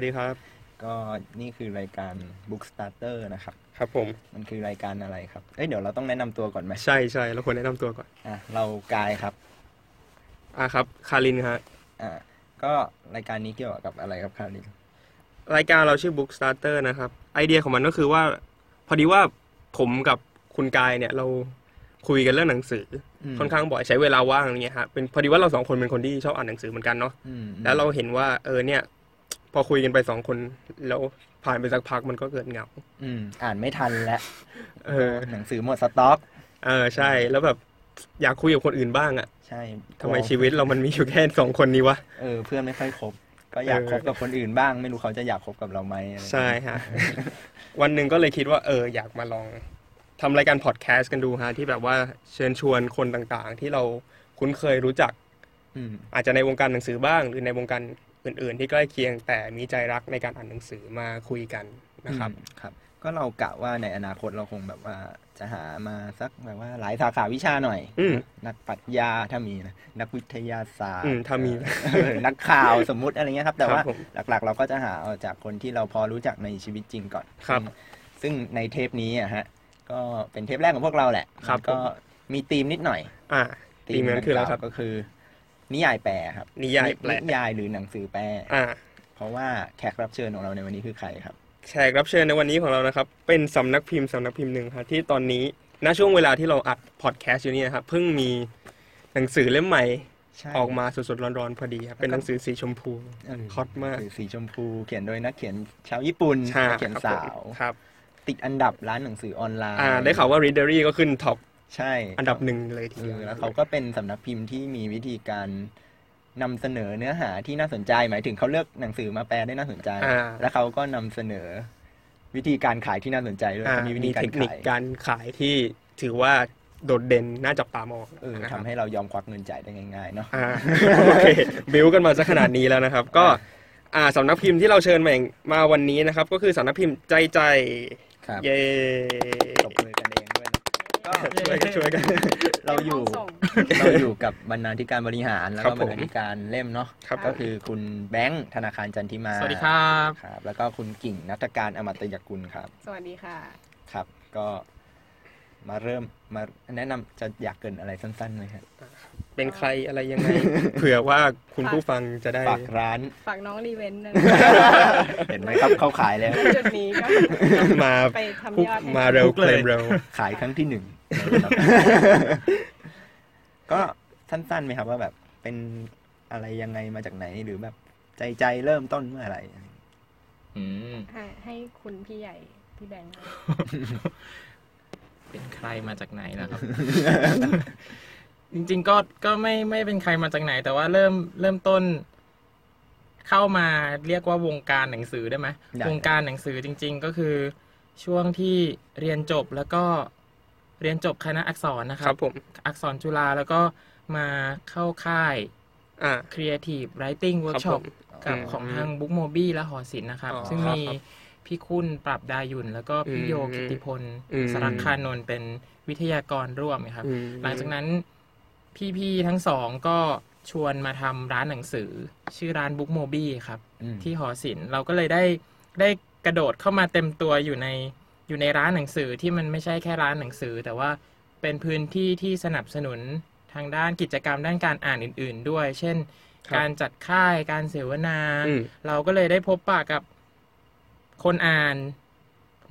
วัสดีครับ ก็นี่คือรายการ Book Starter นะครับ ครับผม มันคือรายการอะไรครับ เอ้ยเดี๋ยวเราต้องแนะนำตัวก่อนไหมใช่ใช่เราควรแนะนำตัวก่อน อะเรากายครับ อ่าครับ คารินฮะ อ่าก็รายการนี้เกี่ยวกับอะไรครับคารินรายการเราชื่อ Book Starter นะครับ ไอเดียของมันก็คือว่า พอดีว่าผมกับคุณกายเนี่ยเราคุยกันเรื่องหนังสืออมค่อนข้างบ่อยใช้เวลาว่างอย่างเงี้ยฮะเป็นพอดีว่าเราสองคนเป็นคนที่ชอบอ่านหนังสือเหมือนกันเนาะ อืมแล้วเราเห็นว่าเออเนี่ย พอคุยกันไปสองคน แล้วผ่านไปสักพักมันก็เกิดเหงา อืม อ่านไม่ทันแล้วเออ หนังสือหมดสต็อก เออใช่ แล้วแบบอยากคุยกับคนอื่นบ้างอะใช่ทำไมชีวิตเรามันมีอยู่แค่สองคนนี้วะ เออ เพื่อนไม่ค่อยคบ ก็อยากเออคบกับคนอื่นบ้าง ไม่รู้เขาจะอยากคบกับเราไหมอะไรใช่ฮะ วันหนึ่งก็เลยคิดว่า เออ อยากมาลองทำรายการพอดแคสต์กันดูฮะที่แบบว่าเชิญชวนคนต่างๆ ที่เราคุ้นเคยรู้จักอืมอาจจะในวงการหนังสือบ้าง หรือในวงการ อื่น ๆ ที่ใกล้เคียงแต่มีใจรักในการอ่านหนังสือมาคุยกันนะครับอืมครับ ก็เรากะว่าในอนาคตเราคงแบบว่าจะหามาสักแบบว่าหลายสาขาวิชาหน่อยอืมนักปรัชญาถ้ามีนะนักวิทยาศาสตร์อืมถ้ามีเออนักข่าวสมมุติอะไรเงี้ยครับ แต่ครับว่าผมหลักๆ เราก็จะหาเอาจากคนที่เราพอรู้จักในชีวิตจริงก่อนครับ ซึ่งซึ่งในเทปนี้อะฮะก็เป็นเทปแรกของพวกเราแหละครับมันก็มีธีมนิดหน่อย อ่าธีมนั้นคืออะไรครับก็คือ นิยายแปลครับ นิยายแปลนิยายหรือหนังสือแปลอ่า เพราะว่าแขกรับเชิญของเราในวันนี้คือใครครับ แขกรับเชิญในวันนี้ของเรานะครับ เป็นสำนักพิมพ์สำนักพิมพ์หนึ่งครับที่ตอนนี้ณช่วงเวลาที่เราอัดพอดแคสต์อยู่นี่นะครับเพิ่งมีหนังสือเล่มใหม่ใช่ออกมาสดๆร้อนๆพอดีครับเป็นหนังสือสีชมพูเออฮอตมากคือสีชมพู เขียนโดยนักเขียนชาวญี่ปุ่นใช่นักเขียนครับสาวผมครับ ติดอันดับร้านหนังสือออนไลน์อ่าได้ข่าวว่า Readery ก็ขึ้น top ใช่อันดับหนึ่งเลยทีเอเดียวอแล้วเขาก็เป็นสำนักพิมพ์ที่มีวิธีการนำเสนอเนื้อหาที่น่าสนใจ หมายถึงเขาเลือกหนังสือมาแปลได้น่าสนใจอ่าแล้วเขาก็นำเสนอ วิธีการขายที่น่าสนใจด้วยอ่าเขามีวิมีธีกาเทรคนิคขายการขายที่ถือว่าโดดเด่นน่าจับตามองเออนะครับทำให้เรายอมควักเงินจ่ายได้ง่ายๆเนาะอ่าโอเคบิวกันมาซะขนาดนี้แล้วนะครับ ก็อ่าสำนักพิมพ์ที่เราเชิญมามาวันนี้นะครับ ก็คือสำนักพิมพ์ใจใจครับเย้ตบมือกันเองด้วยนะก็ ช่วยกันช่วยกันเราอยู่ส่งเราอยู่กับบรรณาธิการบริหารแล้วครัก็บบผรมรณาธิการเล่มเนาะครับก็คือคุณแบงค์ธนาคารจันทิมาสวัสดีครับครับ แล้วก็คุณกิ่งนัฐการอมตยกุลครับ สวัสดีค่ะครับ ก็ มาเริ่มมาแนะนำจะอยากเกรินอะไรสั้นๆไหมครับเป็นใครอะไรยังไง เผื่อว่าคุณผู้ฟังจะได้ฝากร้าน ฝากน้องรีเวนต์นะเห็นไหมครับเขาขายแล้วจุดนี้ก็มาไปทำพุกยอดให้มาเร็วพุกเคเลลยมเร็วขายครั้งที่หนึ่งก็สั้นๆไหมครับว่าแบบเป็นอะไรยังไงมาจากไหนหรือแบบใจใจเริ่มต้นเมื่อไหร่อืมให้ให้คุณพี่ใหญ่พี่แบงค์ เป็นใครมาจากไหนนะครับ จริง ๆ ก็ก็ไม่ไม่เป็นใครมาจากไหน แต่ว่าเริ่มเริ่มต้น เข้ามาเรียกว่าวงการหนังสือได้ไหมได้ วงการหนังสือจริง ๆ ก็คือช่วงที่เรียนจบแล้วก็เรียนจบคณะอักษรนะคครัรับ บผม อักษรจุฬาแล้วก็มาเข้าค่าย อ่า Creative Writing ครับ Workshop ผมกับอืมของทาง Book m o b i และหอศิลป์นะครับ อ๋อซึ่งครับมี พี่คุณปรับดายุนแล้วก็พี่อืมโยกิติพลอืมสรักคานนท์เป็นวิทยากรร่วมครับอืมหลังจากนั้นพี่ๆทั้งสองก็ชวนมาทำร้านหนังสือ ชื่อร้าน Book m o b i ครับอืมที่หอศิลป์เราก็เลยได้ได้กระโดดเข้ามาเต็มตัวอยู่ในอยู่ในร้านหนังสือที่มันไม่ใช่แค่ร้านหนังสือ แต่ว่าเป็นพื้นที่ที่สนับสนุนทางด้านกิจกรรมด้านการอ่านอื่น ๆ ด้วย เช่นครับการจัดค่ายการเสวนาอืมเราก็เลยได้พบปะกับ คนอ่าน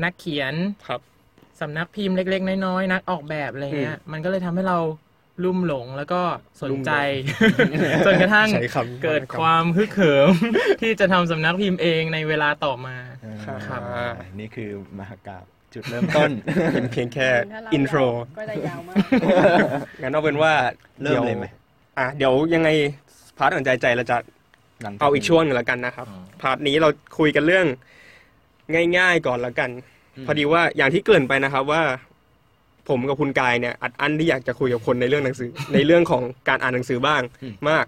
นักเขียนครับสำนักพิมพ์เล็ก ๆ น้อยๆนักออกแบบอะไรเงี้ย มันก็เลยทำให้เราลุ่มหลงแล้วก็สนใจจนกระทั่งใช้คำเกิดความฮึกเหิมที่จะทำสำนักพิมพ์เองในเวลาต่อมาอ่าครับนี่คือมหากราบจุดเริ่มต้น เป็นเพียงแค่ถ้าเราอินโทรก็จะยาวมากงั้นเอาเป็นว่าเริ่มเลยไหมอะเดี๋ยวยังไง part อ่อนใจใจเราจะหลังเอาอีกช่วงหนึ่งแล้วกันนะครับ part นี้เราคุยกันเรื่อง ง่าย ๆ ก่อนแล้วกันมพอดีว่าอย่างที่เกริ่นไปนะครับว่า ผมกับคุณกายเนี่ยอัดอั้นที่อยากจะคุยกับคนในเรื่องหนังสือ ในเรื่องของการอ่านหนังสือบ้างมาก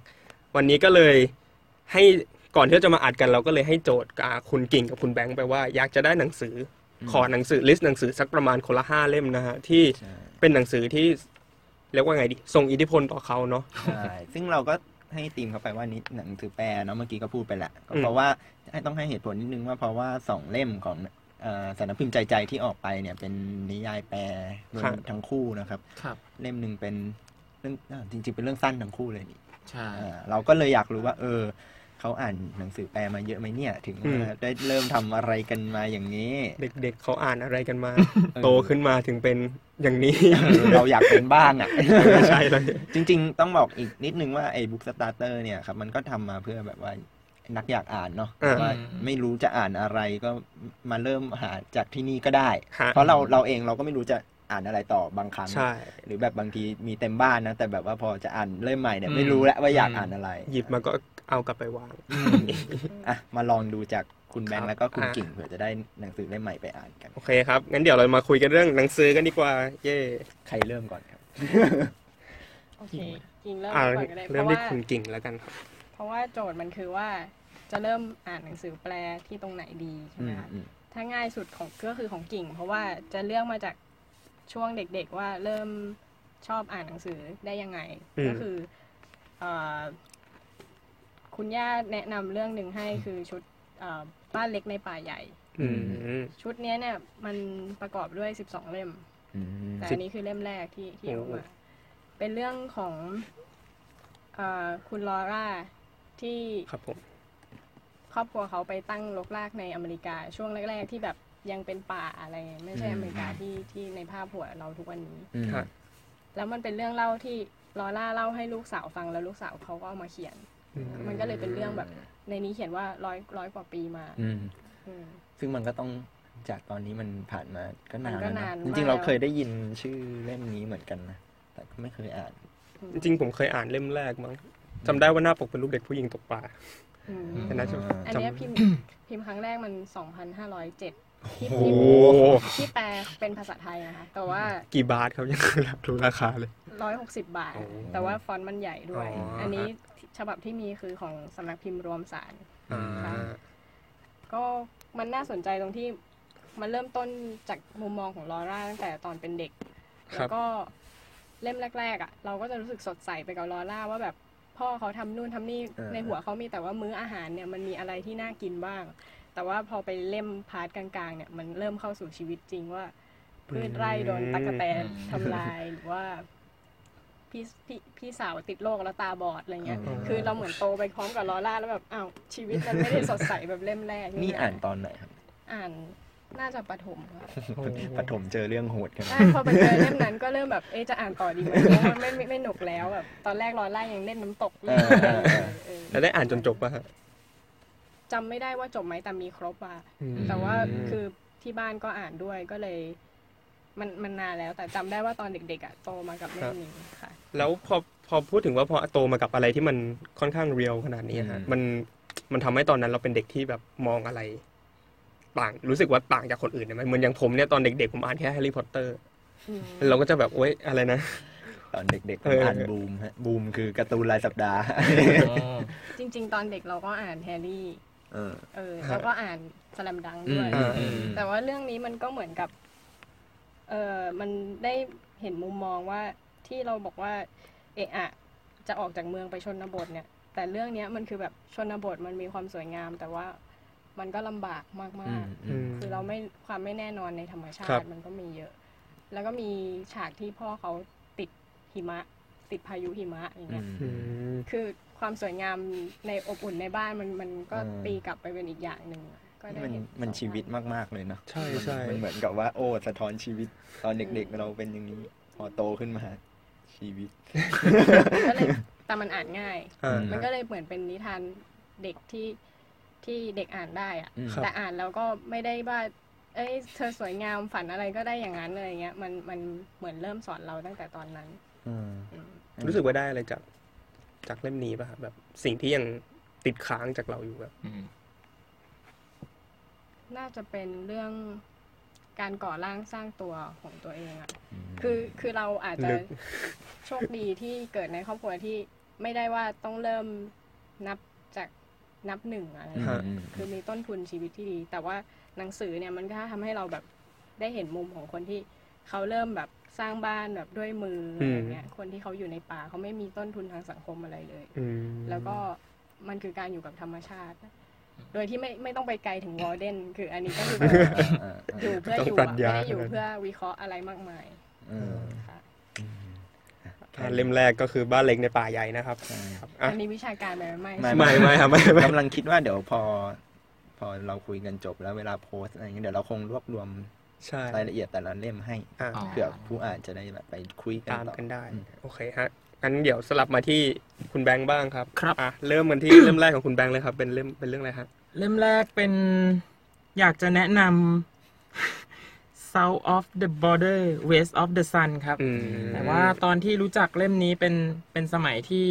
วันนี้ก็เลยให้ก่อนที่จะมาอัดกันเราก็เลยให้โจทย์กับคุณกิ่งกับคุณแบงค์ไปว่า อยากจะได้หนังสืออขอหนังสือ list หนังสือสักประมาณคนละห้าเล่มนะฮะที่ใช่เป็นหนังสือที่เรียกว่าไงดีส่งอิทธิพลต่อเขาเนาะใช่ซึ่งเราก็ ให้ตีมเข้าไปว่านี่หนังสือแปลเนาะเมื่อกี้ก็พูดไปแหละก็อืมเพราะว่าให้ต้องให้เหตุผลนิดนึงว่าเพราะว่าสองเล่มของเอ่อสำนักพิมพ์ใจใจที่ออกไปเนี่ย เป็นนิยายแปลทั้งคู่นะครับครับ เล่มหนึ่งเป็นเรื่องอ่าจริง ๆ เป็นเรื่องสั้นทั้งคู่เลยนี่ใช่อ่าเราก็เลยอยากรู้ว่า เออ เขาอ่านหนังสือแปลมาเยอะไหมเนี่ย ถึงอืมได้เริ่มทำอะไรกันมาอย่างนี้ เด็กๆเขาอ่านอะไรกันมาเออโตขึ้นมาถึงเป็นอย่างนี้เออเราอยากเป็นบ้างอะไม่ใช่เลยจริง ๆ ต้องบอกอีกนิดนึงว่าไอ้ book starter เนี่ยครับมันก็ทำมาเพื่อแบบว่านักอยากอ่านเนาะอ่าว่าไม่รู้จะอ่านอะไรก็มาเริ่มหาจากที่นี่ก็ได้ฮะเพราะเราเราเองเราก็ไม่รู้จะอ่านอะไรต่อบางครั้งใช่หรือแบบบางทีมีเต็มบ้านนะแต่แบบว่าพอจะอ่านเล่มใหม่เนี่ยอืมไม่รู้แล้วว่าอยากอ่านอะไร หยิบมาก็เอากลับไปวางอะมาลองดูจากคุณแบงครับค์แล้วก็คุณอะกิ่งเผื่อจะได้หนังสือเล่มใหม่ไปอ่านกันโอเคครับงั้นเดี๋ยวเรามาคุยกันเรื่องหนังสือกันดีกว่า เย่ใครเริ่มก่อนครับโอเคกิ่งเริ่มอ่าก่อนก็ได้เพเริ่มราะที่ว่าคุณกิ่งแล้วกันครับ เพราะว่าโจทย์มันคือว่าจะเริ่มอ่านหนังสือแปลที่ตรงไหนดีใช่อืไหมมคะอืมถ้าง่ายสุดของก็คือของกิ่ง เพราะว่าจะเลือกมาจากช่วงเด็กๆว่าเริ่มชอบอ่านหนังสือได้ยังไงอืมก็คือเอ่อ คุณย่าแนะนำเรื่องหนึ่งให้คือชุดเอ่อบ้านเล็กในป่าใหญ่อืมชุดเนี้ยเนี่ยมันประกอบด้วย12เล่มอืมแต่อันนี้คือเล่มแรกที่ที่โอ้ออกมาเป็นเรื่องของเออคุณลอร่าที่ครับผมครอบครัวเขาไปตั้งรกรากในอเมริกาช่วงแรก ๆ ที่แบบยังเป็นป่าอะไร ไม่ใช่อเมริกาที่ที่ในภาพหัวเราทุกวันนี้อืมครับแล้วมันเป็นเรื่องเล่าที่ลอร่าเล่าให้ลูกสาวฟังแล้วลูกสาวเขาก็เอามาเขียน มันก็เลยเป็นเรื่องแบบ ในนี้เขียนว่าร้อยร้อยกว่าปีมา อืมอืมซึ่งมันก็ต้องจากตอนนี้มันผ่านมาก็นานมันก็แล้วนานนะมากจริงๆเราเคยได้ยินชื่อเล่มนี้เหมือนกันนะแต่ก็ไม่เคยอ่าน จริงๆผมเคยอ่านเล่มแรกมั้งจำได้ว่าหน้าปกเป็นรูปเด็กผู้หญิงตกปลาอืมแต่น่าจะอันเนี้ยจำพิมพ์พิมพ์ครั้งแรกมัน 2,507 ที่โอ้พิมโอ้พ์โหที่แปลเป็นภาษาไทยนะคะแต่ว่ากี่บาทครับยังรับรู้ราคาเลย 160 บาทโอ้แต่ว่าฟอนต์มันใหญ่ด้วยอ๋ออัอันนี้ ฉบับที่มีคือของสำนักพิมพ์รวมสารอ่าก็มันน่าสนใจตรงที่มันเริ่มต้นจากมุมมองของลอร่าตั้งแต่ตอนเป็นเด็กครัแล้บวก็เล่มแรก ๆ อะ เราก็จะรู้สึกสดใสไปกับลอร่าว่าแบบพ่อเขาทำนู่นทำนี่เออในหัวเขามีแต่ว่ามื้ออาหารเนี่ยมันมีอะไรที่น่ากินบ้าง แต่ว่าพอไปเล่ม part กลางๆ เนี่ยมันเริ่มเข้าสู่ชีวิตจริงว่าพืชไร่โดนตั๊กแตนอืมทำลายหรือว่า พี่พี่พี่สาวติดโรคแล้วตาบอดอะไรเงี้ยอ๋อคือเราเหมือนโตไปพร้อมกับลอร่าแล้วแบบอ้าวชีวิตมันไม่ได้สดใสแบบเล่มแรกนี่อ่านตอนไหนครับอ่านน่าจะประถมค่ะโอ้ประถมเจอเรื่องโหดกันใช่พอไปเจอเล่มนั้นก็เริ่มแบบเอ๊ะจะอ่านต่อดีไหมเพราะมันไม่ไม่ไม่หนุกแล้วแบบตอนแรกลอร่ายังเล่นน้ำตกเออเออเออเออแล้วได้อ่านจนจบป่ะฮะจำไม่ได้ว่าจบไหมแต่มีครบอะอืมแต่ว่าคือที่บ้านก็อ่านด้วยก็เลย มันมันนานแล้ว แต่จำได้ว่าตอนเด็กๆอะโตมากับเล่มนี้ค่ะ แล้วพอพอพูดถึงว่าพอโตมากับอะไรที่มันค่อนข้าง real ขนาดนี้ฮะอืมมันมันทำให้ตอนนั้นเราเป็นเด็กที่แบบมองอะไร ต่างรู้สึกว่าต่างจากคนอื่นเนี่ยไหมเหมือนอย่างผมเนี่ยตอนเด็กๆผมอ่านแค่แฮร์รี่พอตเตอร์อืมเราก็จะแบบโอ๊ยอะไรนะตอนเด็กๆผเอมออ่อ่านบูมฮะบูมคือการ์ตูนรายสัปดาห์อ๋อจริง ๆ ตอนเด็กเราก็อ่านแฮร์รี่เออเออฮะแล้วก็อ่านสแลมดังด้วยอืมอืมแต่ว่าเรื่องนี้มันก็เหมือนกับ เออมันได้เห็นมุมมองว่าที่เราบอกว่าเอะอะจะออกจากเมืองไปชนบทเนี่ย แต่เรื่องเนี้ยมันคือแบบชนบทมันมีความสวยงาม แต่ว่ามันก็ลำบากมากอืมๆอืมคือเราไม่ความไม่แน่นอนในธรรมชาครัติบมันก็มีเยอะ แล้วก็มีฉากที่พ่อเขาติดหิมะ ติดพายุหิมะอย่างอืเงี้ยมอืมคือความสวยงามในอบอุ่นในบ้านมันมันก็อืมตีกลับไปเป็นอีกอย่างหนึ่ง ก็ได้มันเห็นมันสองชีวิตอันมากๆเลยเนาะใช่ใช่มันเหมือนกับว่า โอ้สะท้อนชีวิต ตอนเด็กๆ เราเป็นอย่างนี้พอโตขึ้นมาชีวิต ก็เลยแต่มันอ่านง่าย อ่า มันก็เลยเหมือนเป็นนิทานเด็กที่ที่เด็กอ่านได้อะอืม แต่อ่านแล้วก็ไม่ได้ว่า เอ้ยเธอสวยงามฝันอะไรก็ได้อย่างนั้นอะไรเงี้ยมันมันเหมือนเริ่มสอนเราตั้งแต่ตอนนั้นอืมอืมรู้สึกว่าได้อะไรจาก จากเล่มนี้ป่ะครับแบบสิ่งที่ยังติดค้างจากเราอยู่แบบ อืม น่าจะเป็นเรื่องการก่อร่างสร้างตัวของตัวเองอะมคือคือเราอาจจะลึกโชคดีที่เกิดในครอบครัวที่ไม่ได้ว่าต้องเริ่มนับจากนับหนึ่งอะไรอืมฮะอืมคือมีต้นทุนชีวิตที่ดี แต่ว่าหนังสือเนี่ยมันก็ทำให้เราแบบได้เห็นมุมของคนที่เขาเริ่มแบบสร้างบ้านแบบด้วยมืออือะมไรเงี้ย คนที่เขาอยู่ในป่าเขาไม่มีต้นทุนทางสังคมอะไรเลยอืมแล้วก็มันคือการอยู่กับธรรมชาติ โดยที่ไม่ไม่ต้องไปไกลถึงวอร์เดนคืออันนี้ก็คือแบบเออเออยู่อเพื่ออยู่ต้องปรัอะชไม่ญาได้อยู่เพื่อวิเคราะห์อะไรมากมายเออค่ะอ่าเล่มแรกก็คือบ้านเล็กในป่าใหญ่นะครับใช่ครับอะอันนี้วิชาการไหมไม่ไม่ไม่ไม่ครับไม่ไม่กำลังคิดว่าเดี๋ยวพอ พอเราคุยกันจบแล้วเวลาโพสต์อะไรอย่างเงี้ยเดี๋ยวเราคงรวบรวมใช่รายละเอียดแต่ละเล่มให้อะอ๋อเผื่อผู้อ่านจะได้แบบไปคุยกันตามต่อกันได้อืมโอเคฮะ งั้นเดี๋ยวสลับมาที่คุณแบงค์บ้างครับครับอะเริ่มกันที่เล่มแรกของคุณแบงค์เลยครับ เป็นเล่มเป็นเรื่องอะไรฮะเล่มแรกเป็นอยากจะแนะนำ South of the Border West of the Sun ครับอืมแต่ว่าตอนที่รู้จักเล่มนี้เป็นเป็นสมัยที่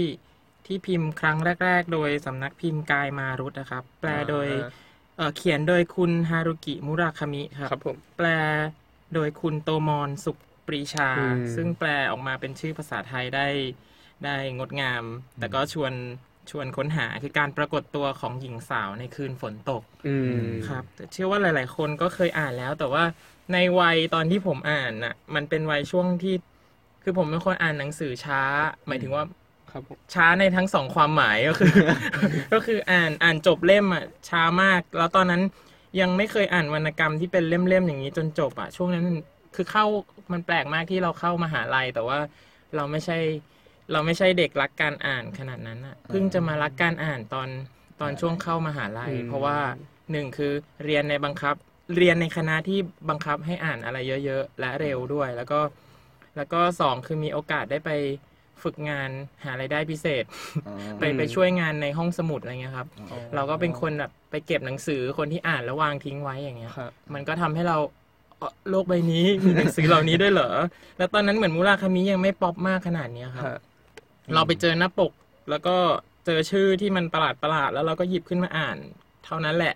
ที่พิมพ์ครั้งแรก ๆ โดยสำนักพิมพ์กายมารุตนะครับ แปลโดยเอ่อเขียนโดยคุณฮารุกิมุราคามิครับครับผมแปลโดยคุณโตมอนสุข ปรีชาอืมซึ่งแปลออกมาเป็นชื่อภาษาไทยได้ได้งดงาม แต่ก็ชวนชวนค้นหาคือการปรากฏตัวของหญิงสาวในคืนฝนตกอืมครับแต่เชื่อว่าหลาย ๆ คนก็เคยอ่านแล้ว แต่ว่าในวัยตอนที่ผมอ่านน่ะ มันเป็นวัยช่วงที่ คือผมเป็นคนอ่านหนังสือช้า หมายถึงว่าครับผมช้าในทั้งสองความหมายก็คือ ก็คืออ่านอ่านจบเล่มอะช้ามาก แล้วตอนนั้นยังไม่เคยอ่านวรรณกรรมที่เป็นเล่มๆอย่างนี้จนจบอะช่วงนั้นคือเข้า มันแปลกมากที่เราเข้ามหาลัย แต่ว่าเราไม่ใช่เราไม่ใช่เด็กรักการอ่านขนาดนั้นอะเพิ่งจะมารักการอ่านตอนตอนช่วงเข้ามหาลัยอืมเพราะว่าหนึ่งคือเรียนในบังคับ เรียนในคณะที่บังคับให้อ่านอะไรเยอะๆ และเร็วด้วย แล้วก็แล้วก็สองคือมีโอกาสได้ไปฝึกงานหารายได้พิเศษอ๋อไปไปช่วยงานในห้องสมุดอะไรเงี้ยครับ เราก็เป็นคนแบบไปเก็บหนังสือคนที่อ่านแล้ววางทิ้งไว้อย่างเงี้ยครับมันก็ทำให้เราเอ่อ โลกใบนี้มีหนังสือเหล่านี้ด้วยเหรอ แล้วตอนนั้นเหมือนมูราคามิยังไม่ป๊อปมากขนาดเนี้ยครับครับเราไปเจอหน้าปก แล้วก็เจอชื่อที่มันประหลาดประหลาดๆแล้วเราก็หยิบขึ้นมาอ่าน เท่านั้นแหละ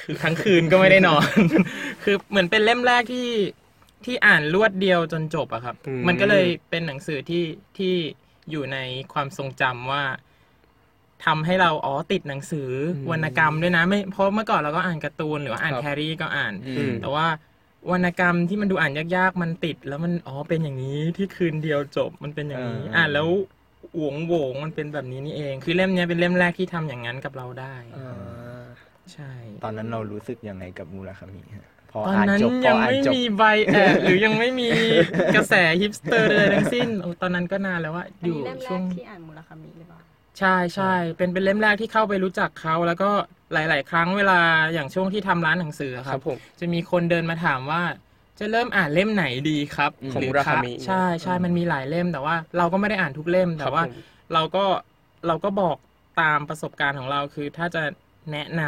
คือทั้งคืนก็ไม่ได้นอน คือเหมือนเป็นเล่มแรกที่ที่อ่านรวดเดียวจนจบอะครับอืมมันก็เลยเป็นหนังสือที่ที่อยู่ในความทรงจำว่าทำให้เราอ๋อติดหนังสือวรรณกรรมด้วยนะไม่เพราะเมื่อก่อนเราก็อ่านการ์ตูนหรือว่าอ่านครับแครี่ก็อ่านอืมแต่ว่า วรรณกรรมที่มันดูอ่านยากๆ มันติด แล้วมันอ๋อเป็นอย่างนี้ที่คืนเดียวจบมันเป็นอย่างนี้ อ่าอ่านแล้วหวงโหวงมันเป็นแบบนี้นี่เอง คือเล่มเนี้ยเป็นเล่มแรกที่ทำอย่างนั้นกับเราได้อ่าใช่ ตอนนั้นเรารู้สึกยังไงกับมูราคามิฮะพอตอนอ่านนั้นจบพยัองอ่านไม่จบมีใบแอดหรือยังไม่มีกระแสฮิปสเตอร์เลยทั้งสิ้นโอ้ตอนนั้นก็นานแล้วว่าอันอยู่นี้เล่มแรช่วงกที่อ่านมูลคามิหรือเปล่าใช่ใช่เป็นเป็นเล่มแรกที่เข้าไปรู้จักเขาแล้วก็ หลาย ๆ ครั้งเวลาอย่างช่วงที่ทำร้านหนังสืออะคครัรับบ ผมจะมีคนเดินมาถามว่า จะเริ่มอ่านเล่มไหนดีครับของหรืมุราคามิใช่ใช่มันมีหลายเล่มแต่ว่า เราก็ไม่ได้อ่านทุกเล่มแต่ว่า ครับผม เราก็เราก็บอกตามประสบการณ์ของเราคือถ้าจะแนะน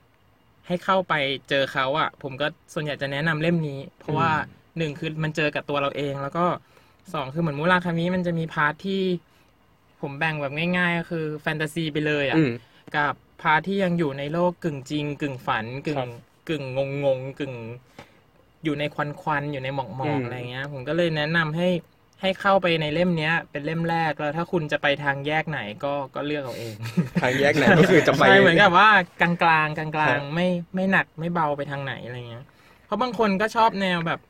ำให้เข้าไปเจอเขาอะผมก็ส่วนใหญ่จะแนะนำเล่มนี้ เพราะว่าหนึ่งคือมันเจอกับตัวเราเอง แล้วก็สองคือเหมือนมุราคามิมันจะมี part ที่ผมแบ่งแบบง่าย ๆ ก็คือแฟนตาซีไปเลยอะอืม กับ part ที่ยังอยู่ในโลกกึ่งจริง กึ่งฝันกึ่ครังบกึ่งงงงๆกึ่งอยู่ในควันควันๆอยู่ในหมอกหมอกอืมอะไรเงี้ย ผมก็เลยแนะนำให้ให้เข้าไปในเล่มเนี้ย เป็นเล่มแรกแล้วถ้าคุณจะไปทางแยกไหนก็ก็เลือกเอาเอง ทางแยกไหนก็คือจะไปใช่เหมือนกับว่ากลางกลางกลางกลางๆครับไม่ไม่หนักไม่เบาไปทางไหนอะไรเงี้ยเพราะบางคนก็ชอบแนวแบบ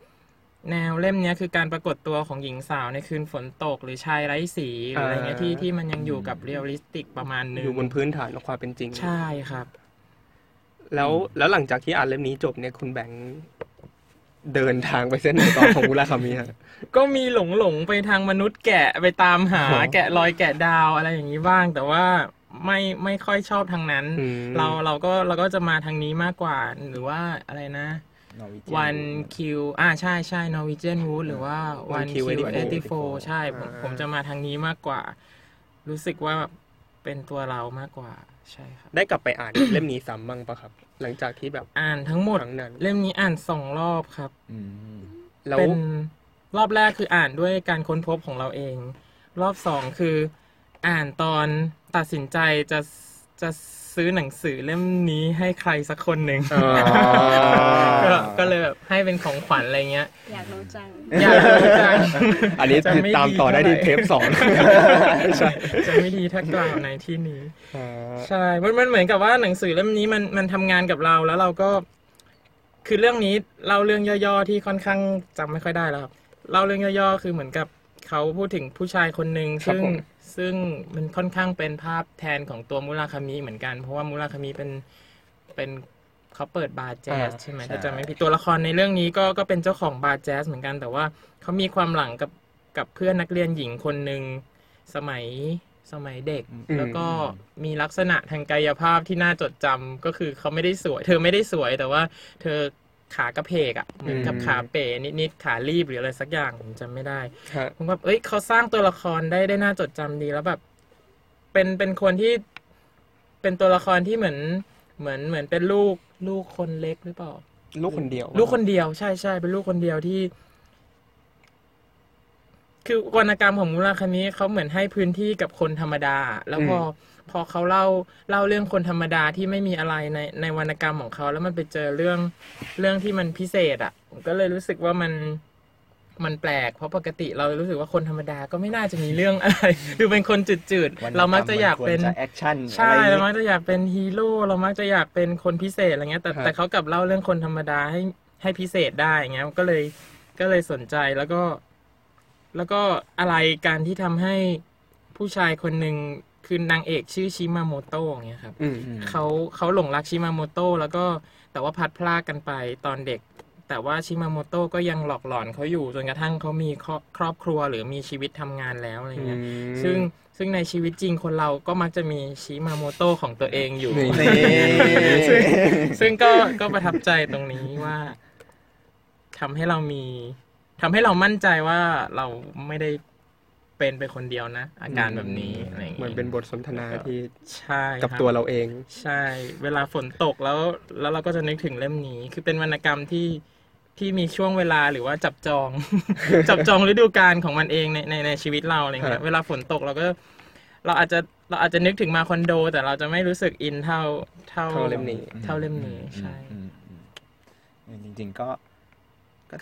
แนวเล่มเนี้ยคือการปรากฏตัวของหญิงสาวในคืนฝนตก หรือชายไร้สีหรืออะไรเงี้ยที่ที่มันยังอยู่กับ realistic ประมาณนึงอยู่บนพื้นฐานของความเป็นจริง ใช่ครับ แล้วแล้วหลังจากที่อ่านเล่มนี้จบเนี่ยคุณแบงค์เดินทางไปเส้นไหนต่อของมุราคามิฮะก็มีหลงหลงๆไปทางมนุษย์แกะไปตามหาอ๋อแกะรอยแกะดาวอะไรอย่างนี้บ้าง แต่ว่าไม่ไม่ค่อยชอบทางนั้นอืมเราเราก็เราก็จะมาทางนี้มากกว่าหรือว่าอะไรนะ Norwegian วันคิวอ่าใช่ใช่ Norwegian Wood หรือว่า One One Q Q 84 84ใช่ผมอ่าผมจะมาทางนี้มากกว่า รู้สึกว่าเป็นตัวเรามากกว่าใช่ครับได้กลับไปอ่านเล่มนี้ซ้ำบ้างปะครับ หลังจากที่แบบอ่านทั้งหมดครั้งนั้นเล่มนี้อ่านสองรอบครับอืมแล้วเป็นรอบแรกคืออ่านด้วยการค้นพบของเราเอง รอบสองคือ อ่านตอนตัดสินใจจะจะ ซื้อหนังสือเล่มนี้ให้ใครสักคนหนึ่งอ๋อก็ก็เลยแบบให้เป็นของขวัญอะไรเงี้ย อยากรู้จัง อยากรู้จัง อันนี้จะติดไม่ตามดีต่อได้ที่เท่าไหร่เทปสอง ใช่ จะไม่ดีถ้ากล่าวในที่นี้อ่าใช่ มันมันเหมือนกับว่าหนังสือเล่มนี้มันมันทำงานกับเราแล้วเราก็ คือเรื่องนี้เล่าเรื่องย่อๆที่ค่อนข้างจำไม่ค่อยได้แล้วครับเล่าเรื่องย่อๆคือเหมือนกับเขาพูดถึงผู้ชายคนหนึ่งครับซึ่งผม ซึ่งมันค่อนข้างเป็นภาพแทนของตัวมุราคามิเหมือนกัน เพราะว่ามุราคามิเป็นเป็นเขาเปิดบาร์แจ๊สใช่ไหมใช่ถ้าจำไม่ผิดตัวละครในเรื่องนี้ก็ก็เป็นเจ้าของบาร์แจ๊สเหมือนกัน แต่ว่าเขามีความหลังกับกับเพื่อนนักเรียนหญิงคนหนึ่งสมัยสมัยเด็กอืมแล้วก็มีลักษณะทางกายภาพที่น่าจดจำก็คือเขาไม่ได้สวย เธอไม่ได้สวยแต่ว่า เธอ ขากระเพกอะ่ะเหมือนกับอืมขาเป๋นิดๆขารีบหรืออะไรสักอย่างผมจำไม่ได้ครับผมแบบเอ้ยเขาสร้างตัวละครได้ได้น่าจดจำดีแล้วแบบ เป็นเป็นคนที่ เป็นตัวละครที่เหมือนเหมือนเหมือนเป็นลูกลูกคนเล็กหรือเปล่า ลูกคนเดียว ลูกคนเดียวใช่ใช่เป็นลูกคนเดียวที่ คือวรรณกรรมของมุราคามิเขาเหมือนให้พื้นที่กับคนธรรมดา แล้วพอ พอเขาเล่าเล่าเรื่องคนธรรมดาที่ไม่มีอะไรในในวรรณกรรมของเขา แล้วมันไปเจอเรื่องเรื่องที่มันพิเศษอะผมก็เลยรู้สึกว่ามันมันแปลก เพราะปกติเรารู้สึกว่าคนธรรมดาก็ไม่น่าจะมีเรื่องอะไร ดูเป็นคนจืดวรรณๆเรามักจะอยากเป็นควรจะ action ใช่อะไรอเราย่างงี้กจะอยากเป็นฮีโร่เรามักจะอยากเป็นคนพิเศษอะไรเงี้ยแต่ครับแต่เขากลับเล่าเรื่องคนธรรมดาให้ให้พิเศษได้อย่างเงี้ยก็เลยก็เลยสนใจแล้วก็ แล้วก็อะไรการที่ทำให้ผู้ชายคนหนึ่ง คือนางเอกชื่อชิมาโมโตะอย่างเงี้ยครับอืมอืมเขาเขาหลงรักชิมาโมโตะแล้วก็แต่ว่าพลัดพรากกันไปตอนเด็ก แต่ว่าชิมาโมโตะก็ยังหลอกหลอนเขาอยู่จนกระทั่งเขามีครอบครอบครัวหรือมีชีวิตทำงานแล้วอะไรเงี้ยซึ่งซึ่งในชีวิตจริงคนเราก็มักจะมีชิมาโมโตะของตัวเองอยู่นี่นี่ซึ่งซึ่งก็ก็ประทับใจตรงนี้ว่าทำให้เรามีทำให้เรามั่นใจว่าเราไม่ได้ เป็นไปคนเดียวนะ อาการแบบนี้อะไรอย่างเหมือนงี้เป็นบทสนทนาที่ใช่กับครับตัวเราเอง ใช่ เวลาฝนตกแล้ว แล้วเราก็จะนึกถึงเล่มนี้ คือเป็นวรรณกรรมที่ที่มีช่วงเวลาหรือว่าจับจอง จับจองฤดูกาลของมันเองในในในชีวิตเราอะไรครัเงี้บยเวลาฝนตกเราก็เราอาจจะเราอาจจะนึกถึงมาคอนโด แต่เราจะไม่รู้สึกอินเท่าเท่าเท่าเล่มนี้ เท่าเล่มนี้ใช่อืมอืมอืมจริง ๆ ก็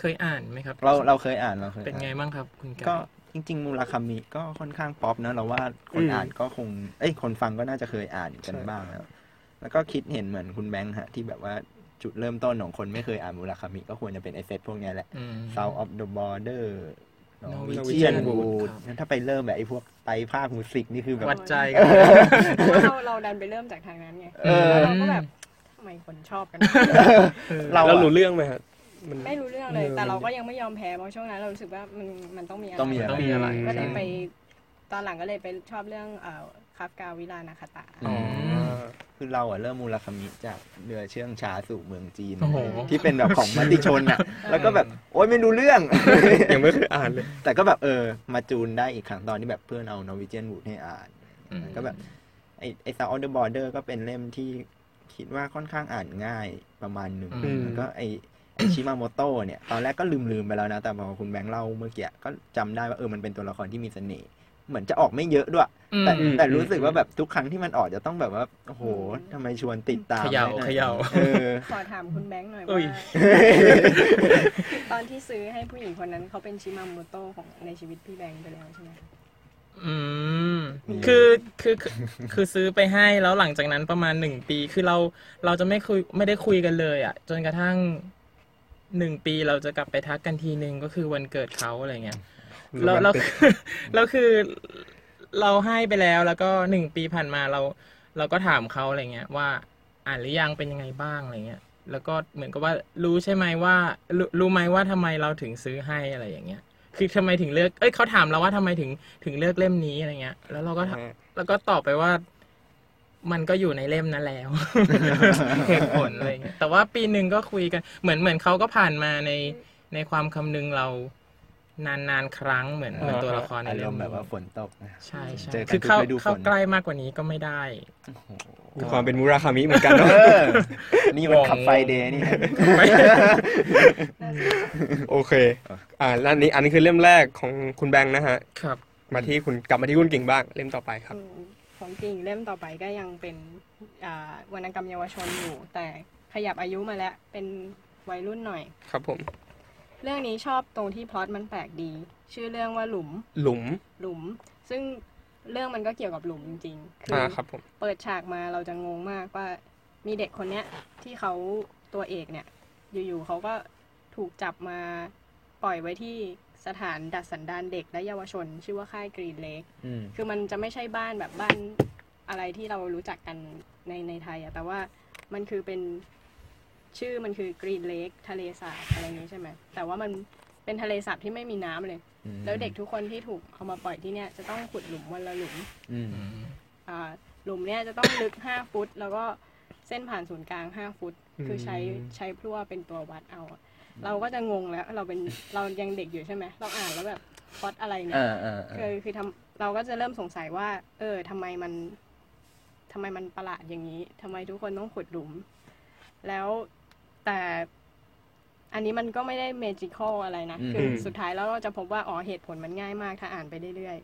เคยอ่านไหมครับ เราเราเคยอ่านเราเคยเป็นไงอ่านบ้างครับ คุณกาก็ย จริง ๆ มูราคามิก็ค่อนข้างป๊อปนะเราว่าคนอืมอ่านก็คง เอ้ยคนฟังก็น่าจะเคยอ่านกันใช่บ้างแล้วแล้วก็คิดเห็นเหมือนคุณแบงค์ฮะ ที่แบบว่าจุดเริ่มต้นของคนไม่เคยอ่านมูราคามิก็ควรจะเป็นไอเซตพวกเนี้ยแหละอืม South of the Border Norwegian Norwegian Wood Wood ครับงั้นถ้าไปเริ่มแบบไอ้พวกไตรภาคมิวสิกนี่คือแบบวัดใจกันเพราะว่าเราเราดันไปเริ่มจากทางนั้นไงเออแล้วเราก็แบบทำไมคนชอบกัน เราแล้วอะรู้เรื่องไหมครับ มันไม่รู้เรื่องเลยเออแต่เราก็ยังไม่ยอมแพ้เพราะช่วงนั้นเรารู้สึกว่ามันมันต้องมีอะไรต้องมีอะไรต้องมีอะไรก็เลยไปตอนหลังก็เลยไปชอบเรื่องเอ่อคาฟกาวิลานาคาตะอ๋อมคือเราอะเริ่มมูราคามิจากเรือเชื่องช้าสู่เมืองจีนโอ้โหที่เป็นแบบของมติชนอะแล้วก็แบบโอ๊ยไม่รู้เรื่อง ยังไม่เคยอ่านเลย แต่ก็แบบเออมาจูนได้อีกครั้งตอนที่แบบเพื่อนเอา Norwegian Wood ให้อ่านอืมก็แบบไอไอ South of the Border ก็เป็นเล่มที่คิดว่าค่อนข้างอ่านง่ายประมาณหนึ่งอืมแล้วก็ไอไอ ชิมาโมโตะเนี่ย ตอนแรกก็ลืมลืมๆไปแล้วนะ แต่พอคุณแบงค์เล่าเมื่อกี้ก็จำได้ว่าเออมันเป็นตัวละครที่มีเสน่ห์เหมือนจะออกไม่เยอะด้วยอืมแต่อืมแต่รู้สึกว่าแบบทุกครั้งที่มันออกจะต้องแบบว่าโอ้โหทำไมชวนติดตามเขย่าได้นะเขย่าเออขอถามคุณแบงค์หน่อยอุ้ว่ายตอนที่ซื้อให้ผู้หญิงคนนั้นเขาเป็นชิมาโมโตะของในชีวิตพี่แบงค์ไปแล้วใช่ไหมคะอืมมีคือคือคือคือซื้อไปให้แล้วหลังจากนั้นประมาณหนึ่งปีคือเราเราจะไม่คุยไม่ได้คุยกันเลย อะ จนกระทั่ง หนึ่งปีเราจะกลับไปทักกันทีหนึ่งก็คือวันเกิดเขาอะไรเงี้ยแล้วแล้วแล้วคือเราให้ไปแล้วแล้วก็หนึ่งปีผ่านมาเรา เราก็ถามเขาอะไรเงี้ยว่าอ่านหรือยังเป็นยังไงบ้างอะไรเงี้ย แล้วก็เหมือนกับว่ารู้ใช่ไหมว่า รู้รู้ไหมว่าทำไมเราถึงซื้อให้อะไรอย่างเงี้ย คือทำไมถึงเลือก เอ้ยเขาถามเราว่าทำไมถึงถึงเลือกเล่มนี้อะไรเงี้ย แล้วเราก็ถามแล้วก็ตอบไปว่า มันก็อยู่ในเล่มนั้นแล้วเหตุผลอะไรเงี้ยแต่ว่าปีหนึ่งก็คุยกัน เหมือนเหมือนเขาก็ผ่านมาในในความคำนึงเรานานนานๆครั้งเหมือนเหมือนตัวละครในอารเรื่อมงณ์นี้แบบว่าฝนตกนะใช่ใช่เจอกันคือทุกเข้าฤดูฝนเข้าใกล้มากกว่านี้ก็ไม่ได้โอ้โหมีความเป็นมูราคามิเหมือนกันเนาะเออนี่มันขับไฟเดย์นี่โอเค อ่าแล้วอันนี้อันนี้คือเล่มแรกของคุณแบงค์นะฮะครับ มาที่คุณกลับมาที่คุณกิ่งบ้างเล่มต่อไปครับอืม ของจริงเล่มต่อไปก็ยังเป็นอ่าวรรณกรรมเยาวชนอยู่ แต่ขยับอายุมาแล้วเป็นวัยรุ่นหน่อย ครับผม เรื่องนี้ชอบตรงที่พล็อตมันแปลกดี ชื่อเรื่องว่าหลุม หลุม หลุม ซึ่งเรื่องมันก็เกี่ยวกับหลุมจริงๆ คือ่าอครับผมเปิดฉากมาเราจะงงมากว่ามีเด็กคนเนี้ยที่เขาตัวเอกเนี่ย อยู่ๆเขาก็ถูกจับมาปล่อยไว้ที่ สถานดัดสันดานเด็กและเยาวชน ชื่อว่าค่ายกรีนเลกอืมคือมันจะไม่ใช่บ้านแบบบ้านอะไรที่เรารู้จักกันในในไทยอะแต่ว่ามันคือเป็นชื่อมันคือกรีนเลกทะเลสาบอะไรนี้ใช่ไหมแต่ว่ามันเป็นทะเลสาบที่ไม่มีน้ำเลยอืมแล้วเด็กทุกคนที่ถูกเอามาปล่อยที่เนี่ยจะต้องขุดหลุมวันละหลุมอืมอ่าหลุมเนี่ยจะต้องลึก5ฟุต แล้วก็เส้นผ่านศูนย์กลาง5ฟุต คือใช้ใช้พลั่วเป็นตัววัดเอาอะ เราก็จะงงแล้ว เราเป็นเรายังเด็กอยู่ใช่ไหมเราอ่านแล้วแบบพอดอะไรเนี่ยอ่าอ่าคือคือทำเราก็จะเริ่มสงสัยว่า เออทำไมมันทำไมมันประหลาดอย่างนี้ทำไมทุกคนต้องขุดหลุม แล้วแต่อันนี้มันก็ไม่ได้เมจิคอลอะไรนะอืมคือสุดท้ายแล้วเราจะพบว่า อ๋อเหตุผลมันง่ายมาก ถ้าอ่านไปเรื่อย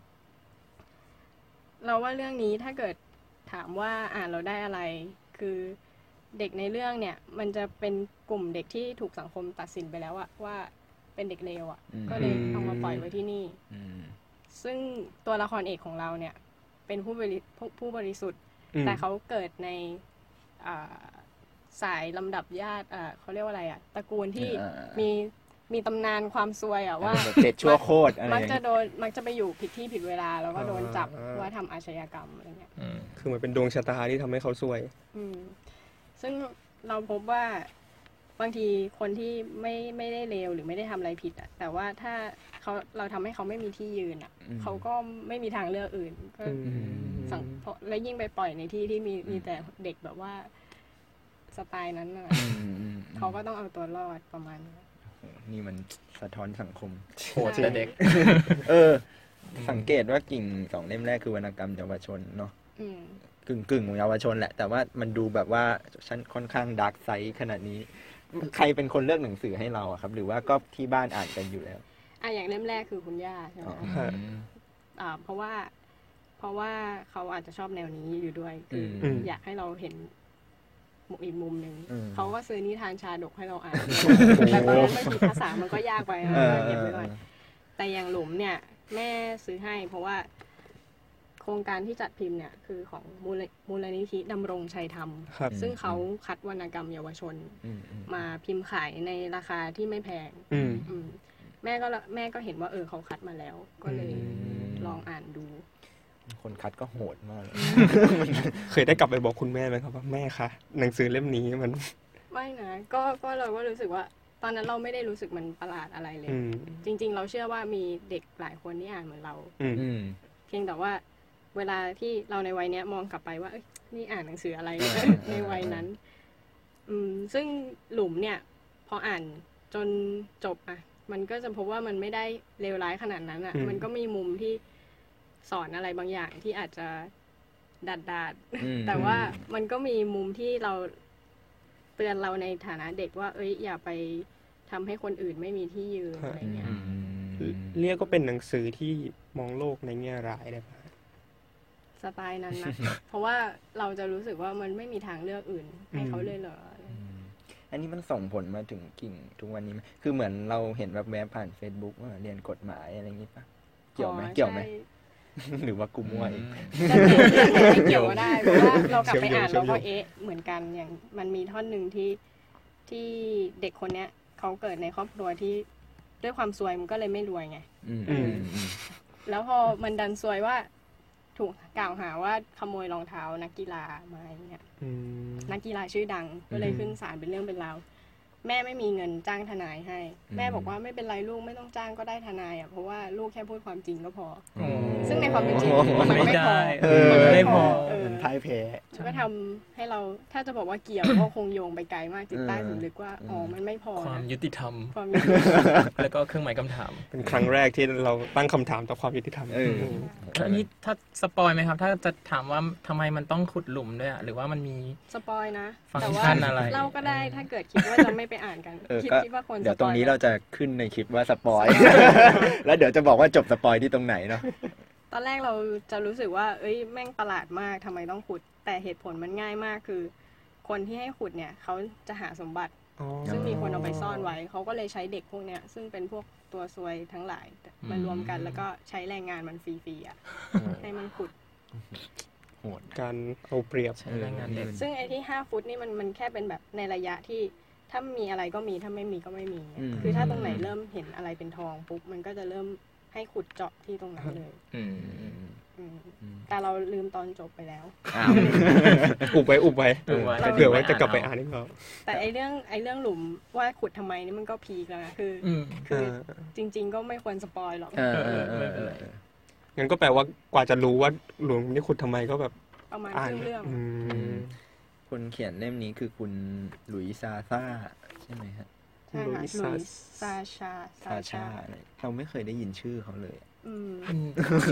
ๆ เราว่าเรื่องนี้ถ้าเกิดถามว่าอ่านเราได้อะไร คือเด็กในเรื่องเนี่ย มันจะเป็น กลุ่มเด็กที่ถูกสังคมตัดสินไปแล้วอะว่าเป็นเด็กเลวอะอืมก็เลยเอามาปล่อยไว้ที่นี่อืมซึ่งตัวละครเอกของเราเนี่ย เป็นผู้บริผู้ผู้บริสุทธิ์อืมแต่เขาเกิดในอ่าสายลำดับญาติอ่าเขาเรียกว่าอะไรอะตระกูลที่อ่าอ่ามีมีตำนานความซวยอะว่าแบบเด็ดชั่วโคตรอะไรอมักย่างจะเงี้ยโดนมักจะไปอยู่ผิดที่ผิดเวลา แล้วก็โดนจับอ่าว่าทำอาชญากรรมอะไรเงี้ยอืมคือเหมือนเป็นดวงชะตาที่ทำให้เขาซวย อืมซึ่งเราพบว่า บางทีคนที่ไม่ไม่ได้เลวหรือไม่ได้ทำอะไรผิดอะแต่ว่าถ้าเขาเราทำให้เขาไม่มีที่ยืนอะอืมเขาก็ไม่มีทางเลือกอื่น ก็อืมสังเพราะแล้วยิ่งไปปล่อยในที่ที่มีมีแต่เด็กแบบว่าสไตล์นั้นน่ะอืมอืมอืมเขาก็ต้องเอาตัวรอดประมาณนี้นี่มันสะท้อนสังคมโหดแต่เด็ก เออ สังเกตว่ากิ่งสองเล่มแรกคือวรรณกรรมเยาวชนเนาะอืมกึ่งกึ่งของเยาวชนแหละ แต่ว่ามันดูแบบว่าชั้นค่อนข้างดาร์กไซด์ขนาดนี้ ใครเป็นคนเลือกหนังสือให้เราอะครับ หรือว่าก็ที่บ้านอ่านกันอยู่แล้วอะอย่างเล่มแรกคือคุณย่าใช่ไหมอ๋อฮะอ่าเพราะว่า เพราะว่าเขาอาจจะชอบแนวนี้อยู่ด้วยคืออมอยากให้เราเห็นมุมอีกมุมหนึ่งอืมเขาก็ซื้อนิทานชาดกให้เราอ่านแต่ตอนนั้นบางทีภาษามันก็ยากไปเออเก็บไว้ก่อนแต่อย่างหลุมเนี่ย แม่ซื้อให้เพราะว่า โครงการที่จัดพิมพ์เนี่ยคือของมูลมูลนิธิดำรงชัยธรรมครับซึ่งเขาคัดวรรณกรรมเยาวชนอืมอืมมาพิมพ์ขายในราคาที่ไม่แพงอืมอืมแม่ก็ละแม่ก็เห็นว่าเออเขาคัดมาแล้ว ก็เลยอืมลองอ่านดู คนคัดก็โหดมากเลยเคยได้กลับไปบอกคุณแม่ไหมครับว่าแม่คะหนังสือเล่มนี้มันไม่นะก็ก็เราก็รู้สึกว่า ตอนนั้นเราไม่ได้รู้สึกมันประหลาดอะไรเลยอืมจริง ๆ เราเชื่อว่ามีเด็กหลายคนที่อ่านเหมือนเราอืมอืมเพียงแต่ว่า เวลาที่เราในวัยเนี้ยมองกลับไปว่าเอ้ยนี่อ่านหนังสืออะไรเออในวัยนั้น อืม ซึ่งหลุมเนี่ย พออ่านจนจบอะ มันก็จะพบว่ามันไม่ได้เลวร้ายขนาดนั้นอะอืมมันก็มีมุมที่สอนอะไรบางอย่างที่อาจจะดัดดาดๆอืมแต่ว่ามันก็มีมุมที่เราเตือนเราในฐานะเด็กว่า เอ้ย อย่าไปทำให้คนอื่นไม่มีที่ยืนอะไรเงี้ยอืมเรียกก็เป็นหนังสือที่มองโลกในแง่ร้ายได้ปะ สไตล์นั้นนะเพราะว่าเราจะรู้สึกว่ามันไม่มีทางเลือกอื่นให้เขาเลยเหรออืมอันนี้มันส่งผลมาถึงกิ่งทุกวันนี้ไหมคือเหมือนเราเห็นแบบแวบๆผ่าน Facebook ว่าเรียนกฎหมายอะไรอย่างนี้ปะเกี่ยวไหมอ๋อเกี่ยวไหมใช่หรือว่ากูมั่วเองแต่ไม่ไม่เกี่ยวก็ได้เพราะว่าเรากลับไปอ่านเชื่อเรามโยงก็เอ๊ะเหมือนกันอย่างมันมีท่อนหนึ่งที่ที่เด็กคนเนี้ยเขาเกิดในครอบครัวที่ด้วยความซวยมันก็เลยไม่รวยไงอืมอือืมมอืมแล้วพอมันดันซวยว่า ถูกกล่าวหาว่าขโมยรองเท้านักกีฬามาอย่างเงี้ยอืมนักกีฬาชื่อดังก็เลยอืมขึ้นศาลเป็นเรื่องเป็นราว แม่ไม่มีเงินจ้างทนายให้ แม่บอกว่าไม่เป็นไรลูกไม่ต้องจ้างก็ได้ทนายอะเพราะว่าลูกแค่พูดความจริงก็พออืมซึ่งในความเป็นจริงมันไม่ไม่พอได้เออมันไม่พอเออมันพ่ายแพ้ก็ทำให้เราถ้าจะบอกว่าเกี่ยวก็คงโยงไปไกลมากจิตใต้สำนึกว่าอ๋อมันไม่พอความนะยุติธรรมความยุติธรรมแล้วก็เครื่องหมายคำถาม เป็นครั้งแรกที่เราตั้งคำถามต่อความยุติธรรมเออมแล้วอันนี้ถ้าสปอยไหมครับ ถ้าจะถามว่าทำไมมันต้องขุดหลุมด้วยอะหรือว่ามันมีสปอยนะฟังก์แต่ว่าชันอะไรเล่าก็ได้ถ้าเกิดคิดว่าจะไม่ไปอ่านกันเออคิดก็คิดว่าคนเดี๋ยวสตปรองนี้ไหมเราจะขึ้นในคลิปว่า spoil แล้วเดี๋ยวจะบอกว่าจบ spoil ที่ตรงไหนเนาะตอนแรกเราจะรู้สึกว่า เอ้ยแม่งประหลาดมากทำไมต้องขุด แต่เหตุผลมันง่ายมากคือ คนที่ให้ขุดเนี่ยเขาจะหาสมบัติอ๋อซึ่งมีคนเอาไปซ่อนไว้ เขาก็เลยใช้เด็กพวกเนี้ยซึ่งเป็นพวกตัวซวยทั้งหลายมารวมกันแล้วก็ใช้แรงงานมันฟรีๆอะให้มันขุดโหดการเอาเปรียบใช้แรงงานเด็กซึ่งไอ้ที่ห้าฟุตนี่มันมันแค่เป็นแบบในระยะที่ ถ้ามีอะไรก็มีถ้าไม่มีก็ไม่มี อืม คือถ้าตรงไหนเริ่มเห็นอะไรเป็นทองปุ๊บมันก็จะเริ่มให้ขุดเจาะที่ตรงนั้นเลย อืมอืมอืมอืมแต่เราลืมตอนจบไปแล้ว อ้าว อุบไว้อุบไว้อุบไว้เผื่อว่าจะกลับไปอ่านอีกรอบ แต่ไอเรื่องไอเรื่องหลุมว่าขุดทำไมนี่มันก็พีคแล้วนะคือ อืม คือจริง ๆ ก็ไม่ควรสปอยหรอกเออเออเออเออ งั้นก็แปลว่ากว่าจะรู้ว่าหลวงนี่ขุดทำไมก็แบบประมาณอ่าคนรึ่งเรื่อง อืม คนเขียนเล่มนี้คือคุณหลุยส์ซาซ่าใช่ไหมฮะใช่ค่ะหลุลุยยส์ซาซาชาซาชาเนี่ยเราไม่เคยได้ยินชื่อเขาเลย อืมเป็น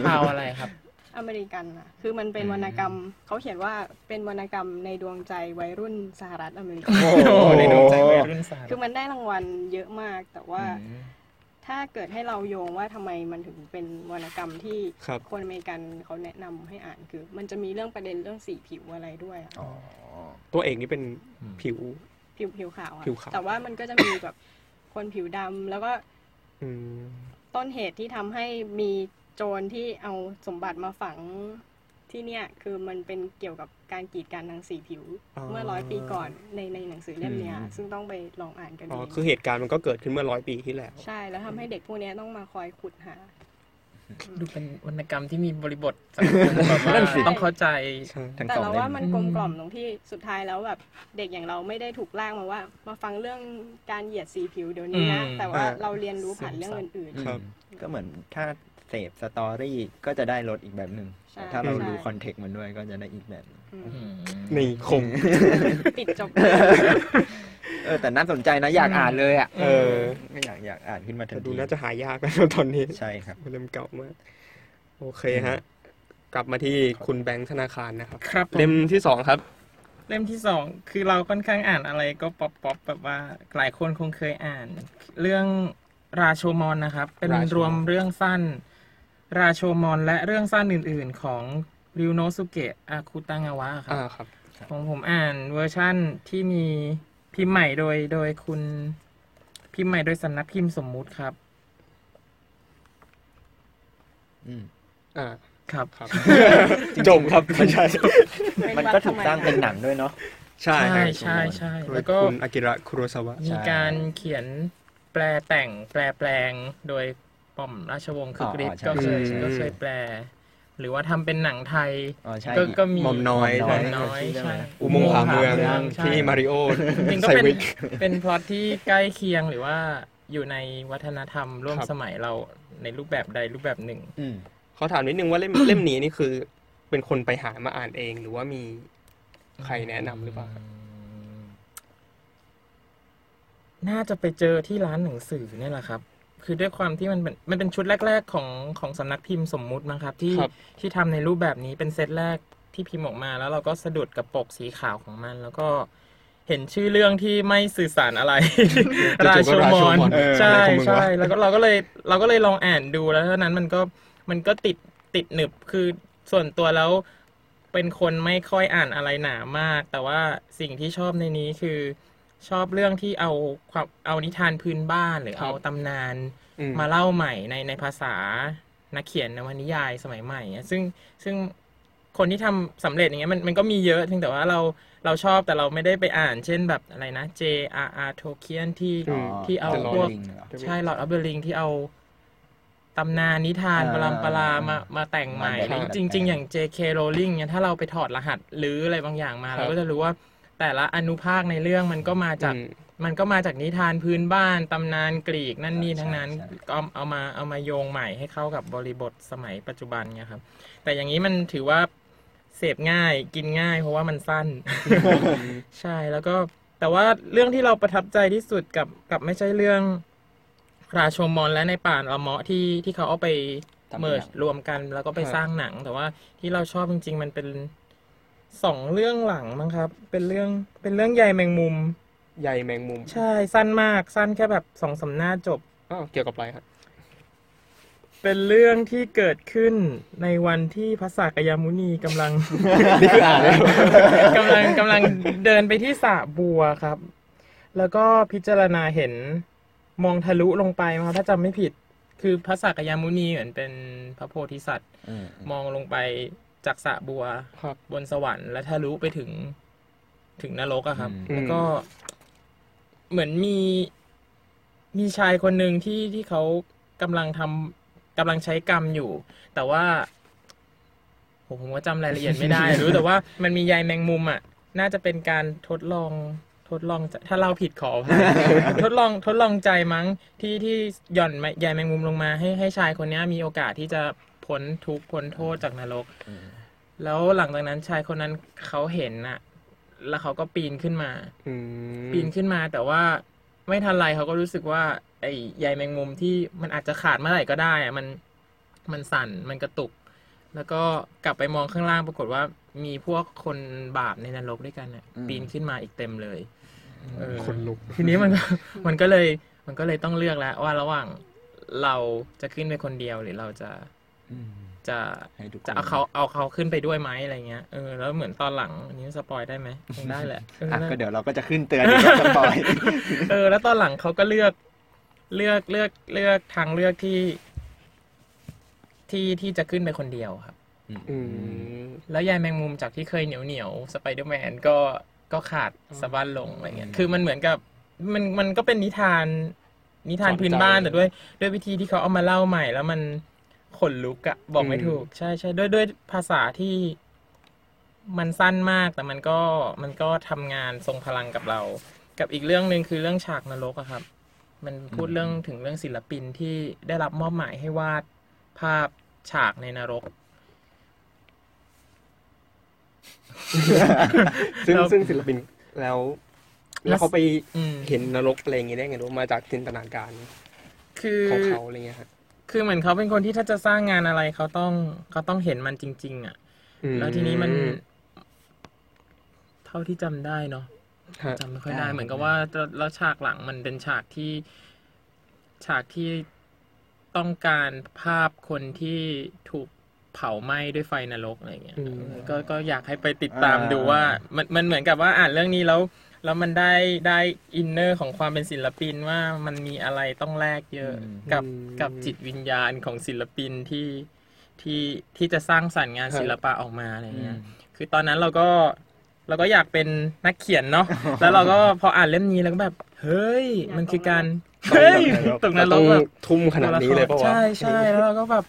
ชาวอะไรครับอเมริกันนะคือมันเป็นอืมวรรณกรรม เขาเขียนว่าเป็นวรรณกรรมในดวงใจวัยรุ่นสหรัฐอเมริกา โอ้โอ้โหในดวงใจวัยรุ่นสาวคือมันได้รางวัลเยอะมาก แต่ว่าอืม ถ้าเกิดให้เราโยงว่าทำไมมันถึงเป็นวรรณกรรมที่ครับคนอเมริกันเขาแนะนำให้อ่านคือ มันจะมีเรื่องประเด็นเรื่องสีผิวอะไรด้วยอะอ๋อตัวเอกนี่เป็นอืมผิวผิวผิวขาวอะผิวขาวแต่ว่ามันก็จะมีแบบคนผิวดำแล้วก็อืมต้นเหตุที่ทำให้มีโจรที่เอาสมบัติมาฝัง ที่เนี่ยคือมันเป็นเกี่ยวกับการกีดกันทางสีผิว เมื่อร้อยปีก่อนในในหนังสือเล่มเนี้ยซึ่งต้องไปลองอ่านกันอ๋อเองคือเหตุการณ์มันก็เกิดขึ้นเมื่อร้อยปีที่แล้ว ใช่แล้วทำให้เด็กพวกเนี้ยต้องมาคอยขุดหาดูเป็นวรรณกรรมที่มีบริบทสังคมแบบว่านั่นสิต้องเข้าใจใช่ทั้งแต่สองเราเล่ว่ามมันอืมกลมกล่อมตรงที่สุดท้ายแล้วแบบเด็กอย่างเราไม่ได้ถูกล่างมาว่า มาฟังเรื่องการเหยียดสีผิวเดี๋ยวนี้นะอืมแต่ว่าอ่าเราเรียนรู้ผ่านเรื่องอื่นครับก็เหมือนถ้า เสพสตอรี่ก็จะได้รสอีกแบบหนึ่งใช่ถ้าเราใช่ รู้คอนเทกต์มันด้วยก็จะได้อีกแบบหนึ่งๆอืมอืมนี่คง ปิดจบ เออแต่น่าสนใจนะอยากอ่านเลยอะเออ ก็อยากอยากอ่านขึ้นมาทัแต่ดูน่าจะหายากนะตอนนี้ใช่ครับ เล่มเก่ามากโอเคฮะ กลับมาที่คุณแบงค์ธนาคารนะครับ ครับผมเล่มที่สองครับ เล่มที่สองคือเราค่อนข้างอ่านอะไรก็ pop pop แบบว่าหลายคนคงเคยอ่าน เรื่องราโชมอนนะครับ เป็นราโชมอน รวมเรื่องสั้น ราโชมอนและเรื่องสั้นอื่น ๆ ของริวโนสุเกะอาคุตังาวะครับอ่าครับ ของผมอ่านเวอร์ชั่นที่มีพิมพ์ใหม่โดยโดยคุณพิมพ์ใหม่โดยสำนักพิมพ์สมมุติครับ อืมอ่าครับ ครับจบครับไม่ใช่ มันก็ถูกสร้างเป็นหนังด้วยเนาะใช่ใช่ครับใช่ใช่โดยแล้วก็คุณอากิระคุโรซาวะมีการเขียนแปลแต่งแปลแปลงโดย ป้อมราชวงศ์คึกฤทธิ์อ๋อก็ใช่เคยใช่ก็เคยแปล หรือว่าทำเป็นหนังไทยอ๋อใช่ก็ก็มีหม่อมน้อยหม่อมน้อยใช่ไหมใช่อุโมงค์ผาเมืองใช่ที่มาริโอจริงๆก็ใส่เป็นวิกเป็นพล็อตที่ใกล้เคียงหรือว่าอยู่ในวัฒนธรรมร่วมครับสมัยเราในรูปแบบใดรูปแบบหนึ่งอืมเขาถามนิดนึงว่าเล่มเล่มนี้นี่คือเป็นคนไปหามาอ่านเองหรือว่ามีใครแนะนำหรือเปล่าครับน่าจะไปเจอที่ร้านหนังสือเนี่ยแหละครับ คือด้วยความที่มันเป็นมันเป็นชุดแรก ๆ ของของสำนักพิมพ์สมมุตินะครับ ที่ครับ ที่ทำในรูปแบบนี้เป็นเซตแรกที่พิมพ์ออกมา แล้วเราก็สะดุดกับปกสีขาวของมัน แล้วก็เห็นชื่อเรื่องที่ไม่สื่อสารอะไร ราโชมอนเออใช่อะไรของมึงวะ ใช่แล้วก็เราก็เลยเราก็เลยลองอ่านดูแล้วเท่านั้นมันก็มันก็ติดติดหนึบคือส่วนตัวแล้วเป็นคนไม่ค่อยอ่านอะไรหนามาก แต่ว่าสิ่งที่ชอบในนี้คือ ชอบเรื่องที่เอาความเอานิทานพื้นบ้านหรือครับเอาตำนานอืมมาเล่าใหม่ในในภาษานักเขียนนวนิยายสมัยใหม่อะซึ่งซึ่งคนที่ทำสำเร็จอย่างเงี้ยมันมันก็มีเยอะเพียงแต่ว่าเราเราชอบแต่เราไม่ได้ไปอ่าน เช่นแบบอะไรนะ J.R.R. Tolkien ที่อืมที่เอา The Lord พวก Ring เหรอใช่ Lord of the Ring ที่เอาตำนานนิทานอ่าปรำปรามามาแต่งใหม่มาแต่งจริง ๆ อย่าง J.K. Rowling เนี่ยถ้าเราไปถอดรหัสหรืออะไรบางอย่างมาครับเราก็จะรู้ว่า แต่ละอนุภาคในเรื่องมันก็มาจากอืมมันก็มาจากนิทานพื้นบ้านตำนานกรีกนั่นนี่ใช่ทั้งนั้นใช่ก็เอาเอามาเอามาโยงใหม่ให้เข้ากับบริบทสมัยปัจจุบันเนี่ยครับ แต่อย่างนี้มันถือว่าเสพง่ายกินง่าย เพราะว่ามันสั้น ใช่แล้วก็แต่ว่าเรื่องที่เราประทับใจที่สุดกับกับไม่ใช่เรื่องราโชมอนและในป่าละเมาะที่ที่เขาเอาไปทำเป็นเมิร์หนังรวมกันแล้วก็ไปครับสร้างหนัง แต่ว่าที่เราชอบจริง ๆ มันเป็น สองเรื่องหลังมั้งครับ เป็นเรื่องเป็นเรื่องใยแมงมุม ใยแมงมุมใช่สั้นมากสั้นแค่แบบสองสามหน้าจบอ้าวเกี่ยวกับอะไรครับเป็นเรื่องที่เกิดขึ้นในวันที่พระสากยมุนีกำลัง นี่คืออ่านแล้วกำลังกำลังเดินไปที่สระบัวครับ แล้วก็พิจารณาเห็นมองทะลุลงไปมาถ้าจำไม่ผิด คือพระสากยมุนีเหมือนเป็นพระโพธิสัตว์อืมมองลงไป จากสระบัวครับ บนสวรรค์และทะลุไปถึงถึงนรกอะครับอืมแล้วก็เหมือนมีมีชายคนหนึ่งที่ที่เขากำลังทำกำลังใช้กรรมอยู่ แต่ว่าผมผมก็จำรายละเอียดไม่ได้ รู้แต่ว่ามันมีใยแมงมุมอะน่าจะเป็นการทดลองทดลองถ้าเราผิดขออภัยทดลองทดลองใจมั้งที่ที่หย่อนใยแมงมุมลงมา ให้ให้ชายคนเนี้ยมีโอกาสที่จะพ้นทุกข์พ้นโทษจากนรกอืม แล้วหลังจากนั้นชายคนนั้นเขาเห็นน่ะแล้วเขาก็ปีนขึ้นมาอืมปีนขึ้นมาแต่ว่าไม่ทันไรเขาก็รู้สึกว่า ไอ้ใยแมงมุมที่มันอาจจะขาดเมื่อไหร่ก็ได้อะมันมันสั่นมันกระตุก แล้วก็กลับไปมองข้างล่างปรากฏว่ามีพวกคนบาปในนรกด้วยกันน่ะอืมปีนขึ้นมาอีกเต็มเลยเออคนลุกทีนี้มันก็มันก็เลยมันก็เลยต้องเลือกแล้วว่าระหว่างเราจะขึ้นไปคนเดียวหรือเราจะอืม จะให้ทุกคนจะเอาเขาเอาเขาขึ้นไปด้วยไหมอะไรเงี้ยเออแล้วเหมือนตอนหลังอันนี้สปอยได้ไหมคงได้แหละเอออะนั่นก็เดี๋ยวเราก็จะขึ้นเตือนอีกว่าสปอยเออ แล้วตอนหลังเขาก็เลือกเลือกเลือกเลือกทางเลือกที่ ที่ที่จะขึ้นไปคนเดียวครับอืมแล้วยายแมงมุมจากที่เคยเหนียวเหนียวสไปเดอร์แมนก็ก็ขาดสะบั้นลงอะไรเงี้ยคือมันเหมือนกับมันมันก็เป็นนิทานนิทานพื้นบ้านแต่ด้วย ด้วยวิธีที่เขาเอามาเล่าใหม่ แล้วมัน ขนลุกอะบอกไม่ถูก ใช่ใช่ด้วยด้วยภาษาที่มันสั้นมากแต่มันก็มันก็ทำงานทรงพลังกับเรา กับอีกเรื่องหนึ่งคือเรื่องฉากนรกอะครับ มันพูดเรื่องถึงเรื่องศิลปินที่ได้รับมอบหมายให้วาดภาพฉากในนรก ซึ่งเราซึ่งศิลปินแล้ว แล้วเขาไปอืม เห็นนรกอะไรอย่างงี้ได้ไงรู้มาจากจินตนาการคือ ของเขาอะไรเงี้ยครับ คือเหมือนเขาเป็นคนที่ถ้าจะสร้างงานอะไรเขาต้องเขาต้องเห็นมันจริง ๆ อะอืมแล้วทีนี้มัน เท่าที่จำได้เนาะฮะจำไม่ค่อยได้ได้ เหมือนกับว่าแล้วแล้วฉากหลังมันเป็นฉากที่ฉากที่ต้องการภาพคนที่ถูกเผาไหม้ด้วยไฟนรกอะไรเงี้ยอืมเออก็ก็อยากให้ไปติดตามดูว่า มันมันเหมือนกับว่าอ่านเรื่องนี้แล้ว แล้วมันได้ได้ inner ของความเป็นศิลปินว่ามันมีอะไรต้องแลกเยอะอืมกับอืมกับจิตวิญญาณของศิลปินที่ที่ที่จะสร้างสรรค์งานครับศิลปะออกมาอะไรเงี้ย คือตอนนั้นเราก็เราก็อยากเป็นนักเขียนเนาะ แล้วเราก็พออ่านเล่มนี้แล้วก็แบบ เฮ้ย มันคือการ เฮ้ยตกนรต้อกงแบบทุ่มขนาดนี้เลยปะวะ ใช่ใช่แล้วเราก็แบบ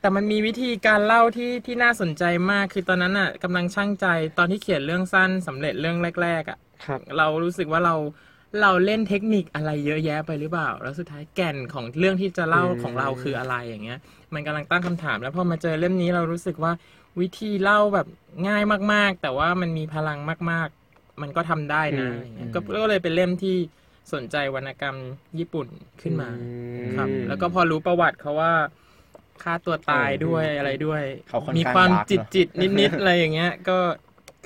แต่มันมีวิธีการเล่าที่ที่น่าสนใจมาก คือตอนนั้นอะกำลังช่างใจ ตอนที่เขียนเรื่องสั้นสำเร็จเรื่องแรก ๆ อะ ครับ เรารู้สึกว่าเราเราเล่นเทคนิคอะไรเยอะแยะไปหรือเปล่า แล้วสุดท้ายแก่นของเรื่องที่จะเล่าอืมของเราคืออะไรอย่างเงี้ย มันกำลังตั้งคำถาม แล้วพอมาเจอเล่มนี้เรารู้สึกว่าวิธีเล่าแบบง่ายมาก ๆ แต่ว่ามันมีพลังมาก ๆ มันก็ทำได้นะอย่างเงี้ยก็ก็เลยเป็นเล่มที่สนใจวรรณกรรมญี่ปุ่นขึ้นมาอืมครับ แล้วก็พอรู้ประวัติเขาว่าฆ่าตัวตายด้วยอะไรด้วยเขาค่อนมีข้างความดาร์กจิตเนอะจิตนิดนิดๆอะไรอย่างเงี้ย ก็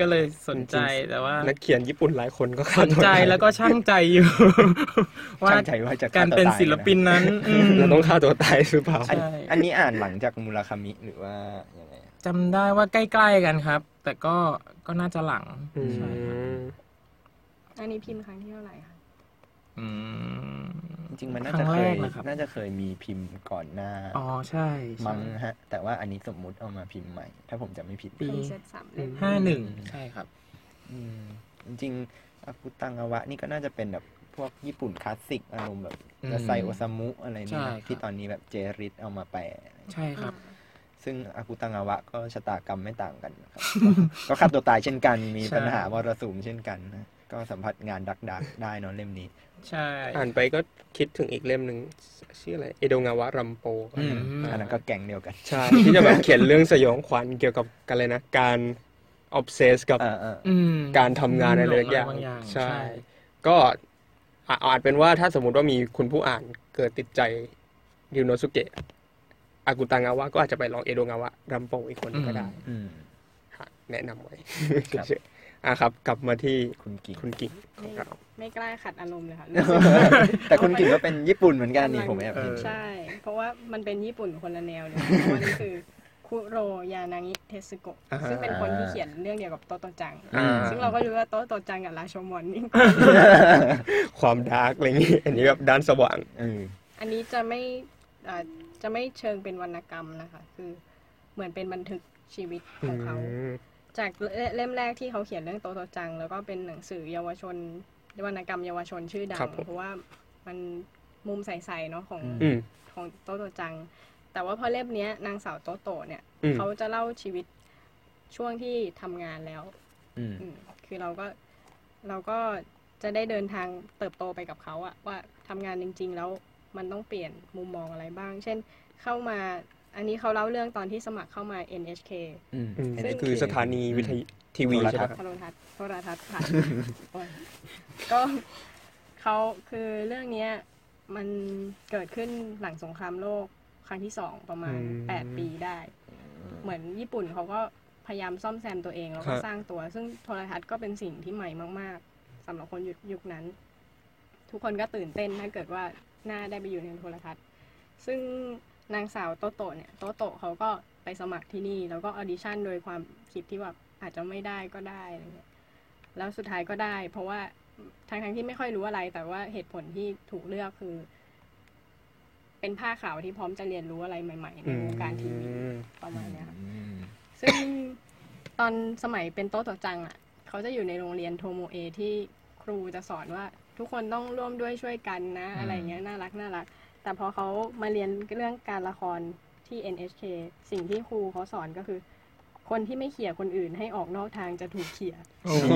ก็เลยสนใจแต่ว่านักเขียนญี่ปุ่นหลายคนก็สฆ่านตัวใจตายแล้วก็ช่างใจอยู่ ว่าช่างใจว่าจะฆ่การตัวเป็นตายศิลปินนั้นอืมเราต้องฆ่าตัวตายหรือเปล่าอันใช่อันนี้อ่านหลังจากมูราคามิหรือว่ายังไงอะจำได้ว่าใกล้ๆกันครับ แต่ก็ก็น่าจะหลังอืมใช่ครับอันนี้พิมพ์ครั้งที่เท่าไหร่คะอืม จริงๆมันน่าครั้จะงเคแรยกนะครับน่าจะเคยมีพิมพ์ก่อนหน้า อ๋อใช่ใช่มั้งฮะ แต่ว่าอันนี้สมมุติเอามาพิมพ์ใหม่ ถ้าผมจะไม่ผิดปีเป็นเซตสามเล่มห้าหนึ่งใช่ครับอืมจริงๆอากุตังอวะ นี่ก็น่าจะเป็นแบบพวกญี่ปุ่นคลาสสิกอารมณ์แบบอืมจะไซโอซามุอะไรใช่เนี่ยครับที่ตอนนี้แบบเจริสเอามาแปลใช่ครับ ซึ่งอากุตังอวะก็ชะตากรรมไม่ต่างกันนะครับ ก็ฆ่าตัวตายเช่นกัน มีใช่ปัญหามรสุมเช่นกันนะ ก็สัมผัสงานดักดักๆได้เนอะเล่มนี้ ใช่ อ่านไปก็คิดถึงอีกเล่มหนึ่งชื่ออะไรเอโดงาวะรัมโปอืมอืมอันนั้นก็แก่งเดียวกัน ใช่ ที่จะแบบเขียนเรื่องสยองขวัญเกี่ยวกับกันเลยนะ การออ s เซสกับเออเอออืมการทำงานอะไรหลายอย่างบางอย่างใช่ ก็อะอาจเป็นว่าถ้าสมมุติว่ามีคุณผู้อ่านเกิดติดใจริวโนสุเกะอากุตังาวะก็อาจจะไปลองเอโดงาวะรัมโปอีกคนก็ได้อืมฮะแนะนำไว้ครับ อะครับ กลับมาที่คุณกิ่งคุณกิ่งของเราไม่กล้าขัดอารมณ์เลยค่ะ แต่คุณกิ่งก็เป็นญี่ปุ่นเหเหมือนกันนี่ผมแอบเอเห็นอใช่ เพราะว่ามันเป็นญี่ปุ่นคนละแนวเลยเพราะว่านี่คือคุโรยานางิเทสโกะอ่าฮะซึ่งเป็นคนที่เขียนเรื่องเดียวกับโตโตจังอ่าซึ่งเราก็รู้ว่าโตโตจังกับราโชมอนนี่ความ dark อะไรอย่างนี้อันนี้แบบด้านสว่างเอออันนี้จะไม่อ่าจะไม่เชิงเป็นวรรณกรรมนะคะ คือเหมือนเป็นบันทึกชีวิตของเขาอืม จากเล่มแรกที่เขาเขียนเรื่องโตโตจัง แล้วก็เป็นหนังสือเยาวชนวรรณกรรมเยาวชนชื่อดัครังบผมเพราะว่ามันมุมใสๆเนาะของอืมของโตโตจัง แต่ว่าพอเล่มเนี้ยนางสาวโตโตเนี่ยอืมเขาจะเล่าชีวิตช่วงที่ทำงานแล้วอืมอืมคือเราก็เราก็จะได้เดินทางเติบโตไปกับเขาอะว่าทำงานจริง ๆ แล้วมันต้องเปลี่ยนมุมมองอะไรบ้าง เช่นเข้ามา อันนี้เขาเล่าเรื่องตอนที่สมัครเข้ามา NHK อืมอืม NHK คือสถานีวิทยุทีวีโทรใช่ทัไหมศน์ครับโทรทัศน์โทรทัศน์ค่ะโอ้ยก็เขาคือเรื่องเนี้ยมันเกิดขึ้นหลังสงครามโลกครั้งที่สองประมาณอืมแปดปีได้ เหมือนญี่ปุ่นเขาก็พยายามซ่อมแซมตัวเองแล้วคก็รับสร้างตัว ซึ่งโทรทัศน์ก็เป็นสิ่งที่ใหม่มาก ๆสำหรับคนยุคยุคนั้น ทุกคนก็ตื่นเต้นถ้าเกิดว่าหน้าได้ไปอยู่ในโทรทัศน์ ซึ่ง นางสาวโตโตะเนี่ยโตโตะเขาก็ไปสมัครที่นี่แล้วก็ audition โดยความคิดที่แบบอาจจะไม่ได้ก็ได้อะไรเงี้ยแล้วสุดท้ายก็ได้ เพราะว่าทั้งๆที่ไม่ค่อยรู้อะไร แต่ว่าเหตุผลที่ถูกเลือกคือ เป็นผ้าขาวที่พร้อมจะเรียนรู้อะไรใหม่ ๆ ในวงการทีวีอืมประมาณเนี้ยค่ะอืมซึ่งตอนสมัยเป็นโต๊ะต่อจังอะ เขาจะอยู่ในโรงเรียนโทโมเอที่ครูจะสอนว่า ทุกคนต้องร่วมด้วยช่วยกันนะ อะไรเงี้ยน่ารักน่ารัก แต่พอเขามาเรียนเรื่องการละครที่ NHK สิ่งที่ครูเขาสอนก็คือ คนที่ไม่เขี่ยคนอื่นให้ออกนอกทางจะถูกเขี่ยโอ้โห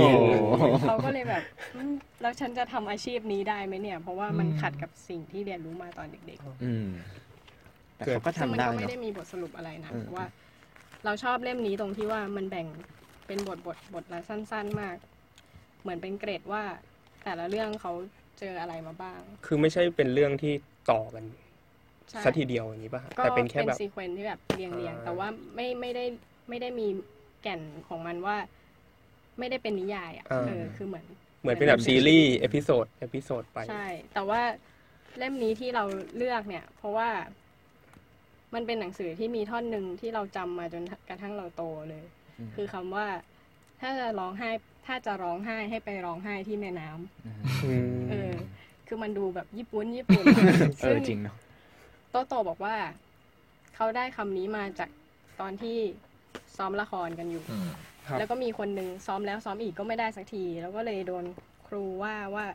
เขาก็เลยแบบอืมแล้วฉันจะทำอาชีพนี้ได้ไหมเนี่ย เพราะว่ามันอืมขัดกับสิ่งที่เรียนรู้มาตอนเด็กๆอืมแต่เขาก็ซึ่งทำมันได้ก็ไม่เนาะได้มีบทสรุปอะไรนะอืมเพราะว่า เราชอบเล่มนี้ตรงที่ว่ามันแบ่งเป็นบทบทบทละสั้น ๆมาก เหมือนเป็นเกรดว่าแต่ละเรื่องเขาเจออะไรมาบ้าง คือไม่ใช่เป็นเรื่องที่ ต่อกันซะทีเดียวใช่อย่างนี้ป่ะฮะก็แต่เป็นแค่แบบ se quence ที่แบบเรียงเรียงอ่าแต่ว่าไม่ไม่ได้ไม่ได้มีแก่นของมันว่า ไม่ได้เป็นนิยายอะเออคือเหมือน เหมือนเป็นแบบซีรีส์ episode episode ไป ใช่ แต่ว่าเล่มนี้ที่เราเลือกเนี่ย เพราะว่า มันเป็นหนังสือที่มีท่อนหนึ่งที่เราจำมาจนกระทั่งเราโตเลยอืมคือคำว่า ถ้าจะร้องไห้ ถ้าจะร้องไห้ให้ไปร้องไห้ที่แม่น้ำอืมเออ คือมันดูแบบญี่ปุ่นญี่ปุ่นเออจริงเนาะโตโตบอกว่า เขาได้คำนี้มาจากตอนที่ซ้อมละครกันอยู่อืมครับแล้วก็มีคนหนึ่งซ้อมแล้วซ้อมอีกก็ไม่ได้สักที แล้วก็เลยโดนครูว่าว่า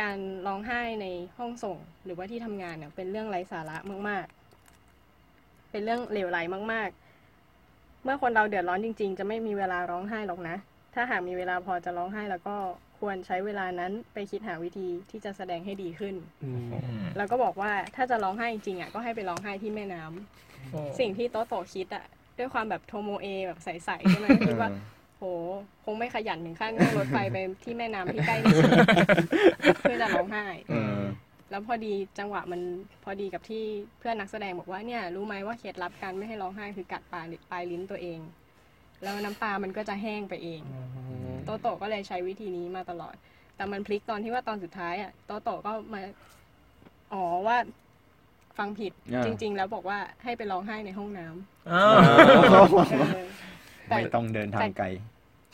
การร้องไห้ในห้องส่ง หรือว่าที่ทำงานเนี่ยเป็นเรื่องไร้สาระมาก ๆ เป็นเรื่องเลวไหลมาก ๆ เมื่อคนเราเดือดร้อนจริง ๆ จะไม่มีเวลาร้องไห้หรอกนะ ถ้าหากมีเวลาพอจะร้องไห้แล้วก็ ควรใช้เวลานั้นไปคิดหาวิธีที่จะแสดงให้ดีขึ้นอืมอืมแล้วก็บอกว่าถ้าจะร้องไห้จริงๆอะก็ให้ไปร้องไห้ที่แม่น้ำโอ้สิ่งที่โตโตคิดอะด้วยความแบบโทโมเอแบบใสๆใช่ไหมคิดว่าโหคงไม่ขยันถึงขั้นนั่งรถไฟไปที่แม่น้ำที่ใกล้ที่สุดเพื่อจะร้องไห้เออแล้วพอดีจังหวะมันพอดีกับที่เพื่อนนักแสดงบอกว่าเนี่ยรู้ไหมว่าเคล็ดลับการไม่ให้ร้องไห้คือกัดปลายปลายลิ้นตัวเอง แล้วน้ำตามันก็จะแห้งไปเอง โตโตก็เลยใช้วิธีนี้มาตลอด แต่มันพลิกตอนที่ว่าตอนสุดท้ายอะโตโตก็มาอ๋อว่าฟังผิดอ่าจริง ๆ แล้วบอกว่าให้ไปร้องไห้ในห้องน้ำอ้าวเออแต่ไม่ต้องเดินทางไกล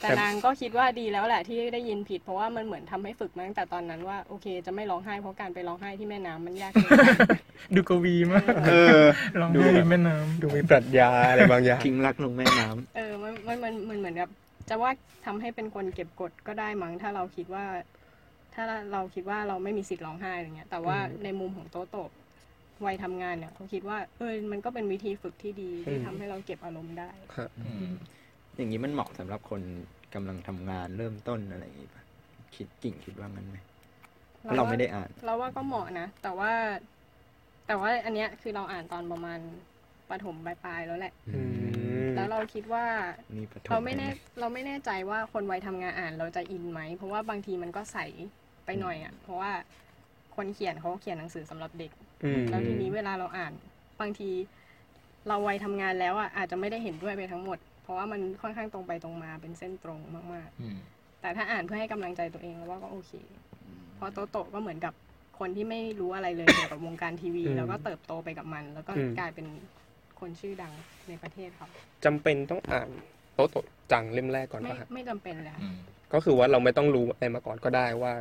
แต่นางก็คิดว่าดีแล้วแหละที่ได้ยินผิด เพราะว่ามันเหมือนทำให้ฝึกมาตั้งแต่ตอนนั้นว่าโอเค จะไม่ร้องไห้เพราะการไปร้องไห้ที่แม่น้ำมันยากเกินไปดูกวีมากเออลองดูให้แบบแม่น้ดูมีปรัชญาอะไรบางอย่างทิ้งรักลงแม่น้ำเออมันมันมันมันเหมือนแบบจะว่าทำให้เป็นคนเก็บกดก็ได้มั้งถ้าเราคิดว่า ถ้าเราคิดว่าเราไม่มีสิทธิ์ร้องไห้อะไรเงี้ย แต่ว่าอืมในมุมของโตโตะวัยทำงานเนี่ยเขาคิดว่า เออมันก็เป็นวิธีฝึกที่ดีที่อืมทำให้เราเก็บอารมณ์ได้ครับำ อืมอย่างนี้มันเหมาะสำหรับคนกำลังทำงานเริ่มต้นอะไรอย่างงี้ปะคิดกิ่งคิดว่างั้นไหมเพราะเราไม่ได้อ่าน เราว่าก็เหมาะนะ แต่ว่า แต่ว่าอันเนี้ยคือเราอ่านตอนประมาณประถมปลายๆแล้วแหละอืมแล้วเราคิดว่านี่ประถมเราไม่แน่ห็หเราไม่แน่ใจว่าคนวัยทำงานอ่านเราจะอินไหม เพราะว่าบางทีมันก็ใสไปหน่อยอะ เพราะว่าคนเขียนเขาเขียนหนังสือสำหรับเด็กอืมแล้วทีนี้เวลาเราอ่าน บางที เราวัยทำงานแล้วอะอาจจะไม่ได้เห็นด้วยไปทั้งหมด เพราะว่ามันค่อนข้างตรงไปตรงมาเป็นเส้นตรงมากอืมๆแต่ถ้าอ่านเพื่อให้กำลังใจตัวเองแล้วว่าก็โอเค เพราะโตโตะก็เหมือนกับคนที่ไม่รู้อะไรเลยเกี่ยวกับวงการทีวีอืมแล้วก็เติบโตไปกับมัน แล้วก็อืมกลายเป็นคนชื่อดังในประเทศเขาจำเป็นต้องอ่านโตโตะจังเล่มแรกก่อนไม่ป่ะฮะไม่จำเป็นเลยค่ะอืมก็คือว่าเราไม่ต้องรู้อะไรมาก่อนก็ได้ว่า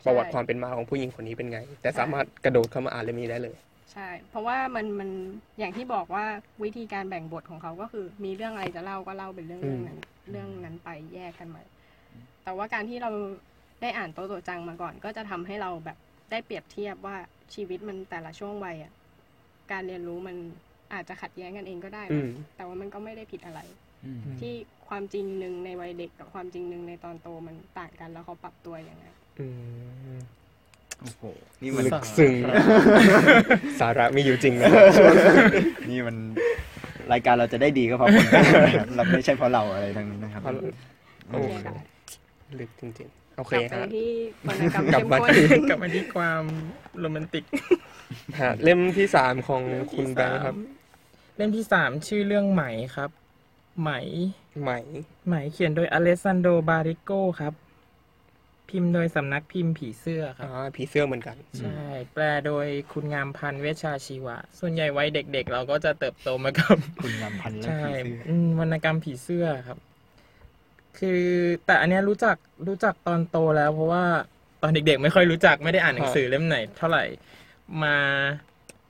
ใช่ประวัติความเป็นมาของผู้หญิงคนนี้เป็นไง แต่สามารถกระโดดเข้ามาอ่านเล่มนี้ได้เลย ใช่ เพราะว่ามันมันอย่างที่บอกว่าวิธีการแบ่งบทของเขาก็คือ มีเรื่องอะไรจะเล่าก็เล่าเป็นเรื่องอืเรื่องมนั้นเรื่องนั้นไปแยกกันมาแต่ว่าการที่เราได้อ่านโตโตจังมาก่อน ก็จะทำให้เราแบบได้เปรียบเทียบว่าชีวิตมันแต่ละช่วงวัยอะการเรียนรู้มันอาจจะขัดแย้งกันเองก็ได้อืนะมแต่ว่ามันก็ไม่ได้ผิดอะไรอืมที่ความจริงหนึ่งในวัยเด็กกับความจริงหนึ่งในตอนโตมันต่างกันแล้วเขาปรับตัวยังไงอืม โอ้โหนี่มันลึกซึ้ง สาระมีอยู่จริงนะนี่มันรายการเราจะได้ดีก็เพราะคนนะครับเราไม่ใช่เพราะเราอะไรทั้งนั้นนะครับ โอเคลึกจริงๆ โอเคกลับไปฮะที่วรรณกรรมกลับเข้มมาข้นที่กลับมาที่ความโรแมนติก ฮะเล่มที่สามของคุณแบงค์ครับ เล่มที่สามชื่อเรื่องไหมครับ ไหม ไหม ไหมเขียนโดยอเลสซานโดบาริโกครับ พิมพ์โดยสำนักพิมพ์ผีเสื้อคอ๋รัอบผีเสื้อเหมือนกัน ใช่ แปลโดยคุณงามพันธ์เวชชาชีวะ ส่วนใหญ่วัยเด็ก ๆ เราก็จะเติบโตมากับคุณงามพันธ์และใช่ผีเสื้ออืมวรรณกรรมผีเสื้อครับ คือแต่อันเนี้ยรู้จักรู้จักตอนโตแล้ว เพราะว่าตอนเด็ก ๆ ไม่ค่อยรู้จักไม่ได้อ่านหนังสือเล่มไหน เท่าไหร่มา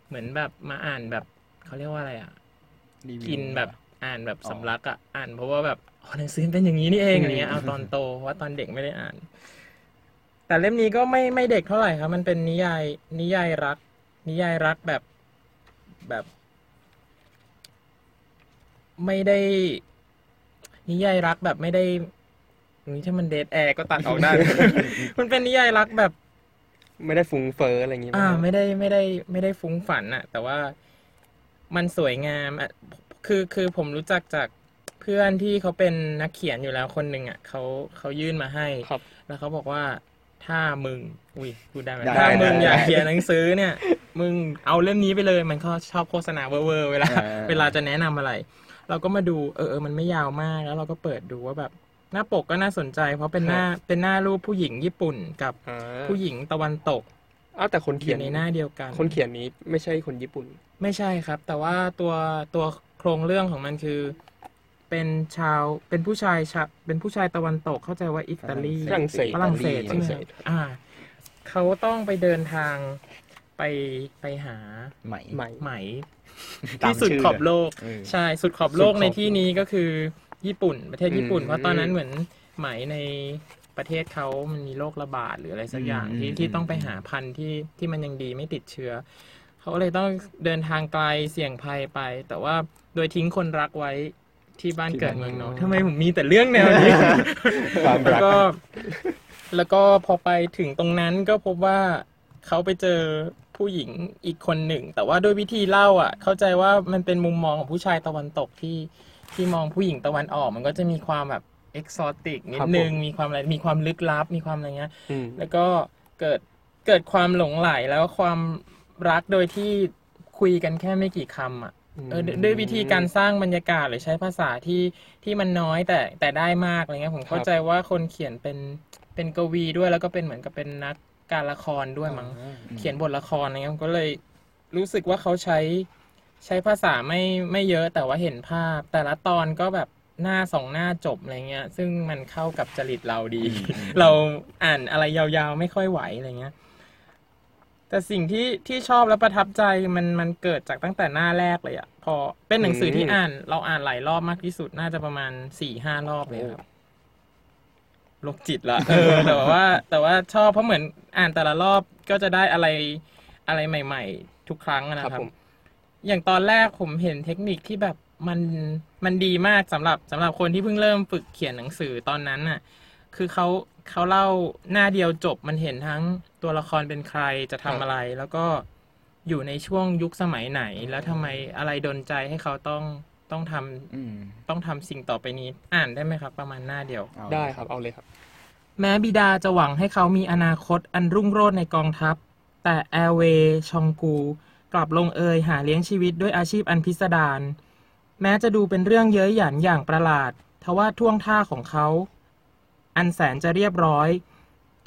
เหมือนแบบมาอ่านแบบเขาเรียกว่าอะไรอะ รีวิว กินแบบอ่านแบบอ๋อสำลักอะอ่านเพราะว่าแบบอ๋อหนังสือเป็นอย่างนี้นี่เองอืม อะไรเงี้ยเอาตอนโตเพราะว่าตอนเด็กไม่ได้อ่าน แต่เล่มนี้ก็ไม่ไม่เด็กเท่าไหร่ครับ มันเป็นนิยาย นิยายรัก นิยายรักแบบแบบ ไม่ได้ นิยายรักแบบไม่ได้นี่ถ้ามันเดทแอร์ก็ตัดออกได้ มันเป็นนิยายรักแบบ ไม่ได้ฟุ้งเฟ้ออะไรอย่างงี้ อ่าไหมไม่ได้ไม่ได้ ไม่ได้ฟุ้งฝันอะแต่ว่ามันสวยงามอะคือคือผมรู้จักจากเพื่อนที่เขาเป็นนักเขียนอยู่แล้วคนหนึ่งอะเขาเขายื่นมาให้ครับแล้วเขาบอกว่า ถ้ามึงอุ้ยพูดได้ไหมได้ถ้ามึงได้อยากได้เขียนหนังสือเนี่ย มึงเอาเล่มนี้ไปเลย มันก็ชอบโฆษณาเวอร์ๆเวลาเออเวลาจะแนะนำอะไร เราก็มาดูเออเออมันไม่ยาวมากแล้วเราก็เปิดดูว่าแบบ หน้าปกก็น่าสนใจ เพราะเป็นหน้าเป็นหน้ารูปผู้หญิงญี่ปุ่นกับอ่าผู้หญิงตะวันตกอ้าวแต่คนอเขียนยู่ในหน้าเดียวกัน คนเขียนนี้ไม่ใช่คนญี่ปุ่น ไม่ใช่ครับ แต่ว่าตัวตัวโครงเรื่องของมันคือ เป็นชาวเป็นผู้ชายชาเป็นผู้ชายตะวันตกเข้าใจว่าอิตาลีฝรั่งเศสฝรั่งเศสฝใช่รั่ไหงมเศครับสอ่าเขาต้องไปเดินทางไปไปหาไหมไหมไหมตามที่สุดชื่อขอบโลกเออใช่สุดขอบโลกสุดขอบในที่นี้ก็คือญี่ปุ่น ประเทศญี่ปุ่นอืมเพราะตอนนั้นเหมือนไหมในประเทศเขามันมีโรคระบาดหรืออะไรสักอย่างที่ที่ต้องไปหาพันธุ์ที่ที่มันยังดีไม่ติดเชื้อ เขาเลยต้องเดินทางไกลเสี่ยงภัยไป แต่ว่าโดยทิ้งคนรักไว้ ที่บ้านเกิดเมืองนอนทำไมผมมีแต่เรื่องแนวนี้ความแล้วรักก็ แล้วก็พอไปถึงตรงนั้นก็พบว่าเขาไปเจอผู้หญิงอีกคนหนึ่ง แต่ว่าด้วยวิธีเล่าอะ เข้าใจว่ามันเป็นมุมมองของผู้ชายตะวันตกที่ที่มองผู้หญิงตะวันออก มันก็จะมีความแบบเอกซอติกนิดนึงมีความอะไรมีความลึกลับมีความอะไรเงี้ยอืมแล้วก็เกิดเกิดความหลงไหลแล้วก็ความรักโดยที่คุยกันแค่ไม่กี่คำอะ เออด้วยด้วยวิธีการสร้างบรรยากาศหรือใช้ภาษาที่ที่มันน้อยแต่แต่ได้มากอะไรเงี้ยผมเข้าใจว่าคนเขียนเป็นเป็นกวีด้วยแล้วก็เป็นเหมือนกับเป็นนักการละครด้วยมั้งเขียนบทละครอะไรเงี้ยผมก็เลยรู้สึกว่าเขาใช้ใช้ภาษาไม่ไม่เยอะแต่ว่าเห็นภาพ แต่ละตอนก็แบบหน้าสองหน้าจบอะไรเงี้ย ซึ่งมันเข้ากับจริตเราดี เราอ่านอะไรยาวๆ ไม่ค่อยไหวอะไรเงี้ย แต่สิ่งที่ที่ชอบและประทับใจมันมันเกิดจากตั้งแต่หน้าแรกเลยอะพอเป็นหนังสือที่อ่าน เราอ่านหลายรอบมากที่สุดน่าจะประมาณสี่ห้ารอบเลยครับโรคจิตละเออแต่ว่า แต่ว่าชอบเพราะเหมือนอ่านแต่ละรอบก็จะได้อะไรอะไรใหม่ ๆ ทุกครั้งอะนะคครัรับบผมอย่างตอนแรกผมเห็นเทคนิคที่แบบมันมันดีมากสำหรับสำหรับคนที่เพิ่งเริ่มฝึกเขียนหนังสือตอนนั้นน่ะ คือเขาเขาเล่าหน้าเดียวจบมันเห็นทั้ง ตัวละครเป็นใครจะทำอะไร แล้วก็อยู่ในช่วงยุคสมัยไหน แล้วทำไมอะไรดนใจให้เขาต้องต้องทำอืมต้องทำสิ่งต่อไปนี้ อ่านได้ไหมครับ ประมาณหน้าเดียวเอาได้ครับเอาเลยครับ แม้บิดาจะหวังให้เขามีอนาคตอันรุ่งโรจน์ในกองทัพ แต่แอร์เวย์ชองกู กลับลงเอยหาเลี้ยงชีวิตด้วยอาชีพอันพิสดารแม้จะดูเป็นเรื่องเย้ยหยันอย่างประหลาดทว่าท่วงท่าของเขา อันแสนจะเรียบร้อย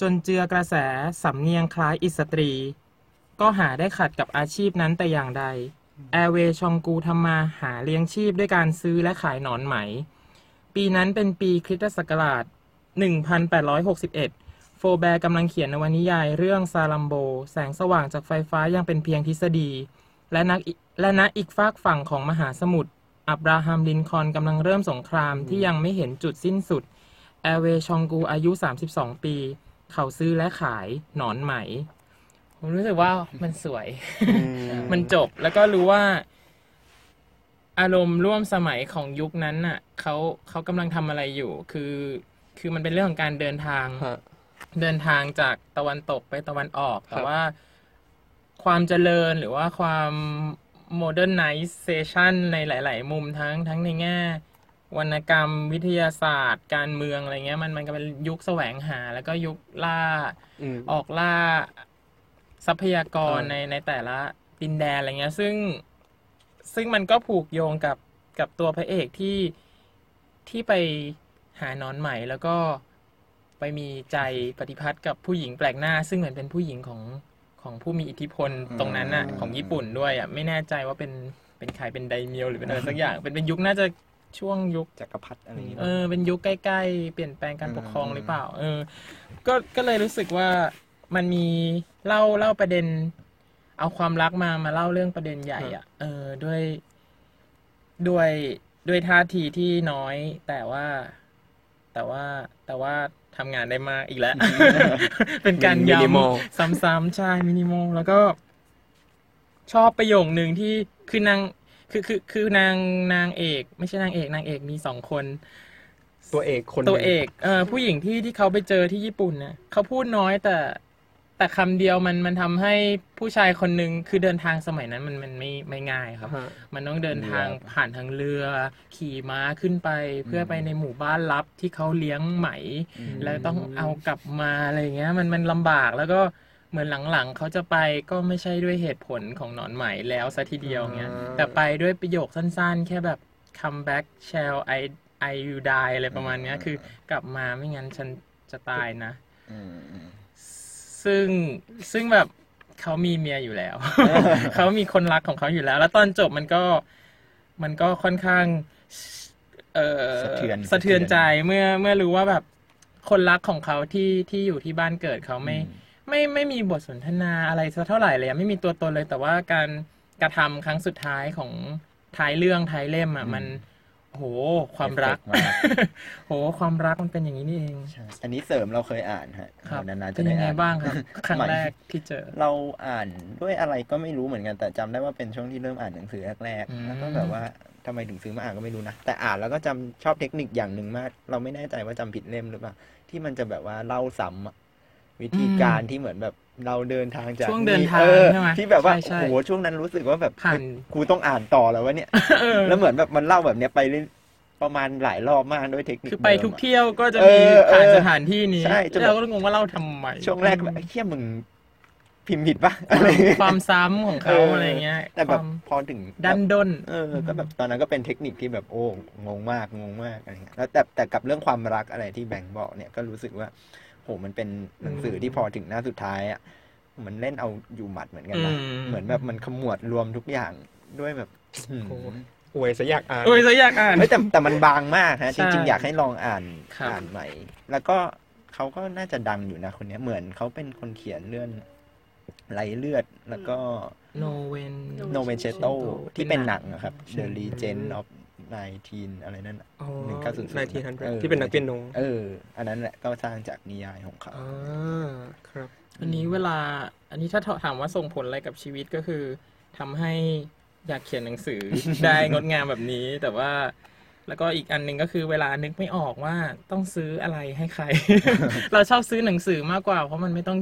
จนเจือกระแสสำเนียงคล้ายอิสตรี ก็หาได้ขัดกับอาชีพนั้นแต่อย่างใด แอร์เวย์ชองกูทำมาหาเลี้ยงชีพด้วยการซื้อและขายหนอนไหม ปีนั้นเป็นปีคริสตศักราช 1861 โฟลแบร์กำลังเขียนนวนิยายเรื่องซาลัมโบ แสงสว่างจากไฟฟ้ายังเป็นเพียงทฤษฎี และนักและณอีกฝากฝั่งของมหาสมุทรอับราฮัมลินคอล์นกำลังเริ่มสงครามที่ยังไม่เห็นจุดสิ้นสุด แอร์เวย์ชองกูอายุ 32 ปี เขาซื้อและขายหนอนไหม ผมรู้สึกว่ามันสวย มันจบแล้วก็รู้ว่า อารมณ์ร่วมสมัยของยุคนั้นน่ะเขาเขากำลังทำอะไรอยู่ คือ คือมันเป็นเรื่องของการเดินทางฮะเดินทางจากตะวันตกไปตะวันออก แต่แบบว่าความเจริญหรือว่าความ modernization ในหลาย ๆ มุมทั้งทั้งในแง่ วรรณกรรมวิทยาศาสตร์ การเมืองอะไรเงี้ย มันมันก็เป็นยุคแสวงหา แล้วก็ยุคล่าอืมออกล่าทรัพยากรใช่ในในแต่ละดินแดนอะไรเงี้ย ซึ่งซึ่งมันก็ผูกโยงกับกับตัวพระเอกที่ที่ไปหานอนใหม่แล้วก็ไปมีใจปฏิพัทธ์กับผู้หญิงแปลกหน้า ซึ่งเหมือนเป็นผู้หญิงของของผู้มีอิทธิพลตรงนั้นน่ะอืมของญี่ปุ่นด้วยอะไม่แน่ใจว่าเป็นเป็นใครเป็นไดเมียวหรือเป็นอะไรสักอย่างเป็นเป็นยุคน่าจะ ช่วงยุคจักรพรรดิอะไรอย่างเงี้ยเออเป็นยุคใกล้ ๆ เปลี่ยนแปลงการปกครองอืมหรือเปล่า เออ ก็ก็เลยรู้สึกว่ามันมีเล่าเล่าประเด็น เอาความรักมามาเล่าเรื่องประเด็นใหญ่อะ เออด้วยด้วยด้วยท่าทีที่น้อยแต่ว่า แต่ว่าแต่ว่าทำงานได้มากอีกแล้ว เป็นการมินิมอลย้ำซ้ำๆใช่มินิมอลแล้วก็ ชอบประโยคหนึ่งที่คือนาง คือคือคือนางนางเอก ไม่ใช่นางเอกนางเอกมีสองคน ตัวเอกคนหนึ่งตัวเอกเออผู้หญิงที่ที่เขาไปเจอที่ญี่ปุ่นเนี่ยเขาพูดน้อยแต่ แต่คำเดียวมันมันทำให้ผู้ชายคนหนึ่งคือเดินทางสมัยนั้นมันมันไม่ไม่ง่ายครับฮะมันต้องเดินทางผ่านทางเรือ ขี่ม้าขึ้นไป เพื่อไปในหมู่บ้านลับที่เขาเลี้ยงไหมอืมแล้วต้องเอากลับมาอะไรอย่างเงี้ย มันมันลำบากแล้วก็ เหมือนหลังๆเขาจะไปก็ไม่ใช่ด้วยเหตุผลของหนอนไหมแล้วซะทีเดียวเงี้ยอ่าแต่ไปด้วยประโยคสั้นๆ แค่แบบ come back shall I I you die อะไรประมาณเนี้ยคือกลับมาไม่งั้นฉันจะตายนะอืมอืมซึ่งซึ่งแบบเขามีเมียอยู่แล้ว เขามีคนรักของเขาอยู่แล้ว แล้วตอนจบมันก็มันก็ค่อนข้างเออสะเทือนสะเทือนใจเมื่อเมื่อรู้ว่าแบบคนรักของเขาที่ที่อยู่ที่บ้านเกิดเขาไม่ ไม่ไม่มีบทสนทนาอะไรสักเท่าไหร่เลยอะไม่มีตัวตนเลย แต่ว่าการกระทำครั้งสุดท้ายของท้ายเรื่องท้ายเล่มอะมันโหความรักเอฟเฟต์มากโหความรักมันเป็นอย่างนี้นี่เองใช่อันนี้เสริมเราเคยอ่านฮะครับนานๆจะเป็นได้ยังไงอ่านบ้างครับครั้งหมายแรกที่เจอ เราอ่านด้วยอะไรก็ไม่รู้เหมือนกันแต่จำได้ว่าเป็นช่วงที่เริ่มอ่านหนังสือแรกอืมๆแล้วก็แบบว่าทำไมถึงซื้อมาอ่านก็ไม่รู้นะ แต่อ่านแล้วก็จำชอบเทคนิคอย่างหนึ่งมาก เราไม่แน่ใจว่าจำผิดเล่มหรือเปล่าที่มันจะแบบว่าเล่าซ้ำอะ วิธีการที่เหมือนแบบเราเดินทางจากช่วงเดินทางออใช่ไหมที่แบบว่าใช่ใช่โอ้โหช่วงนั้นรู้สึกว่าแบบผ่านกูต้องอ่านต่อแล้ววะเนี่ยเออแล้วเหมือนแบบมันเล่าแบบเนี้ยไปเรื่อยประมาณหลายรอบมากด้วยเทคนิคคือไปเดิมทุกอะเที่ยวก็จะเอมีอเออผ่านสถานที่นี้ใช่จนแบบเราก็งงว่าเล่าทำไมช่วงแรกแบบไอ้เหี้ยมึงพิมพ์ผิดปะอะไรอย่างเงี้ยความซ้ำของเขาเออออะไรเงี้ยแต่แบบความพอถึงดันด้นเออก็แบบตอนนั้นก็เป็นเทคนิคที่แบบโอ้งงมากงงมากอะไรเงี้ยแล้วแต่แต่กับเรื่องความรักอะไรที่แบงค์บอกเนี่ยก็รู้สึกว่า โหมันเป็นหนังสือที่พอถึงหน้าสุดท้ายอะมันเล่นเอาอยู่หมัดเหมือนกันนะอืมเหมือนแบบมันขมวดรวมทุกอย่างด้วยแบบอืมโอ้อวยซะอยากอ่านโอ้ยจะอยากอ่านเฮ้ยแต่แต่มันบางมากฮะใช่จริงๆอยากให้ลองอ่านครับอ่านใหม่ แล้วก็เขาก็น่าจะดังอยู่นะคนเนี้ยเหมือนเขาเป็นคนเขียนเรื่องไหลเลือดแล้วก็โนเวนโนเวนเชโตที่เป็นหนังนะครับใช่ The Legend of 19อะไรนั่นน่ะอ๋อหนึ่งเก้าศูนย์ศูนย์นายทีฮันเออที่เป็นนักเปียโนเออ อันนั้นแหละก็สร้างจากนิยายของเขาอ่าครับ อันนี้เวลา อันนี้ถ้าถามว่าส่งผลอะไรกับชีวิตก็คือทำให้อยากเขียนหนังสือได้งดงามแบบนี้ แต่ว่าแล้วก็อีกอันหนึ่งก็คือเวลานึกไม่ออกว่าต้องซื้ออะไรให้ใคร เราชอบซื้อหนังสือมากกว่า เพราะมันไม่ต้อง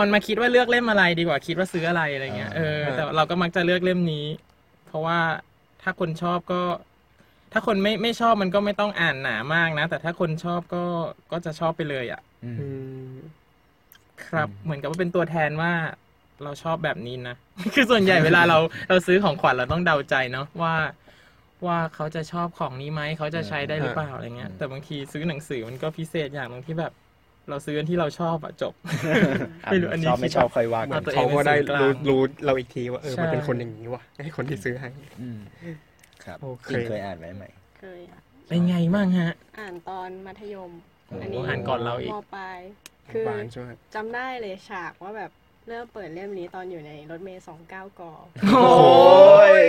มันมาคิดว่าเลือกเล่มอะไรดีกว่าคิดว่าซื้ออะไรอะไรเงี้ยเออแต่เราก็มักจะเลือกเล่มนี้ เพราะว่าถ้าคนชอบก็ ถ้าคนไม่ไม่ชอบมันก็ไม่ต้องอ่านหนามากนะ แต่ถ้าคนชอบก็ก็จะชอบไปเลยอะอืมอืมครับอืมเหมือนกับว่าเป็นตัวแทนว่าเราชอบแบบนี้นะ คือส่วนใหญ่เวลาเราเราซื้อของขวัญเราต้องเดาใจเนาะว่า ว่าเขาจะชอบของนี้ไหมเขาจะใช้ได้หรือเปล่าอะไรเงี้ยแต่บางทีซื้อหนังสือมันก็พิเศษอย่างตรงที่แบบ เราซื้ออันที่เราชอบอะจบไม่รู้อันนี้ชอบไม่ชอบค่อยว่าเหมืกัอนนตัวเองเขาก็ได้เป็นสื่อกลางรู้รู้เราอีกทีว่าเออใช่มันเป็นคนอย่างนี้วะให้คนที่ซื้อให้อืม ครับโอเคจริงเคยอ่านไหมใหม่เคยอะเป็นไงบ้างฮะ อ่านตอนมัธยมโอ้อันนี้อ่านก่อนเราอีกมปลายคือบ้านใช่ไหมจำได้เลยฉากว่าแบบเริ่มเปิดเล่มนี้ตอนอยู่ในรถเมย์สองเก้ากอโอ้ย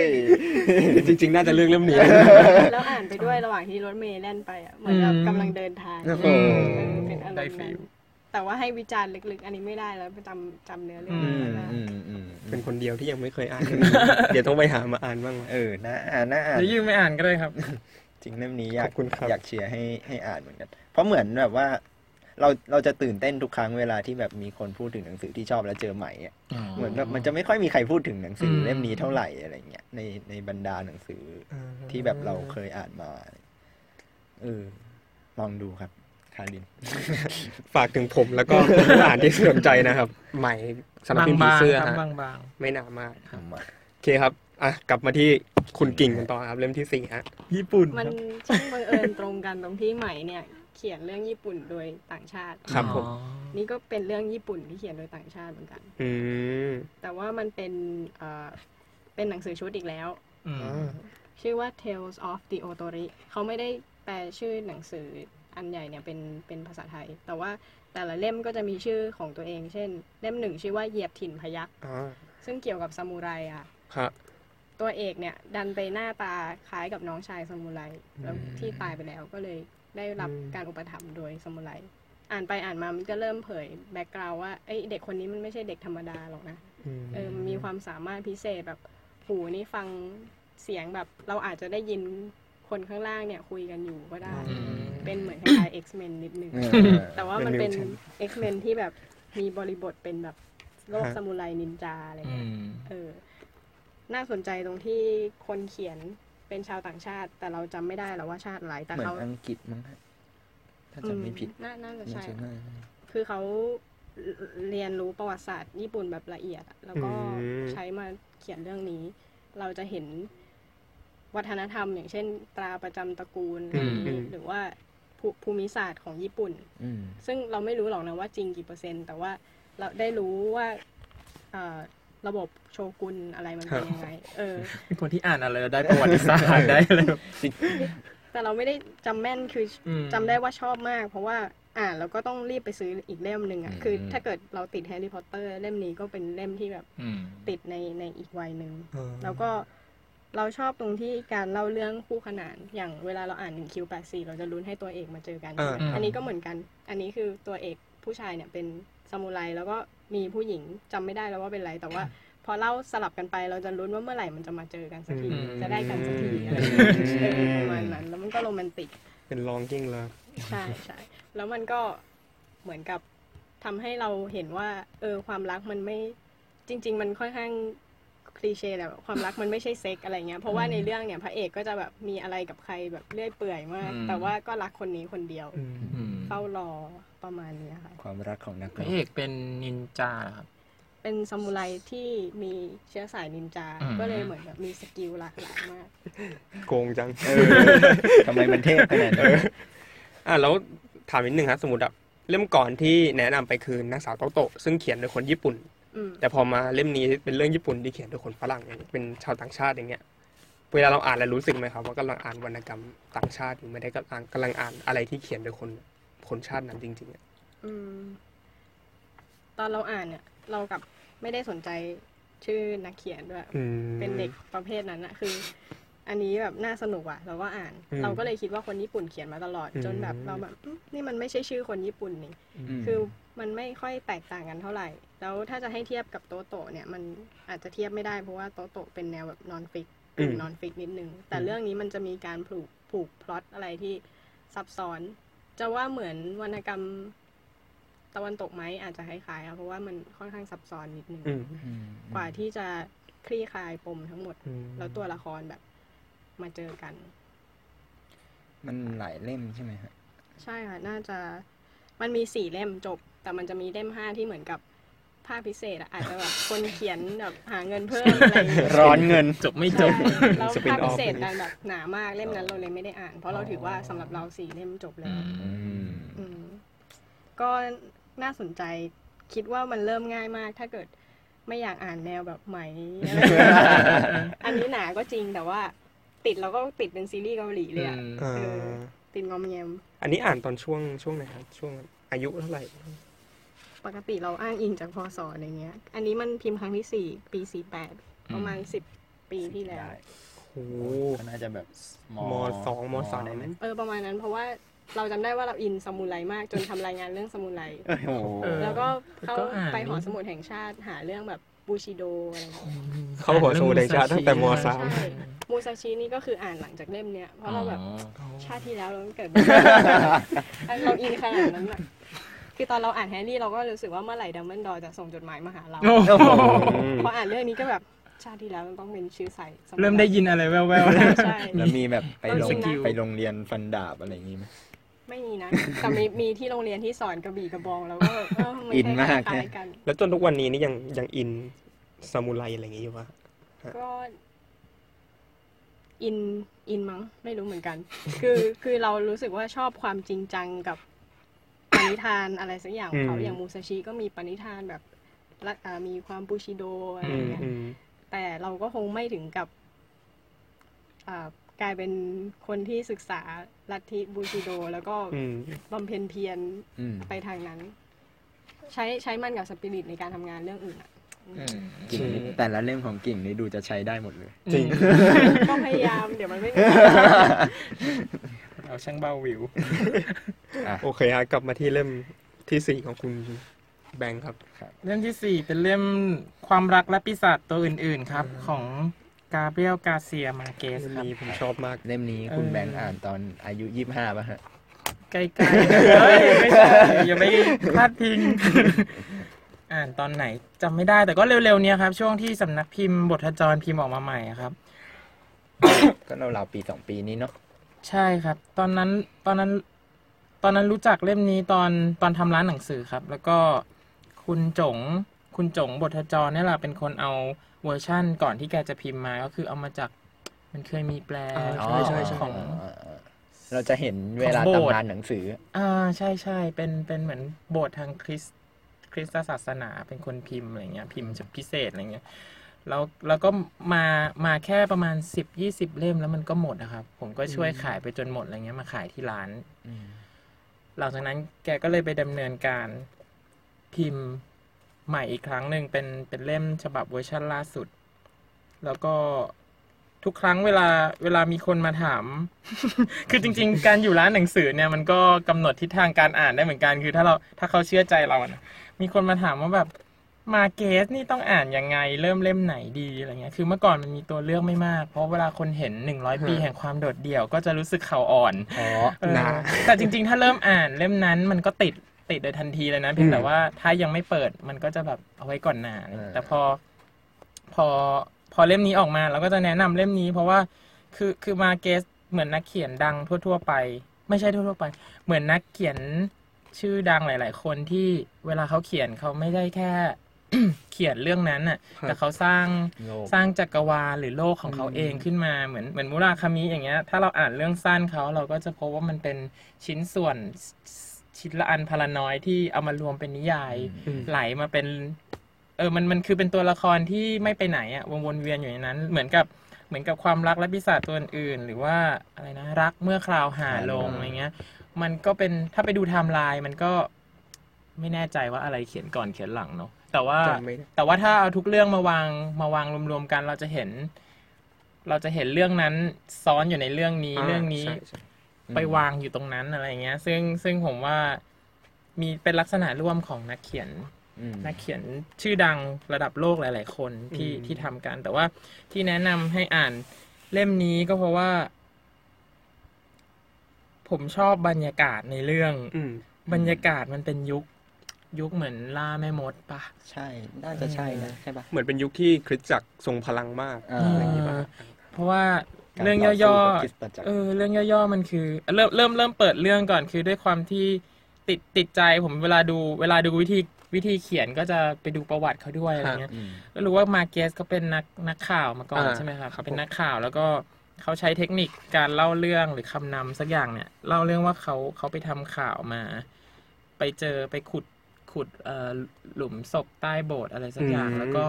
จริง ๆ น่าจะเลือกเล่มนี้ แล้วอ่านไปด้วยระหว่างที่รถเมย์แล่นไปอะเหมือนแบบอืมกำลังเดินทางโอ้โหเออเป็นอารได้มณ์ฟินั้นล แต่ว่าให้วิจารณ์ลึกๆ อันนี้ไม่ได้แล้วจำจำเนื้อเรื่องอือืไม่มได้อืมอืมเป็นคนเดียวที่ยังไม่เคยอ่าน เดี๋ยวต้องไปหามาอ่านบ้างเออน่าอ่านน่าอ่านเดี๋ยวยืมไม่อ่านก็ได้ครับ จริงเล่มนี้อยากขอบคุณครับอยากเชียร์ให้ให้อ่านเหมือนกัน เพราะเหมือนแบบว่า เราเราจะตื่นเต้นทุกครั้งเวลาที่แบบมีคนพูดถึงหนังสือที่ชอบแล้วเจอใหม่อะเหมือนแบบมันจะไม่ค่อยมีใครพูดถึงหนังสืออมเล่มนี้เท่าไหร่อะไรเงี้ยในในบรรดาหนังสือที่แบบเราเคยอ่านมาเออลองดูครับคาริน ฝากถึงผมแล้วก็ผู้อ่านที่สนใจนะครับ ใหม่สำหรับพิมพ์ผีเสื้อครับฮะบางไม่หนามากทำมาโอเคครับอะกลับมาที่คุณกิ่งกันต่อครับ เล่มที่สี่ฮะๆญี่ปุ่นมันช่างบังเอิญตรงกันตรงที่ใหม่เนี่ยเขียนเรื่องญี่ปุ่นโดยต่างชาติ ครับผมอ๋อนี่ก็เป็นเรื่องญี่ปุ่นที่เขียนโดยต่างชาติเหมือนกัน อืมแต่ว่ามันเป็นเอ่อเป็นหนังสือชุดอีกแล้วอืมอ่าชื่อว่า Tales of the Otori เขาไม่ได้แปลชื่อหนังสือ อันใหญ่เนี่ยเป็นเป็นภาษาไทย แต่ว่าแต่ละเล่มก็จะมีชื่อของตัวเอง เช่น เล่มหนึ่งชื่อว่าเหยียบถิ่นพยักอ่าซึ่งเกี่ยวกับซามูไรอะครับตัวเอกเนี่ย ดันไปหน้าตาคล้ายกับน้องชายซามูไรแล้วที่ตายไปแล้วก็เลยได้รับการอุปถัมภ์โดยซามูไรอ่านไปอ่านมามันก็เริ่มเผยแบ็กกราวว่าเอ้ยเด็กคนนี้มันไม่ใช่เด็กธรรมดาหรอกนะอืมเออมันมีความสามารถพิเศษแบบหูนี่ฟังเสียงแบบเราอาจจะได้ยิน คนข้างล่างเนี่ยคุยกันอยู่ก็ได้อืมเป็นเหมือนคล้ายๆ X-Men นิดนึงเออแต่ว่ามันเป็น X-Men ที่แบบมีบริบทเป็นแบบโลกฮะซามูไรนินจาอะไรอืเงี้ยมเออ น่าสนใจตรงที่คนเขียนเป็นชาวต่างชาติ แต่เราจำไม่ได้แล้วว่าชาติอะไรแต่เหมือนเขาอังกฤษมั้งฮะถ้าจำไม่ผิดอืน่าน่าจะน่าใช่จะน่าคือเขาเรียนรู้ประวัติศาสตร์ญี่ปุ่นแบบละเอียดอะแล้วก็อืมใช้มาเขียนเรื่องนี้ เราจะเห็น วัฒนธรรม อย่างเช่น ตราประจำตระกูลอืมหรือมหรือว่าภูภูมิศาสตร์ของญี่ปุ่นอืมซึ่งเราไม่รู้หรอกนะว่าจริงกี่เปอร์เซ็นต์ แต่ว่าเราได้รู้ว่าเอ่อระบบโชกุนอะไรมันเป็นยังไง เออเป็นคนที่อ่านอะไรแล้วได้ประวัติศาสตร์ได้เลยแต่เราไม่ได้จำแม่นคืออมจำได้ว่าชอบมาก เพราะว่าอ่านแล้วก็ต้องรีบไปซื้ออีกเล่มหนึ่งอะอืมคือถ้าเกิดเราติดแฮร์รี่พอตเตอร์เล่มนี้ก็เป็นเล่มที่แบบอืมติดในในอีกวัยหนึ่งอ่าแล้วก็ เราชอบตรงที่การเล่าเรื่องคู่ขนานอย่างเวลาเราอ่านหนึ่งคิวแปดสี่เราจะลุ้นให้ตัวเอกมาเจอกันอ่าใช่ไหมอันนี้ก็เหมือนกัน อันนี้คือตัวเอกผู้ชายเนี่ยเป็นซามูไรแล้วก็มีผู้หญิงจำไม่ได้แล้วว่าเป็นไรแต่ว่าพอเล่าสลับกันไปเราจะลุ้นว่าเมื่อไหร่มันจะมาเจอกันสักทีอืมจะได้กันสักทีอะไรอย่างเงี้ยเออประมาณนั้น แล้วมันก็โรแมนติก เป็นลองกิ้งเลยใช่ใช่แล้วมันก็เหมือนกับทำให้เราเห็นว่า เออความรักมันไม่จริง ๆ มันค่อนข้าง คลีเช่แหละแบบความรักมันไม่ใช่เซ็กอะไรเงี้ยเพราะว่าในเรื่องเนี่ยพระเอกก็จะแบบมีอะไรกับใครแบบเลื่อยเปื่อยมากอืมแต่ว่าก็รักคนนี้คนเดียวอืมอืมเฝ้ารอประมาณเนี้ยค่ะความรักของนักพระเอกเป็นนินจาเหรอครับเป็นซามูไรที่มีเชื้อสายนินจาอืมก็เลยเหมือนแบบมีสกิลหลากหลายมาก โกงจังเออทำไมมันเทพขนาดนั้นอะแล้วถามนิดนึงครับสมมติแบบเล่มก่อนที่แนะนำไปคือนางสาวโตโตะซึ่งเขียนโดยคนญี่ปุ่นอืม แต่พอมาเล่มนี้เป็นเรื่องญี่ปุ่นที่เขียนโดยคนฝรั่งอย่างเงี้ยเป็นชาวต่างชาติอย่างเงี้ยเวลาเราอ่านแล้วรู้สึกไหมครับว่ากำลังอ่านวรรณกรรมต่างชาติอยู่ไม่ได้กำลังกำลังอ่านอะไรที่เขียนโดยคนคนชาตินั้นจริงๆอะอืมตอนเราอ่านเนี่ย เรากลับไม่ได้สนใจชื่อนักเขียนด้วยอืมเป็นเด็กประเภทนั้นอะคือ อันนี้แบบน่าสนุกอะเราก็อ่านอืมเราก็เลยคิดว่าคนญี่ปุ่นเขียนมาตลอดอืมจนแบบเราแบบอืมนี่มันไม่ใช่ชื่อคนญี่ปุ่นนี่ คือมันไม่ค่อยแตกต่างกันเท่าไหร่ แล้วถ้าจะให้เทียบกับโตโตะเนี่ยมันอาจจะเทียบไม่ได้เพราะว่าโตโตะเป็นแนวแบบ nonfic อืม nonfic นิดนึง แต่เรื่องนี้มันจะมีการผูกผูกพล็อตอะไรที่ซับซ้อน จะว่าเหมือนวรรณกรรมตะวันตกไหมอาจจะคล้ายๆอะเพราะว่ามันค่อนข้างซับซ้อนนิดนึงอืมอืมกว่าที่จะคลี่คลายปมทั้งหมดอืมแล้วตัวละครแบบ มาเจอกัน มันหลายเล่มใช่ไหมฮะใช่ค่ะ น่าจะมันมีสี่เล่มจบ แต่มันจะมีเล่มห้าที่เหมือนกับภาคพิเศษอะอาจจะแบบคนเขียนแบบหาเงินเพิ่มอะไรอย่างเงี้ยร้อนเงินจบไม่จใช่บแล้วสปินภาคออพิฟเศษดันแบบหนามากเล่มนั้นเราเลยไม่ได้อ่าน เพราะเราถือว่าสำหรับเราสี่เล่มจบแล้วอืมอืมก็น่าสนใจคิดว่ามันเริ่มง่ายมาก ถ้าเกิดไม่อยากอ่านแนวแบบใหม่อะไรอย่างเงี้ยอันนี้หนาก็จริงแต่ว่า ติดเราก็ติดเป็นซีรีส์เกาหลีเลยอะอ่าเออติดงอมแงมอันนี้อ่านตอนช่วงช่วงไหนครับช่วงอายุเท่าไหร่ ปกติเราอ้างอิงจากพศอะไรเงี้ย อันนี้มันพิมพ์ครั้งที่สี่ปีสี่แปดประมาณสิบปีที่แล้วได้โอ้โหก็น่าจะแบบม.สอง ม.สามได้ไหมเออประมาณนั้นเพราะว่าเราจำได้ว่าเราอินซามูไรมากจนทำรายงานเรื่องซามูไรโอ้โหเออแล้วก็เข้าก็อ่านไปหอสมุดแห่งชาติหาเรื่องแบบ บูชิโดอะไรอย่างเงี้ย เข้าหอสมุดแห่งชาติตั้งแต่ม.สาม ใช่มูซาชินี่ก็คืออ่านหลังจากเล่มเนี้ย เพราะเราแบบอ๋อ ชาติที่แล้วเราเกิด เราอินขนาดนั้นอะคือตอนเราอ่านแฮร์รี่เราก็รู้สึกว่าเมื่อไหร่ดัมเบิลดอร์จะส่งจดหมายมาหาเรา โอ้โหพออ่านเรื่องนี้ก็แบบชาติที่แล้วมันต้องเป็นชื่อใส่สมุเริ่มได้ยินอะไรแว่วๆใช่ แล้วมีแบบไปลงสกิล ไปโรงเรียนฟันดาบอะไรอย่างงี้ไหม ไม่มีนะ แต่มีมีที่โรงเรียนที่สอนกระบี่กระบองแล้วก็เออมันอินมากคล้ายนะๆกัน แล้วจนทุกวันนี้นี่ยังยังอินซามูไรอะไรอย่างงี้อยู่ปะก็อินอินมั้งไม่รู้เหมือนกัน คือคือเรารู้สึกว่าชอบความจริงจังกับปณิธานอะไรสักอย่างของเขาอย่างมูซาชิก็มีปณิธานแบบละอ่ามีความบูชิโดอะไรอือย่างมเงี้ยอืมแต่เราก็คงไม่ถึงกับอ่า กลายเป็นคนที่ศึกษาลัทธิบูชิโด แล้วก็อืมบำเพ็ญเพียรอืมไปทางนั้น ใช้ใช้มันกับสปิริตในการทำงานเรื่องอื่นอะอืมกิ่งนี่แต่ละเล่มของกิ่งนี่ดูจะใช้ได้หมดเลย จริงก็พยายามเดี๋ยวมันไม่เอาช่างเบาวิว โอเคฮะกลับมาที่เล่มที่สี่ของคุณแบงค์ครับ เล่มที่สี่เป็นเล่มความรักและปีศาจตัวอื่น ๆ ครับ ของ กาเบรียลกาเซียมาเกสเล่มครับนี้ผมชอบมากเล่มนี้คุณเออแบงค์อ่านตอนอายุยี่สิบห้าป่ะฮะ ใกล้ๆเฮ้ยไม่ใช่อย่าไปพลาดพิง อ่านตอนไหนจำไม่ได้แต่ก็เร็วๆเนี้ยครับ ช่วงที่สำนักพิมพ์บทจรพิมพ์ออกมาใหม่อะครับ ก็เราเราวๆปีสองปีนี้เนาะใช่ครับ ตอนนั้นตอนนั้น ตอนนั้นรู้จักเล่มนี้ตอนตอนทำร้านหนังสือครับ แล้วก็คุณจง คุณจงบทจรเนี่ยแหละเป็นคนเอา เวอร์ชั่นก่อนที่แกจะพิมพ์มาก็คือเอามาจากมันเคยมีแปลอ่าอ๋อใช่ใช่ใช่ของเราจะเห็นเวลาของโบสถ์ตำนานหนังสือ อ่าใช่ใช่เป็นเป็นเหมือนโบสถ์ทางคริสต์คริสตศาสนาเป็นคนพิมพ์อะไรเงี้ยพิมพ์จะพิเศษอะไรเงี้ยแล้วแล้วก็มามาแค่ประมาณสิบยี่สิบเล่มแล้วมันก็หมดนะครับ ผมก็ช่วยขายไปจนหมดอะไรเงี้ยมาขายที่ร้านหลังจากนั้นแกก็เลยไปดำเนินการพิมพ์ ใหม่อีกครั้งหนึ่งเป็นเป็นเล่มฉบับเวอร์ชันล่าสุด แล้วก็ทุกครั้งเวลาเวลามีคนมาถาม คือจริง ๆ การอยู่ร้านหนังสือเนี่ยมันก็กำหนดทิศทางการอ่านได้เหมือนกัน คือถ้าเราถ้าเขาเชื่อใจเรานะมีคนมาถามว่าแบบมาเกสนี่ต้องอ่านยังไง เริ่มเล่มไหนดีอะไรเงี้ย คือเมื่อก่อนมันมีตัวเลือกไม่มาก เพราะเวลาคนเห็นหนึ่งร้อยปีแห่งความโดดเดี่ยวก็จะรู้สึกเขาอ่อนอ๋อเออนะแต่จริง ๆ ถ้าเริ่มอ่านเล่มนั้นมันก็ติด ติดโดยทันทีเลยนะเพียงแต่ว่าถ้ายังไม่เปิดมันก็จะแบบเอาไว้ก่อนหนาอะไรอย่างเงี้ยแต่พอ พอพอเล่มนี้ออกมาเราก็จะแนะนำเล่มนี้ เพราะว่าคือคือมาเกสเหมือนนักเขียนดังทั่ว ๆ ไป ไม่ใช่ทั่ว ๆ ไป เหมือนนักเขียนชื่อดังหลาย ๆ คนที่เวลาเขาเขียนเขาไม่ได้แค่เขียนเรื่องนั้นน่ะครับแต่เขาสร้างโลกสร้างจักรวาลหรือโลกของเขาอืมเองขึ้นมาเหมือนเหมือนมุราคามิอย่างเงี้ย ถ้าเราอ่านเรื่องสั้นเขาเราก็จะพบว่ามันเป็นชิ้นส่วน ชิ้นละอันพลาน้อยที่เอามารวมเป็นนิยายอืมไหลมาเป็น เออมันมันคือเป็นตัวละครที่ไม่ไปไหนอะวนวนเวียนอยู่ในนั้น เหมือนกับเหมือนกับความรักและปีศาจตัวอื่นๆหรือว่าอะไรนะรักเมื่อคราวห่าลงหาลงอะไรเงี้ย มันก็เป็นถ้าไปดูไทม์ไลน์มันก็ไม่แน่ใจว่าอะไรเขียนก่อนเขียนหลังเนาะแต่ว่าจำไม่ได้แต่ว่าถ้าเอาทุกเรื่องมาวางมาวางรวมๆกันเราจะเห็น เราจะเห็นเรื่องนั้นซ้อนอยู่ในเรื่องนี้ เรื่องนี้ใช่ใช่ ไปวางอยู่ตรงนั้นอะไรเงี้ย ซึ่งซึ่งผมว่ามีเป็นลักษณะร่วมของนักเขียนอืมนักเขียนชื่อดังระดับโลกหลาย ๆ คนที่ที่ทำกัน แต่ว่าที่แนะนำให้อ่านเล่มนี้ก็เพราะว่า ผมชอบบรรยากาศในเรื่องอืมบรรยากาศมันเป็นยุคยุคเหมือนล่าแม่มดปะใช่ น่าจะใช่นะใช่ปะเหมือนเป็นยุคที่คริสตจักรทรงพลังมากอ่าอะไรอย่างงี้ป่ะเพราะว่าการ เรื่องต่สู้ย่อกับคริสตจักรๆเออเรื่องย่อๆมันคือ เริ่มเริ่มเริ่มเปิดเรื่องก่อนคือด้วยความที่ติดติดใจผมเวลาดูเวลาดูวิธีวิธีเขียนก็จะไปดูประวัติเขาด้วยอะไรเงี้ยอืมก็รู้ว่ามาเกสเขาเป็นนักนักข่าวมาก่อนอ่าใช่ไหมครับครับเป็นผมนักข่าวแล้วก็เขาใช้เทคนิคการเล่าเรื่องหรือคำนำสักอย่างเนี่ยเล่าเรื่องว่าเขาเขาไปทำข่าวมา ไปเจอไปขุดขุดเอ่อหลุมศพใต้โบสถ์อะไรสักอย่างอืมแล้วก็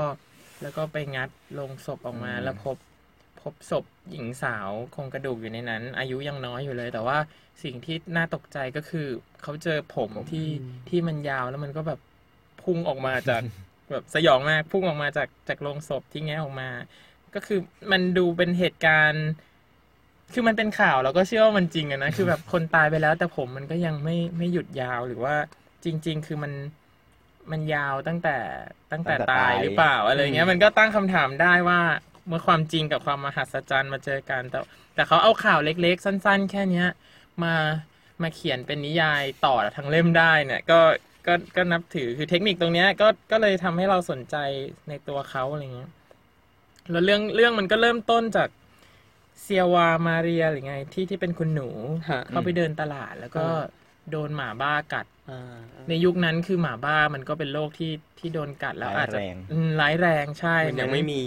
แล้วก็ไปงัดลงศพออกมาอืมแล้วพบ พบศพหญิงสาวโครงกระดูกอยู่ในนั้น อายุยังน้อยอยู่เลย แต่ว่าสิ่งที่น่าตกใจก็คือ เขาเจอผมที่ที่มันยาวแล้วมันก็แบบพุ่งออกมาจากแบบสยองมากพุ่งออกมาจากจากโรงศพที่แง้ออกมา ก็คือมันดูเป็นเหตุการณ์ คือมันเป็นข่าวเราก็เชื่อว่ามันจริงอะนะคือแบบคนตายไปแล้ว แต่ผมมันก็ยังไม่ไม่หยุดยาวหรือว่าจริง ๆ คือมันมันยาวตั้งแต่ตั้งแต่ตั้งแต่ตายตายหรือเปล่าอะไรเงี้ยมันก็ตั้งคำถามได้ว่า เมื่อความจริงกับความมหัศจรรย์มาเจอกัน แต่แต่เขาเอาข่าวเล็กๆ สั้น ๆ แค่เนี้ย มามาเขียนเป็นนิยายต่อทั้งเล่มได้เนี่ยก็ก็ก็นับถือคือเทคนิคตรงเนี้ยก็ก็เลยทำให้เราสนใจในตัวเขาอะไรเงี้ยแล้วเรื่องเรื่องมันก็เริ่มต้นจากเซียวามาเรียหรือไง ที่ที่เป็นคุณหนูฮะเข้าไปเดินตลาดแล้วก็อ่าโดนหมาบ้ากัดอ่าในยุคนั้นคือหมาบ้ามันก็เป็นโรคที่ที่โดนกัดแล้วอาจจะร้ายแรงอืมร้ายแรงใช่ มันยังเหอไม่มี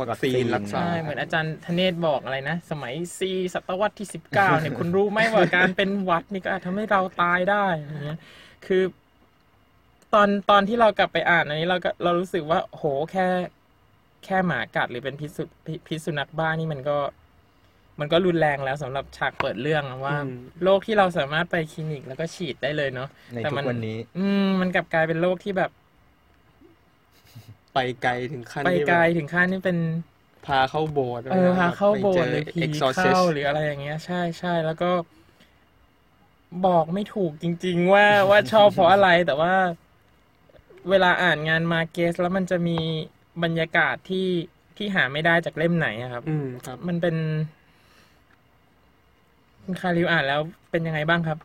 วัคซีนรักษา ใช่ เหมือนอาจารย์ธเนศบอกอะไรนะ สมัยซีศตวรรษที่สิบเก้าเนี่ยคุณรู้ไหมว่าการเป็นหวัดนี่ก็อาจทำให้เราตายได้อย่างเงี้ยคือตอนตอนที่เรากลับไปอ่านอันนี้เราก็เรารู้สึกว่าโหแค่แค่หมากัดหรือเป็นพิษสุพิพิษสุนัขบ้านี่มันก็ มันก็รุนแรงแล้วสำหรับฉากเปิดเรื่องอะว่าอืมโรคที่เราสามารถไปคลินิกแล้วก็ฉีดได้เลยเนาะในแต่ทุมักวันนี้ อืมมันกลับกลายเป็นโรคที่แบบ ไปไกลถึงขั้นไปที่ไกลแบบถึงขั้นนี่เป็นพาเข้าโบสถ์เออพาเข้าโบสถ์หรือผี exorcist เข้าหรืออะไรอย่างเงี้ย ใช่ใช่แล้วก็บอกไม่ถูกจริง ๆ ว่าว่าชอบเพราะอะไรแต่ว่า เวลาอ่านงานมาร์เกซ แล้วมันจะมีบรรยากาศที่ที่หาไม่ได้จากเล่มไหนอะครับ อืมครับ มันเป็นคุณคาริวอ่านแล้วเป็นยังไงบ้างครับ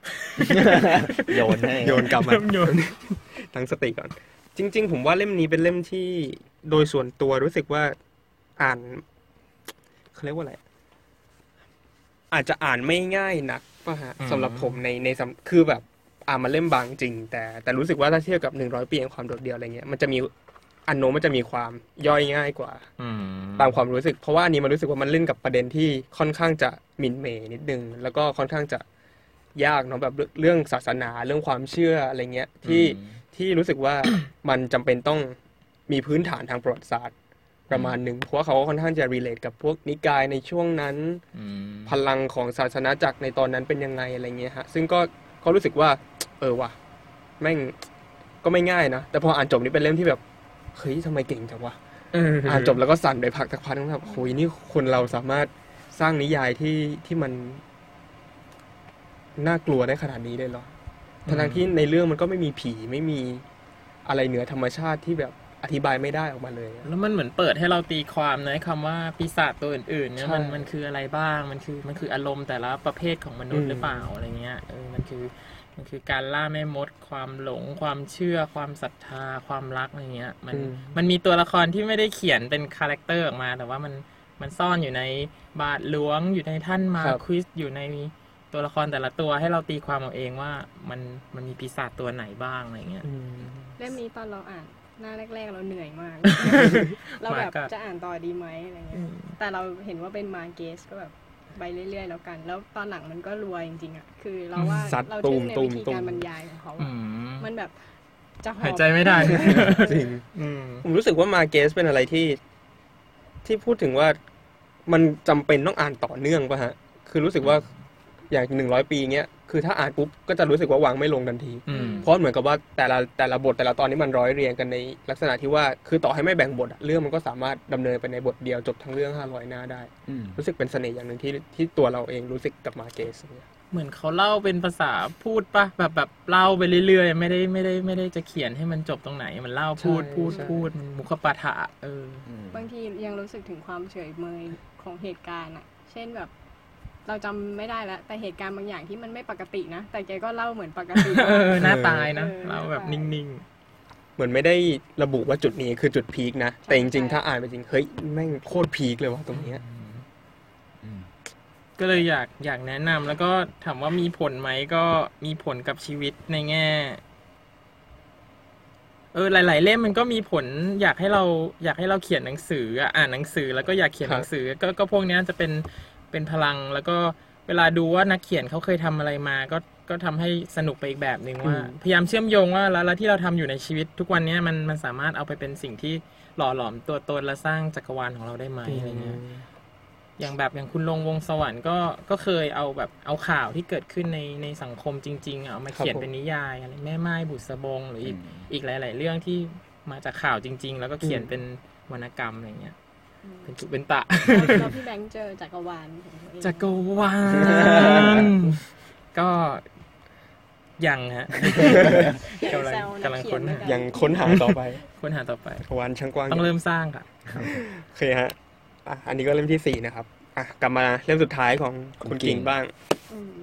โยนให้โยนกลับมาโยนตั้งสติก่อน จริง ๆ ผมว่าเล่มนี้เป็นเล่มที่โดยส่วนตัวรู้สึกว่าอ่านเขาเรียกว่าอะไรอาจจะอ่านไม่ง่ายนักป่ะฮะอืมสำหรับผมในในสำคือแบบอ่านมาเล่มบางจริง แต่แต่รู้สึกว่าถ้าเทียบกับหนึ่งร้อยปีแห่งความโดดเดี่ยวอะไรเงี้ยมันจะมีอันโนมมันจะมีความย่อยง่ายกว่าอืมตามความรู้สึก เพราะว่าอันนี้มันรู้สึกว่ามันเล่นกับประเด็นที่ค่อนข้างจะหมินเหมนิดนึงแล้วก็ค่อนข้างจะยากเนาะแบบเรื่องศาสนาเรื่องความเชื่ออะไรเงี้ยที่ ที่รู้สึกว่ามันจำเป็นต้องมีพื้นฐานทางประวัติศาสตร์ ประมาณหนึ่งเพราะว่าเขาก็ค่อนข้างจะรีเลทกับพวกนิกายในช่วงนั้นอืมพลังของศาสนาจักรในตอนนั้นเป็นยังไงอะไรเงี้ยฮะซึ่งก็ก็รู้สึกว่า เออว่ะแม่งก็ไม่ง่ายนะ แต่พออ่านจบนี่เป็นเล่มที่แบบเฮ้ยทำไมเก่งจังวะอ่านจบแล้วก็สั่นไปพักสักพักนึงแบบโอ้ยนี่คนเราสามารถสร้างนิยายที่ที่มันน่ากลัวได้ขนาดนี้เลยเหรอ ทั้งๆที่ในเรื่องมันก็ไม่มีผีไม่มีอะไรเหนือธรรมชาติที่แบบอธิบายไม่ได้ออกมาเลยอะแล้วมันเหมือนเปิดให้เราตีความนะคำว่าปีศาจตัวอื่นๆเนี่ยใช่มันมันคืออะไรบ้างมันคือมันคืออารมณ์แต่ละประเภทของมนุษอืย์มหรือเปล่าอะไรเงี้ยเออมันคือมันคือการล่าแม่มด ความหลง ความเชื่อ ความศรัทธา ความรักอะไรเงี้ย มันอืมมันมีตัวละครที่ไม่ได้เขียนเป็นคาแรคเตอร์ออกมา แต่ว่ามันมันซ่อนอยู่ในบาทหลวงอยู่ในท่านมาครับควิสอยู่ใน ตัวละครแต่ละตัวให้เราตีความเอาเองว่ามันมันมีปีศาจตัวไหนบ้างอะไรเงี้ยอืมเล่มนี้ตอนเราอ่านหน้าแรก ๆ เราเหนื่อยมาก เราแบบมากอะจะอ่านต่อดีไหมอะไรเงี้ยแต่เราเห็นว่าเป็นมาเกสก็แบบไปเรื่อยๆแล้วกัน แล้วตอนหลังมันก็รวยจริงๆอะคือเราว่าซัดเราตูทึ่มงในตูมวิธีตูมการบรรยายของเขาอือะมมันแบบจะหอหายมใจไม่ได้จริงอืมผมรู้สึกว่ามาเกสเป็นอะไรที่ ที่พูดถึงว่ามันจำเป็นต้องอ่านต่อเนื่องป่ะฮะ คือรู้สึกว่า อย่างหนึ่งร้อยปีเงี้ยคือถ้าอ่านปุ๊บก็จะรู้สึกว่าวางไม่ลงทันทีอืมเพราะเหมือนกับว่าแต่ละแต่ละบทแต่ละตอนนี้มันร้อยเรียงกันในลักษณะที่ว่าคือต่อให้ไม่แบ่งบทอะเรื่องมันก็สามารถดำเนินไปในบทเดียวจบทั้งเรื่องห้าร้อยหน้าได้อืมรู้สึกเป็นเสน่ห์อย่างหนึ่งที่ที่ตัวเราเองรู้สึกกับมาเกสเนี่ยเหมือนเขาเล่าเป็นภาษาพูดปะแบบแบบเล่าไปเรื่อยๆ ไม่ได้ไม่ได้ไม่ได้จะเขียนให้มันจบตรงไหน มันเล่าพูดพูดพูดมันมุขปาฐะเออบางทียังรู้สึกถึงความเฉยเมยของเหตุการณ์อะเช่นแบบ เราจำไม่ได้แล้ว แต่เหตุการณ์บางอย่างที่มันไม่ปกตินะ แต่แกก็เล่าเหมือนปกติเออหน้าตายนะเออเล่าแบบหน้าตายนิ่งเหมือนไม่ได้ระบุว่าจุดนี้คือจุดพีคนะ แต่จริงใช่ๆถ้าอ่านไปจริง เฮ้ย แม่งโคตรพีคเลยว่ะตรงเนี้ยๆก็เลยอยากอยากแนะนำแล้วก็ถามว่ามีผลไหมก็มีผลกับชีวิตในแง่ เออหลาย ๆ เล่มมันก็มีผล อยากให้เราอยากให้เราเขียนหนังสืออะอ่านหนังสือแล้วก็อยากเขียนครับหนังสือ ก็ก็พวกเนี้ยจะเป็น เป็นพลัง แล้วก็เวลาดูว่านักเขียนเขาเคยทำอะไรมา ก็ก็ทำให้สนุกไปอีกแบบหนึ่งว่า พยายามเชื่อมโยงว่าแล้วแล้วที่เราทำอยู่ในชีวิต ทุกวันเนี้ยมันมันสามารถเอาไปเป็นสิ่งที่หล่อหลอมตัวตนและสร้างจักรวาลของเราได้ไหมอะไรเงี้ยอย่างแบบอย่างคุณลงวงสวรรค์ก็ก็เคยเอาแบบเอาข่าวที่เกิดขึ้นในในสังคมจริงๆอะเอามาเขียนครับผมเป็นนิยายอะไรแม่ไม้บุษบงหรืออีกอีกหลาย ๆ เรื่องที่มาจากข่าวจริง ๆ แล้วก็เขียนเป็นวรรณกรรมอะไรเงี้ยอืม เป็นตุเป็นตะแล้วพี่แบงค์เจอจักรวาลของตัวเองจักรวาลก็ยังฮะอย่าไปแซวกำลันังกเขีค้ยนนด้วยกันยังค้นหาต่อไป ค้นหาต่อไปจักรวาลช่างกว้างต้องเริ่มสร้างค่ะโอเคฮะอะอันนี้ก็เล่มที่สี่นะครับอะกลับมาเล่มสุดท้ายของคุณกิ่งบ้างอืม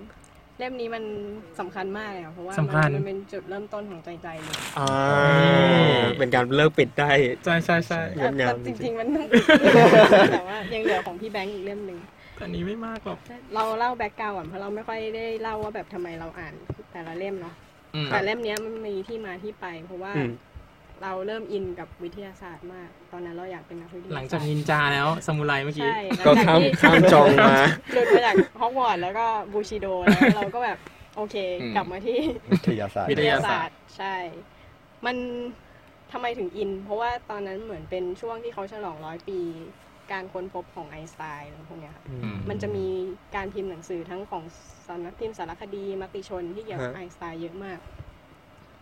เล่มนี้มันสำคัญมากเลยค่ะเพราะว่าสำคัญ มันเป็นจุดเริ่มต้นของใจใจเลยอ่าเป็นการเลิกปิดได้ ใช่ใช่ใช่งดงามแต่จริงๆมันต้องแต่ว่ายังเหลือของพี่แบงค์อีกเล่มหนึ่งอันนี้ไม่มากหรอกเราเล่าแบ็กกราวด์ก่อนเพราะเราไม่ค่อยได้เล่าว่าแบบทำไมเราอ่านแต่ละเล่มเนาะอืมแต่เล่มเนี้ยมันมีที่มาที่ไป เพราะว่าอืม เราเริ่มอินกับวิทยาศาสตร์มาก ตอนนั้นเราอยากเป็นนักวิทยาศาสตร์หลังจากนินจาแล้วสมุไรเมื่อกี้ใช่หลังก็จากข้ามที่ข้ามจองมาหลุดมาจากฮอกวอตส์แล้วก็บูชิโดแล้วเราก็แบบโอเคอืมกลับมาที่วิทยาศาสตร์วิทยาศาสตร์ใช่ มันทำไมถึงอิน เพราะว่าตอนนั้นเหมือนเป็นช่วงที่เขาฉลองร้อยปี การค้นพบของไอน์สไตน์อะไรพวกเนี้ยค่ะอืมมันจะมีการพิมพ์หนังสือทั้งของสำนักพิมพ์สารคดีมติชนที่เกี่ยวกับฮะไอน์สไตน์เยอะมาก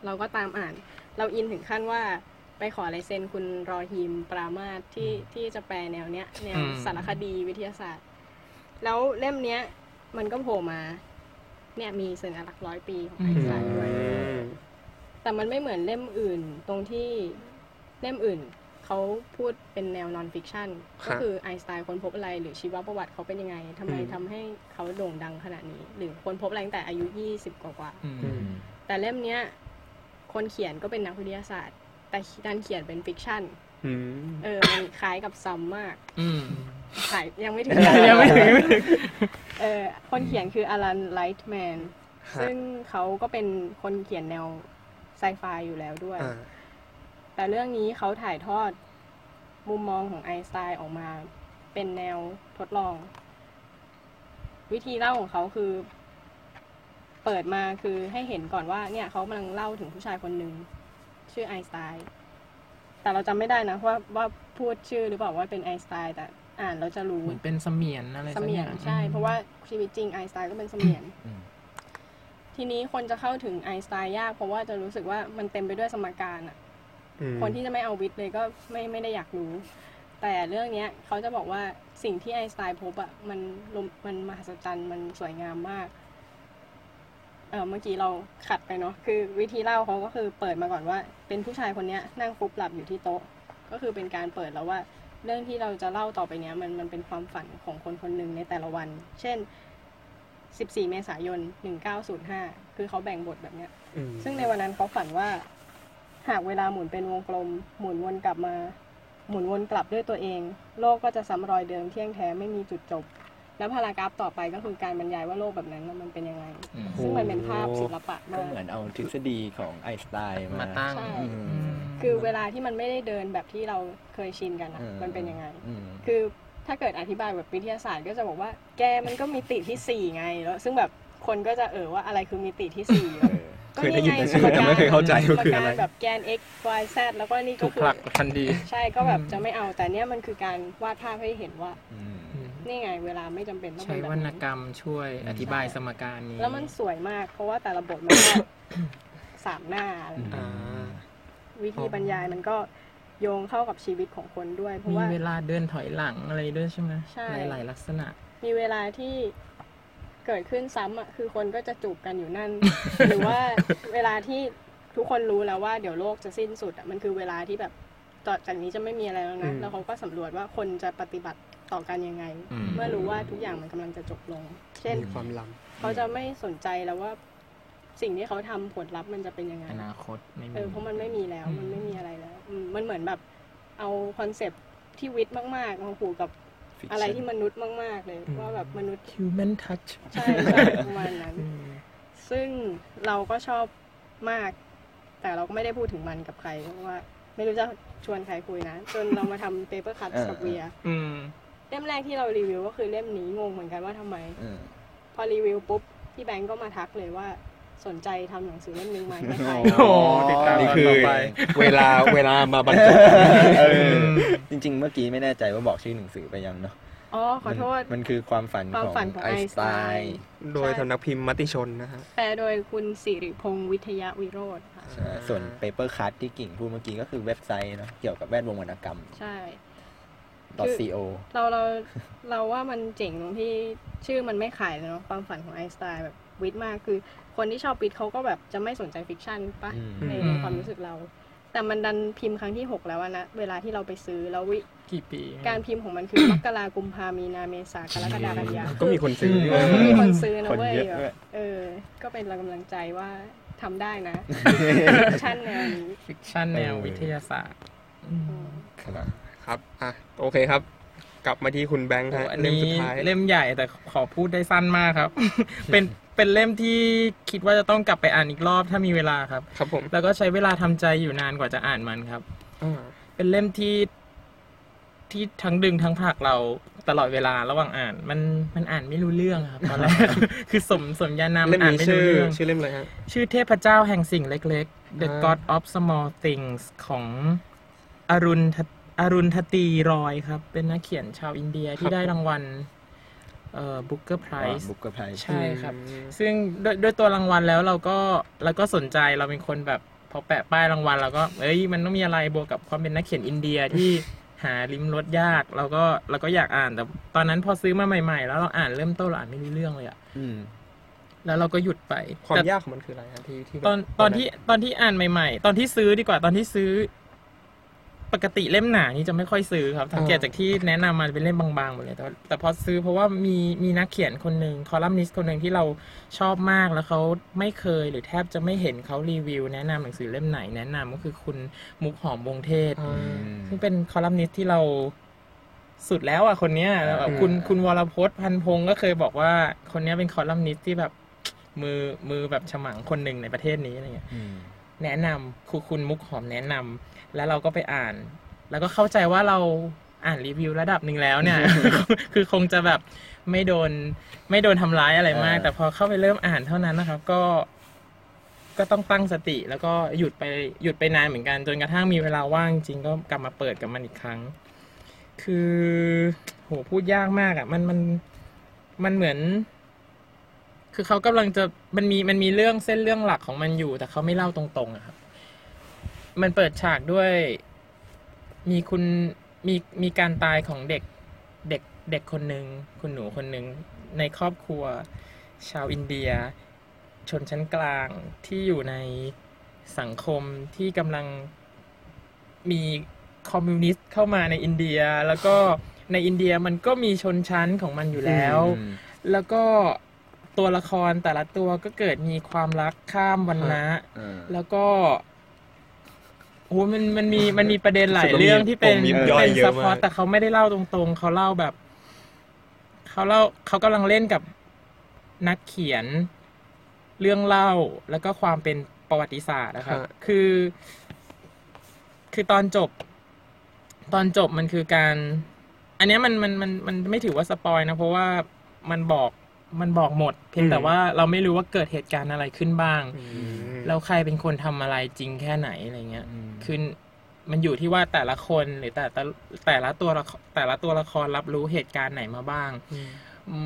เราก็ตามอ่าน เราอินถึงขั้นว่าไปขอลายเซ็นคุณรอฮีมปรามาสที่ที่จะแปลแนวเนี้ยแนวอืมสารคดีวิทยาศาสตร์ แล้วเล่มเนี้ย มันก็โผล่มา เนี่ยมีสัญลักษณ์ร้อยปีของไอน์สไตน์ด้วยแต่มันไม่เหมือนเล่มอื่นตรงที่เล่มอื่นเขาพูดเป็นแนว nonfictionครัก็บคือไอน์สไตน์ค้นพบอะไร หรือชีวประวัติเขาเป็นยังไงทำไมอืมทำให้เขาโด่งดังขนาดนี้ หรือค้นพบอะไรตั้งแต่อายุ20กว่าอืมอืมๆแต่เล่มเนี้ย คนเขียนก็เป็นนักวิทยาศาสตร์ แต่ดันเขียนเป็น fictionอืมเออ มันคล้ายกับซัมมากอืมขายยังไม่ถึงยังไม่ถึงเออคนเขียนคืออลันไลท์แมนฮะซึ่งเขาก็เป็นคนเขียนแนวไซไฟอยู่แล้วด้วยอ่าแต่เรื่องนี้เขาถ่ายทอดมุมมองของไอน์สไตน์ออกมา เป็นแนวทดลอง วิธีเล่าของเขาคือ เปิดมาคือให้เห็นก่อนว่าเนี่ยเขากำลังเล่าถึงผู้ชายคนหนึ่งชื่อไอน์สไตน์แต่เราจำไม่ได้นะว่าว่าพูดชื่อหรือเปล่าว่าเป็นไอน์สไตน์แต่อ่านเราจะรู้เหมือนเป็นเสมียนอะไรเสสักมีอยย่านงใช่ เพราะว่าชีวิตจริงไอน์สไตน์ก็เป็นเสมียนอืมทีนี้คนจะเข้าถึงไอน์สไตน์ยากเพราะว่าจะรู้สึกว่ามันเต็มไปด้วยสมการอะอืมคนที่จะไม่เอาวิทย์เลยก็ไม่ไม่ได้อยากรู้ แต่เรื่องเนี้ยเขาจะบอกว่าสิ่งที่ไอน์สไตน์พบอะมันลมมันมหัศจรรย์มันสวยงามมาก เออเมื่อกี้เราขัดไปเนาะคือวิธีเล่าเขาก็คือเปิดมาก่อนว่า เป็นผู้ชายคนเนี้ยนั่งฟุบหลับอยู่ที่โต๊ะ ก็คือเป็นการเปิดแล้วว่าเรื่องที่เราจะเล่าต่อไปเนี้ยมันมันเป็นความฝันของคนคนหนึ่งในแต่ละวัน เช่น 14 เมษายน 1905 คือเขาแบ่งบทแบบเนี้ยอืมซึ่งในวันนั้นเขาฝันว่า หากเวลาหมุนเป็นวงกลม หมุนวนกลับมา หมุนวนกลับด้วยตัวเอง โลกก็จะซ้ำรอยเดิมเที่ยงแท้ไม่มีจุดจบ แล้วพารากราฟต่อไปก็คือการบรรยายว่าโลกแบบนั้นน่ะมันเป็นยังไงอืมซึ่งมันเป็นภาพศิลปะก็มากเหมือนเอาทฤษฎีของไอน์สไตน์มามาตั้งใช่อืมอืมคือเวลาที่มันไม่ได้เดินแบบที่เราเคยชินกันอะอืมันเป็นยังไงอืมคือถ้าเกิดอธิบายแบบวิทยาศาสตร์ก็จะบอกว่า แกมันก็มีติที่สี่ไงแล้ว ซึ่งแบบคนก็จะเออว่าอะไรคือมิติที่สี่เออเคยได้ยินแต่ชื่อแต่ไม่เคยเข้าใจว่าคืออะไรสมกแบบแกน x y z แล้วก็นี่ก็ถูกคืผอลักทันทีใช่ก็แบบอืมจะไม่เอาแต่เนี้ยมันคือการวาดภาพให้เห็นว่าอืม นี่ไง เวลาไม่จำเป็นต้องใช้เป็นแบบวรรณนี้กรรมช่วยอธิบายสมการนี้ แล้วมันสวยมาก เพราะว่าแต่ละบทมันก็สามหน้าอะไรอย่างเงี้ยอ่าวิธีบรรยายมันก็โยงเข้ากับชีวิตของคนด้วย เพราะมีว่าเวลาเดินถอยหลังอะไรด้วยใช่ไหมใช่หลาย ๆ ลักษณะ มีเวลาที่เกิดขึ้นซ้ำอะคือคนก็จะจูบกันอยู่นั่น หรือว่าเวลาที่ทุกคนรู้แล้วว่าเดี๋ยวโลกจะสิ้นสุดอะมันคือเวลาที่แบบต่อจากนี้จะไม่มีอะไรแล้วนะอืมแล้วเขาก็สำรวจว่าคนจะปฏิบัติ ต่อกันยังไงอืมเมื่อรู้ว่าทุกอย่างมันกำลังจะจบลง เช่นมีความล้เขาจะไม่สนใจแล้วว่า สิ่งที่เขาทำผลลัพธ์มันจะเป็นยังไงอนาคตไม่มีเออเพราะมันไม่มีแล้วอืมมันไม่มีอะไรแล้วอืมมันเหมือนแบบ เอา concept ที่วิทย์มากๆมาผูกกับ fiction อะไรที่มนุษย์มาก ๆ เลยอืมว่าแบบมนุษย์ human touch ใช่ใช่ประมาณนั้นอืมซึ่งเราก็ชอบมาก แต่เราก็ไม่ได้พูดถึงมันกับใครเพราะว่า ไม่รู้จะชวนใครคุยนะ จนเรามาทำ Paper Cut เออกับเวียอืม เล่มแรกที่เรารีวิวก็คือเล่มนี้งงเหมือนกันว่าทำไมอืมพอรีวิวปุ๊บพี่แบงก์ก็มาทักเลยว่าสนใจทำหนังสือเล่มนึงไหมให้ใครโอ้ติดตามำนี่คือต่อไปเวลาเวลามาบรรจบเออจริง ๆ เมื่อกี้ไม่แน่ใจว่าบอกชื่อหนังสือไปยังเนาะอ๋อขอโทษ มันมันคือความฝันความของฝันของไอน์สไตไอน์สไตน์น์โดยสำนักพิมพ์มติชนนะฮะแปลโดยคุณสิริพงษ์วิทยาวิโรธค่ะใช่ส่วน paper cut ที่กิ่งพูดเมื่อกี้ก็คือเว็บไซต์เนาะเกี่ยวกับแวดวงวรรณกรรม ใช่ co เราเราเราว่ามันเจ๋งตรงที่ชื่อมันไม่ขายเลยเนาะความฝันของไอน์สไตน์แบบวิทย์มากคือ คนที่ชอบวิทย์เขาก็แบบจะไม่สนใจ fiction ปะอืมในอืมความรู้สึกเรา แต่มันดันพิมพ์ครั้งที่ 6 แล้วอะนะ เวลาที่เราไปซื้อแล้ววิกี่ปี การพิมพ์ของมันคือมกรากุมภามีนาเมษากรกฎากันยาก็มีคนซื้อเออมีคนซื้อนะคนเว้ยเยอะแบบด้วยเออ ก็เป็นกำลังใจว่าทำได้นะ fiction แนวนี้ fictionแนวเออวิทยาศาสตร์อืมครับ ครับอะโอเคครับ กลับมาที่คุณแบงก์โอ้ฮะอันเล่มนี้สุดท้ายเล่มใหญ่แต่ขอพูดได้สั้นมากครับ เป็นเป็นเล่มที่คิดว่าจะต้องกลับไปอ่านอีกรอบถ้ามีเวลาครับ ครับผมแล้วก็ใช้เวลาทำใจอยู่นานกว่าจะอ่านมันครับ อ่าเป็นเล่มที่ที่ทั้งดึงทั้งผลักเราตลอดเวลาระหว่างอ่าน มันมันอ่านไม่รู้เรื่องครับตอนแรก คือสมสมญานามเล่มอ่านนี้ไม่ชื่รู้อเรื่อง ชื่อเล่มอะไรฮะ ชื่อเทพเจ้าแห่งสิ่งเล็กๆ The อ่า God of Small Things ของอรุณท อรุณธตีรอยครับ เป็นนักเขียนชาวอินเดียที่ได้รางวัลเอ่อ Booker Prize Booker Prize ใช่ครับอืมซึ่งด้วยด้วยตัวรางวัลแล้วเราก็เราก็สนใจเราเป็นคนแบบพอแปะป้ายรางวัลเราก็เอ้ยมันต้องมีอะไรบวกกับความเป็นนักเขียนอินเดียที่หาลิ้มรสยากเราก็เราก็อยากอ่านแต่ตอนนั้นพอซื้อมาใหม่ๆ แล้วเราอ่านเริ่มต้นเราอ่านไม่รู้เรื่องเลยอะอืมแล้วเราก็หยุดไปความแต่ยากของมันคืออะไรฮะที่ที่แบบตอนตอนที่ตอนที่อ่านใหม่ ๆ ตอนที่ซื้อดีกว่าตอนที่ซื้อ ปกติเล่มหนานี่จะไม่ค่อยซื้อครับสังเกตจากที่แนะนำมาเป็นเล่มบางๆหมดเลย แต่ว่าแต่พอซื้อเพราะว่ามีมีนักเขียนคนหนึ่งคอลัมนิสต์คนหนึ่งที่เราชอบมากแล้วเขาไม่เคยหรือแทบจะไม่เห็นเขารีวิว แนะนำหนังสือเล่มไหนแนะนำก็คือคุณมุกหอมวงเทศอ่าซึ่งเป็นคอลัมนิสต์ที่เราสุดแล้วอะคนเนี้ยแล้วแบบอืมคุณคุณวรพจน์พันพงศ์ก็เคยบอกว่าคนเนี้ยเป็นคอลัมนิสต์ที่แบบมือมือแบบฉมังคนหนึ่งในประเทศนี้อะไรเงี้ยอืมแนะนำครูคุณมุกหอมแนะนำ แล้วเราก็ไปอ่าน แล้วก็เข้าใจว่าเราอ่านรีวิวระดับหนึ่งแล้วเนี่ย คือคงจะแบบไม่โดนไม่โดนทำร้ายอะไรมากเออแต่พอเข้าไปเริ่มอ่านเท่านั้นนะครับ ก็ ก็ต้องตั้งสติ แล้วก็หยุดไปหยุดไปนานเหมือนกัน จนกระทั่งมีเวลาว่างจริงก็กลับมาเปิดกับมันอีกครั้ง คือโหพูดยากมากอะ่ะ มันมันมันเหมือน คือเขากำลังจะมันมีมันมีเรื่องเส้นเรื่องหลักของมันอยู่ แต่เขาไม่เล่าตรงๆอะครับ มันเปิดฉากด้วย มีคุณมีมีการตายของเด็กเด็กเด็กคนหนึ่งคุณหนูคนหนึ่งในครอบครัว ชาวอินเดีย ชนชั้นกลางที่อยู่ในสังคมที่กำลังมีคอมมิวนิสต์เข้ามาในอินเดีย แล้วก็ในอินเดียมันก็มีชนชั้นของมันอยู่แล้วอืมแล้วก็ตัวละครแต่ละตัวก็เกิดมีความรักข้ามวันนะเออแล้วก็ โอ้มันมันมีมันมีประเด็นหลายเรื่องที่เป็นผมมีย่อยเป็นเยอะสปอมาร์กตแต่เขาไม่ได้เล่าตรงๆ เขาเล่าแบบ เขาเล่าเขากำลังเล่นกับนักเขียนเรื่องเล่าแล้วก็ความเป็นประวัติศาสตร์นะครับ ฮะ คือ คือตอนจบ ตอนจบมันคือการ อันเนี้ยมันมันมันมันไม่ถือว่าสปอยนะ เพราะว่ามันบอก มันบอกหมด เพียงแต่ว่าเราไม่รู้ว่าเกิดเหตุการณ์อะไรขึ้นบ้างอืมแล้วใครเป็นคนทำอะไรจริงแค่ไหนอะไรเงี้ยอืมคือมันอยู่ที่ว่าแต่ละคนหรือแต่แต่แต่ละตัวละครแต่ละตัวละครรับรู้เหตุการณ์ไหนมาบ้าง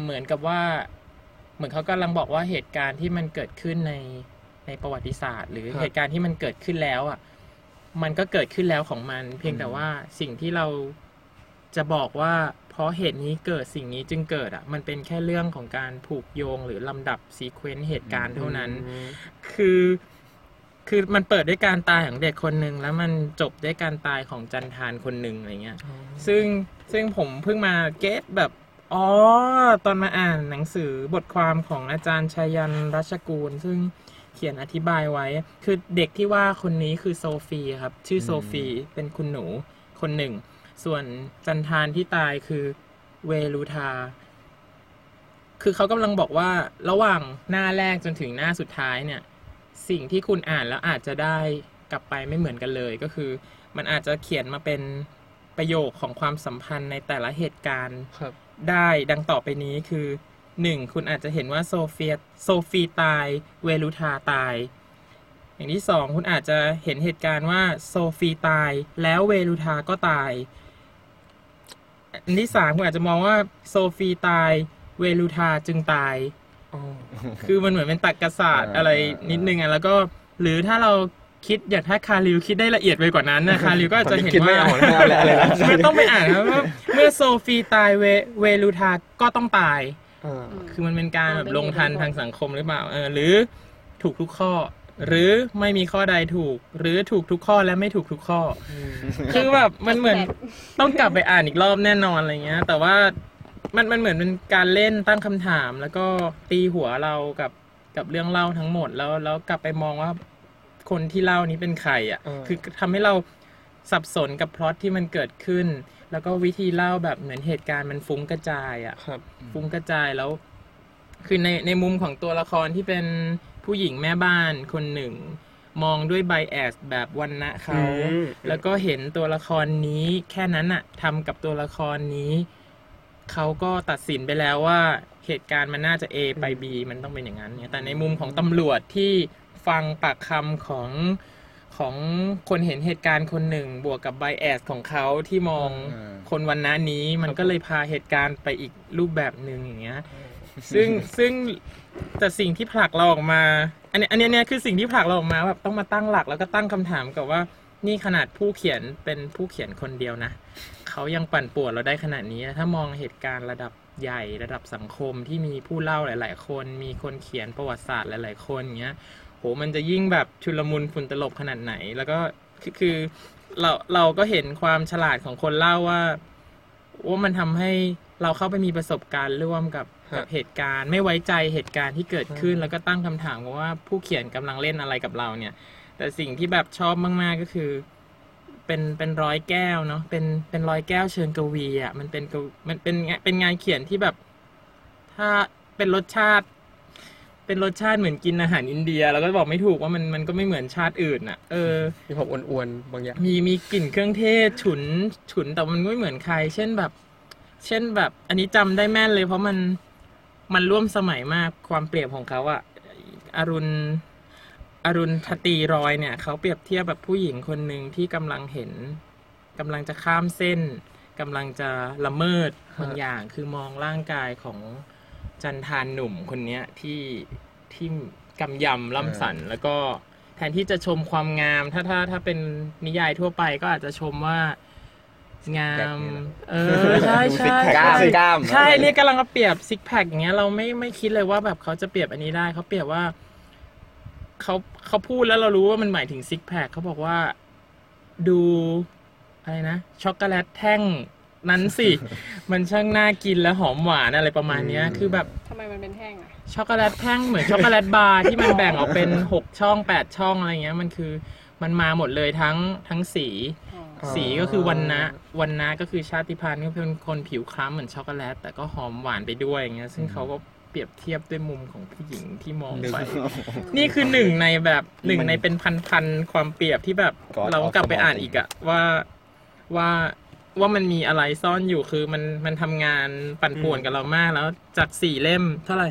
เหมือนกับว่า เหมือนเขากำลังบอกว่าเหตุการณ์ที่มันเกิดขึ้นในในประวัติศาสตร์ หรือครับเหตุการณ์ที่มันเกิดขึ้นแล้ว อะ มันก็เกิดขึ้นแล้วของมัน เพียงแต่ว่าสิ่งที่เราจะบอกว่า เพราะเหตุนี้เกิดสิ่งนี้จึงเกิดอะ มันเป็นแค่เรื่องของการผูกโยงหรือลำดับซีเควนต์เหตุการณ์เท่านั้นอืมคือคือมันเปิดด้วยการตายของเด็กคนหนึ่งแล้วมันจบด้วยการตายของจันทานคนหนึ่งอะไรเงี้ย ซึ่งซึ่งผมเพิ่งมาเก็ตแบบอ๋อตอนมาอ่านหนังสือบทความของอาจารย์ชัยยันรัชกูล ซึ่งเขียนอธิบายไว้ คือเด็กที่ว่าคนนี้คือโซฟีครับ ชื่อโซฟีเป็นคุณหนูคนหนึ่ง ส่วนจันทานที่ตายคือเวลูทา คือเขากำลังบอกว่าระหว่างหน้าแรกจนถึงหน้าสุดท้ายเนี่ย สิ่งที่คุณอ่านแล้วอาจจะได้กลับไปไม่เหมือนกันเลย ก็คือ มันอาจจะเขียนมาเป็นประโยคของความสัมพันธ์ในแต่ละเหตุการณ์ครับได้ดังต่อไปนี้คือหนึ่งคุณอาจจะเห็นว่าโซเฟียโซฟีตาย เวลูทาตาย อย่างที่สองคุณอาจจะเห็นเหตุการณ์ว่าโซฟีตาย แล้วเวลูทาก็ตาย อันที่สามคุณอาจจะมองว่าโซฟีตายเวลูทาจึงตายอ๋อคือมันเหมือนเป็นตรรกศาสตร์อ่าอะไรอ่านินิดนึงอะแล้วก็หรือถ้าเราคิดอย่างถ้าคาริวคิดได้ละเอียดไปกว่านั้นนะคาริวก็อาจจะเห็นคิดไม่ว่าออกนะอะไรอะไรนะไม่ต้องไปอ่านนะว่าเมื่อโซฟีตายเวเวลูทาก็ต้องตายอ่าคือมันเป็นการเออแบบเป็นลงทันเหตุผลทางสังคมหรือเปล่าเออหรือถูกทุกข้อ หรือไม่มีข้อใดถูก หรือถูกทุกข้อและไม่ถูกทุกข้อ คือแบบมันเหมือนต้องกลับไปอ่านอีกรอบแน่นอนอะไรเงี้ย แต่ว่ามันมันเหมือนเป็นการเล่นตั้งคำถาม แล้วก็ตีหัวเรากับกับเรื่องเล่าทั้งหมดแล้วแล้วกลับไปมองว่าคนที่เล่านี้เป็นใครอะเออคือทำให้เราสับสนกับพล็อตที่มันเกิดขึ้น แล้วก็วิธีเล่าแบบเหมือนเหตุการณ์มันฟุ้งกระจายอะครับ ฟุ้งกระจายแล้ว คือในในมุมของตัวละครที่เป็น ผู้หญิงแม่บ้านคนหนึ่ง มองด้วยไบแอสแบบวันณะเขา อืม แล้วก็เห็นตัวละครนี้แค่นั้นอะทำกับตัวละครนี้ เขาก็ตัดสินไปแล้วว่าเหตุการณ์มันน่าจะ A ไป B มันต้องเป็นอย่างนั้นเนี่ยแต่ในมุมของตำรวจที่ฟังปากคำของของคนเห็นเหตุการณ์คนหนึ่ง บวกกับไบแอสของเขาที่มองอืมคนวันนั้นนี้ มันก็เลยพาเหตุการณ์ไปอีกรูปแบบหนึ่งอย่างเงี้ย ซึ่งซึ่งแต่สิ่งที่ผลักเราออกมา อันนี้อันนี้เนี่ยคือสิ่งที่ผลักเราออกมาแบบต้องมาตั้งหลักแล้วก็ตั้งคำถามกับว่านี่ขนาดผู้เขียนเป็นผู้เขียนคนเดียวนะเขายังปั่นป่วนเราได้ขนาดนี้ ถ้ามองเหตุการณ์ระดับใหญ่ระดับสังคมที่มีผู้เล่าหลาย ๆ คน มีคนเขียนประวัติศาสตร์หลาย ๆ คนอย่างเงี้ยโหมันจะยิ่งแบบชุลมุนฝุ่นตลบขนาดไหน แล้วก็คือเราเราก็เห็นความฉลาดของคนเล่าว่าว่ามันทำให้เราเข้าไปมีประสบการณ์ร่วมกับ กับเหตุการณ์ ไม่ไว้ใจเหตุการณ์ที่เกิดขึ้น แล้วก็ตั้งคำถามว่าผู้เขียนกำลังเล่นอะไรกับเราเนี่ย แต่สิ่งที่แบบชอบมาก ๆก็คือ เป็นเป็นร้อยแก้วเนาะเป็นเป็นร้อยแก้วเชิงกวีอะมันเป็นกวมันเป็นงานเป็นงานเขียนที่แบบ ถ้าเป็นรสชาติ เป็นรสชาติเหมือนกินอาหารอินเดีย แล้วก็บอกไม่ถูกว่ามันมันก็ไม่เหมือนชาติอื่นอะ เออมีความอ้วนๆบางอย่างมีมีกลิ่นเครื่องเทศฉุนฉุนแต่มันไม่เหมือนใคร เช่นแบบเช่นแบบอันนี้จำได้แม่นเลยเพราะมัน มันร่วมสมัยมากความเปรียบของเขาอะอรุณอรุณทตีรอยเนี่ย เขาเปรียบเทียบแบบผู้หญิงคนหนึ่งที่กำลังเห็นกำลังจะข้ามเส้นกำลังจะละเมิดบางอย่าง คือมองร่างกายของจันทานหนุ่มคนเนี้ยที่ที่กำยำล่ำสันแล้วก็แทนที่จะชมความงาม ถ้าถ้าถ้าเป็นนิยายทั่วไปก็อาจจะชมว่า งาแบมบนี้นะเออใช่ใช่กล้ามใช่กล้ามใช่เนี่ยกำลังมาเปรียบซิกแพคอย่างเงี้ยเราไม่ไม่คิดเลยว่าแบบเขาจะเปรียบอันนี้ได้เขาเปรียบว่าเขาเขาพูดแล้วเรารู้ว่ามันหมายถึงซิกแพคเขาบอกว่าดูอะไรนะช็อกโกแลตแท่งนั้นสิ มันช่างน่ากินและหอมหวานอะไรประมาณเนี้ยคือแบบทำไมมันเป็นแท่งอะช็อกโกแลตแท่งเหมือน chocolate bar ที่มันแบ่งออกเป็นหกช่องแปดช่องอะไรเงี้ยมันคือมันมาหมดเลยทั้งทั้งสีอ๋ออ๋อ สีก็คือวันนะวันนะก็คือชาติพันธุ์ก็เป็นคนผิวคล้ำเหมือนช็อกโกแลต แต่ก็หอมหวานไปด้วยอย่างเงี้ยซึ่งเขาก็เปรียบเทียบด้วยมุมของผู้หญิงที่มองไป นี่คือหนึ่งในแบบหนึ่งในเป็นพันๆความเปรียบที่แบบ God เรากลับไป of อ่าน Small อีกอะว่าว่าว่ามันมีอะไรซ่อนอยู่คือมันมันทำงานปั่นป่วนกับเรามากแล้วจากสี่เล่มเท่าไหร่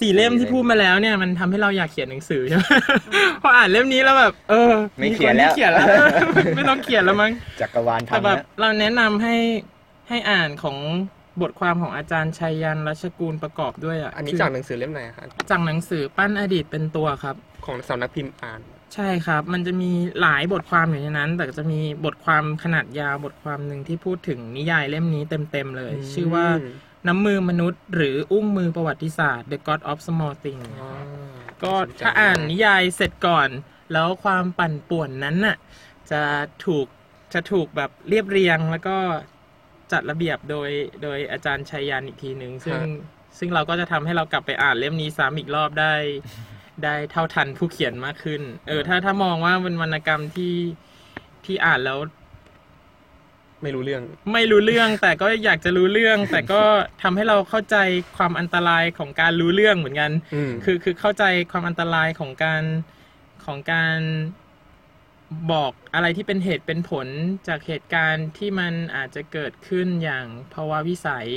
สี่เล่มที่พูดมาแล้วเนี่ยมันทำให้เราอยากเขียนหนังสือใช่ไหม พออ่านเล่มนี้แล้วแบบ เออไม่เขียนแล้ว มีคที่เขียนแล้ว ไม่ต้องเขียนแล้วมั้ง จักรวาลแต่ทำแบแล้บวเราแนะนำให้ให้อ่านของบทความของอาจารย์ชัยยันรัชกูลประกอบด้วยอะอันนี้คืจากหนังสือเล่มไหนอะครับจากหนังสือปั้นอดีตเป็นตัวครับ ของสำนักพิมพ์อ่าน ใช่ครับ มันจะมีหลายบทความอยู่ในนั้น แต่จะมีบทความขนาดยาวบทความหนึ่งที่พูดถึงนิยายเล่มนี้เต็มๆเลย อืม ชื่อว่า น้ำมือมนุษย์ หรืออุ้งมือประวัติศาสตร์ The God of Small Things อ๋อก็ถ้าอ่านนิยายเสร็จก่อน แล้วความปั่นป่วนนั้นน่ะจะถูกจะถูกแบบเรียบเรียงแล้วก็จัดระเบียบโดยโดยอาจารย์ชัยยันอีกทีหนึ่งซึ่งซึ่งเราก็จะทำให้เรากลับไปอ่านเล่มนี้ซ้ำอีกรอบได้ได้เท่าทันผู้เขียนมากขึ้น เออ ถ้าถ้ามองว่าเป็นวรรณกรรมที่ที่อ่านแล้ว ไม่รู้เรื่อง ไม่รู้เรื่องแต่ก็อยากจะรู้เรื่อง แต่ก็ทำให้เราเข้าใจความอันตรายของการรู้เรื่องเหมือนกันอืมคือคือเข้าใจความอันตรายของการของการบอกอะไรที่เป็นเหตุเป็นผลจากเหตุการณ์ที่มันอาจจะเกิดขึ้นอย่างภาวะวิสัย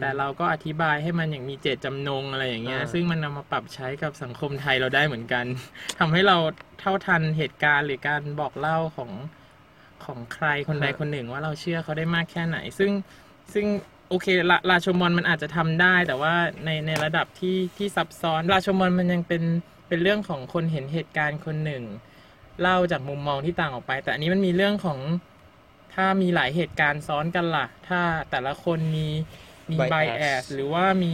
แต่เราก็อธิบายให้มันอย่างมีเจตจำนงอะไรอย่างเงี้ยอ่าซึ่งมันนำมาปรับใช้กับสังคมไทยเราได้เหมือนกันทำให้เราเท่าทันเหตุการณ์หรือการบอกเล่าของ ของใครคนใดคนหนึ่ง ว่าเราเชื่อเขาได้มากแค่ไหน ซึ่งซึ่งโอเคราราชมอนมันอาจจะทำได้ แต่ว่าในในระดับที่ที่ซับซ้อนราชมอนมันยังเป็นเป็นเรื่องของคนเห็นเหตุการณ์คนหนึ่ง เล่าจากมุมมองที่ต่างออกไป แต่อันนี้มันมีเรื่องของถ้ามีหลายเหตุการณ์ซ้อนกันล่ะ ถ้าแต่ละคนมีมี Bias bias หรือว่ามี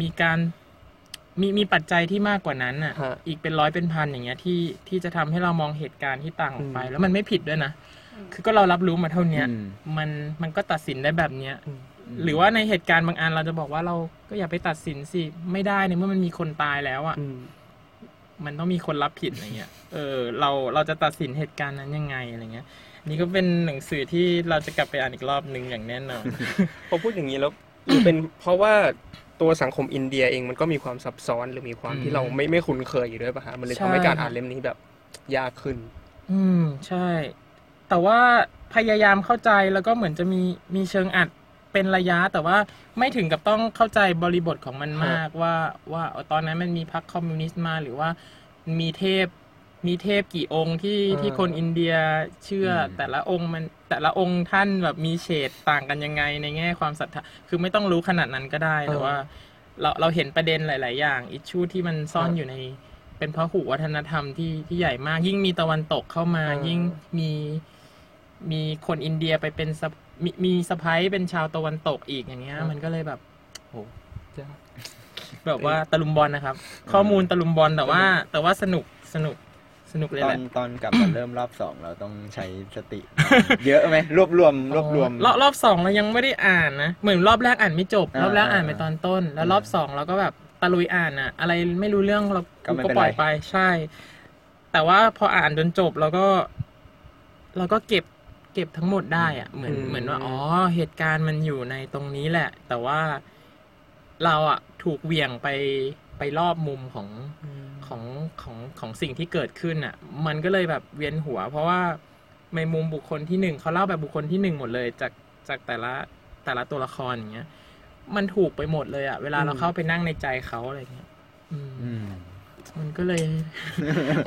มีการมีมีปัจจัยที่มากกว่านั้นอะฮะอีกเป็นร้อยเป็นพันอย่างเงี้ยที่ที่จะทำให้เรามองเหตุการณ์ที่ต่างออกไปอืมแล้วมันไม่ผิดด้วยนะอืม คือก็เรารับรู้มาเท่าเนี้ยอืมมันมันก็ตัดสินได้แบบเนี้ยอืมหรือว่าในเหตุการณ์บางอันเราจะบอกว่าเราก็อย่าไปตัดสินสิไม่ได้ในเมื่อมันมีคนตายแล้วอะอืมมันต้องมีคนรับผิดอะไรเงี้ย เออ เราเราจะตัดสินเหตุการณ์นั้นยังไงอะไรเงี้ย นี่ก็เป็นหนังสือที่เราจะกลับไปอ่านอีกรอบหนึ่งอย่างแน่นอนพอพูดอย่างนี้แล้วหรือเป็นเพราะว่าตัวสังคมอินเดียเองมันก็มีความซับซ้อนหรือมีความอืมที่เราไม่ไม่คุ้นเคยอยู่ด้วยป่ะฮะมันเลยใช่ทำให้การอ่านเล่มนี้แบบ ยากขึ้น อืมใช่ แต่ว่าพยายามเข้าใจแล้วก็เหมือนจะมีมีเชิงอัดเป็นระยะ แต่ว่าไม่ถึงกับต้องเข้าใจบริบทของมันมากว่าว่าเออตอนนั้นมันมีพรรคคอมมิวนิสต์มาหรือว่ามีเทพมีเทพกี่องค์ที่อ่าที่คนอินเดียเชื่ออมแต่ละองค์มันแต่ละองค์ท่านแบบมีเฉดต่างกันยังไงในแง่ความศรัทธาคือไม่ต้องรู้ขนาดนั้นก็ได้แต่ว่า เราเราเห็นประเด็นหลาย ๆ อย่างอิชชูที่มันซ่อนอยู่ในเป็นพหุวัฒนธรรมที่ที่ใหญ่มาก ยิ่งมีตะวันตกเข้ามาอ่ายิ่ยิ่งมี มีคนอินเดียไปเป็นสะมีมีสะพ้ายเป็นชาวตะวันตกอีกอย่างเงี้ย มันก็เลยแบบโหแบบว่าตะลุมบอลนะครับ ข้อมูลตะลุมบอลแต่ว่า แต่ว่าสนุกสนุกสนุกเลยตอแหนละตอนกลับมาเริ่มรอบสองเราต้องใช้สติ เยอะไหมรวบรวมรวบรวม รอบรอบสองเรายังไม่ได้อ่านนะเหมือนรอบแรกอ่านไม่จบอ่ารอบแรกอ่านไปอ่าตอนต้น แล้วรอบสองเราก็แบบตะลุยอ่านอะอะไรไม่รู้เรื่องเราก็ไม่ก็เป็นปล่อยไรไปใช่ แต่ว่าพออ่านจนจบเราก็ เราก็เก็บเก็บทั้งหมดได้อะเหมือนอืมเหมือนว่าอ๋อเหตุการณ์มันอยู่ในตรงนี้แหละ แต่ว่าเราอะถูกเหวี่ยงไปไปรอบมุมของของของของสิ่งที่เกิดขึ้นอะมันก็เลยแบบเวียนหัว เพราะว่าในมุมบุคคลที่หนึ่งเขาเล่าแบบบุคคลที่หนึ่งหมดเลย จากจากแต่ละแต่ละตัวละครอย่างเงี้ย มันถูกไปหมดเลยอะเวลาเราอืมเข้าไปนั่งในใจเขาอะไรเงี้ย อืมอื มมันก็เลย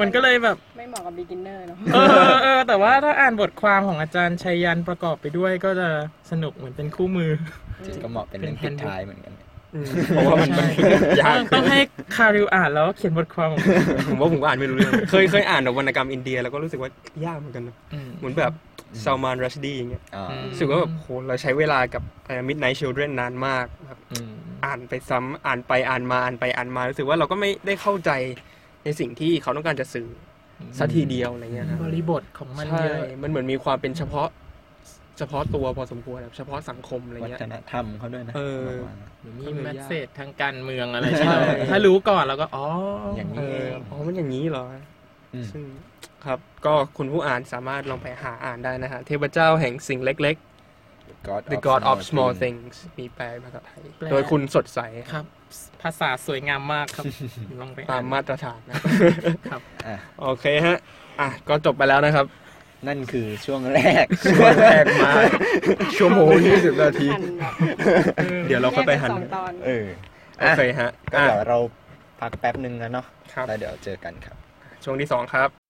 มันก็เลยแบบไม่เหมาะกับ beginner เนาะเออเออแต่ว่าถ้าอ่านบทความของอาจารย์ชัยยันประกอบไปด้วยก็จะสนุกเหมือนเป็นคู่มือ ก็เหมาะเป็นเรื่องเป็ปินด handbook ท้ายเหมือนกันอืมเพราะว่ามันมันยากต้องขึ้ต้อนงให้คาริวอ่านแล้วเขียนบทความของผมว่าผมก็อ่านไม่รู้เรื่องเคยเคยอ่านแบบวรรณกรรมอินเดีย แล้วก็รู้สึกว่ายากเหมือนกันนะอืมเหมือนแบบ ซา l มานรัชดีอย่างเงี้ยอ่าอืมรู้สึกว่าแบบโหเราใช้เวลากับ Midnight's Children นานมากแบบอืมอ่านไปซ้ำอ่านไปอ่านมาอ่านไปอ่านมารู้สึกว่าเราก็ไม่ได้เข้าใจในสิ่งที่เขาต้องการจะสื่อสะทีเดียวอะไรเงี้ยครับบริบทของมันใช่เยอะมันเหมือนมีความเป็นเฉพาะเฉพาะตัวพอสมควรแบบเฉพาะสังคมอะไรเงี้ยวัฒนธรรมเขาด้วยนะเออประมาณหรือก็มีเลยยาก messageทางการเมืองอะไรใช่ใช่ถ้ารู้ก่อนเราก็อ๋อออย่างเอนี้เอองอ๋อมันอย่างนี้เหรออืมซึ่ง ครับ ก็คุณผู้อ่านสามารถลองไปหาอ่านได้นะฮะ เทพเจ้าแห่งสิ่งเล็ก God ๆ The God of Small Things มีแปลภาษาไทยแปลโดยคุณสดใสครับ ภาษาสวยงามมากครับลองไปตาอ่ามนมาตรฐานนะครับอะโอเคฮะ อะ ก็จบไปแล้วนะครับ นั่นคือช่วงแรก ช่วงแรกมา ชั่วโมงยี่สิบนาทีหั่นแบบเดี๋ยวเราก็ไปแยกหันสองตอนเออโอเคฮะก็อะเดี๋ยวเราพักแป๊บหนึ่งนะเนาะครับแล้วเดี๋ยวเจอกันครับ ช่วงที่สองครับ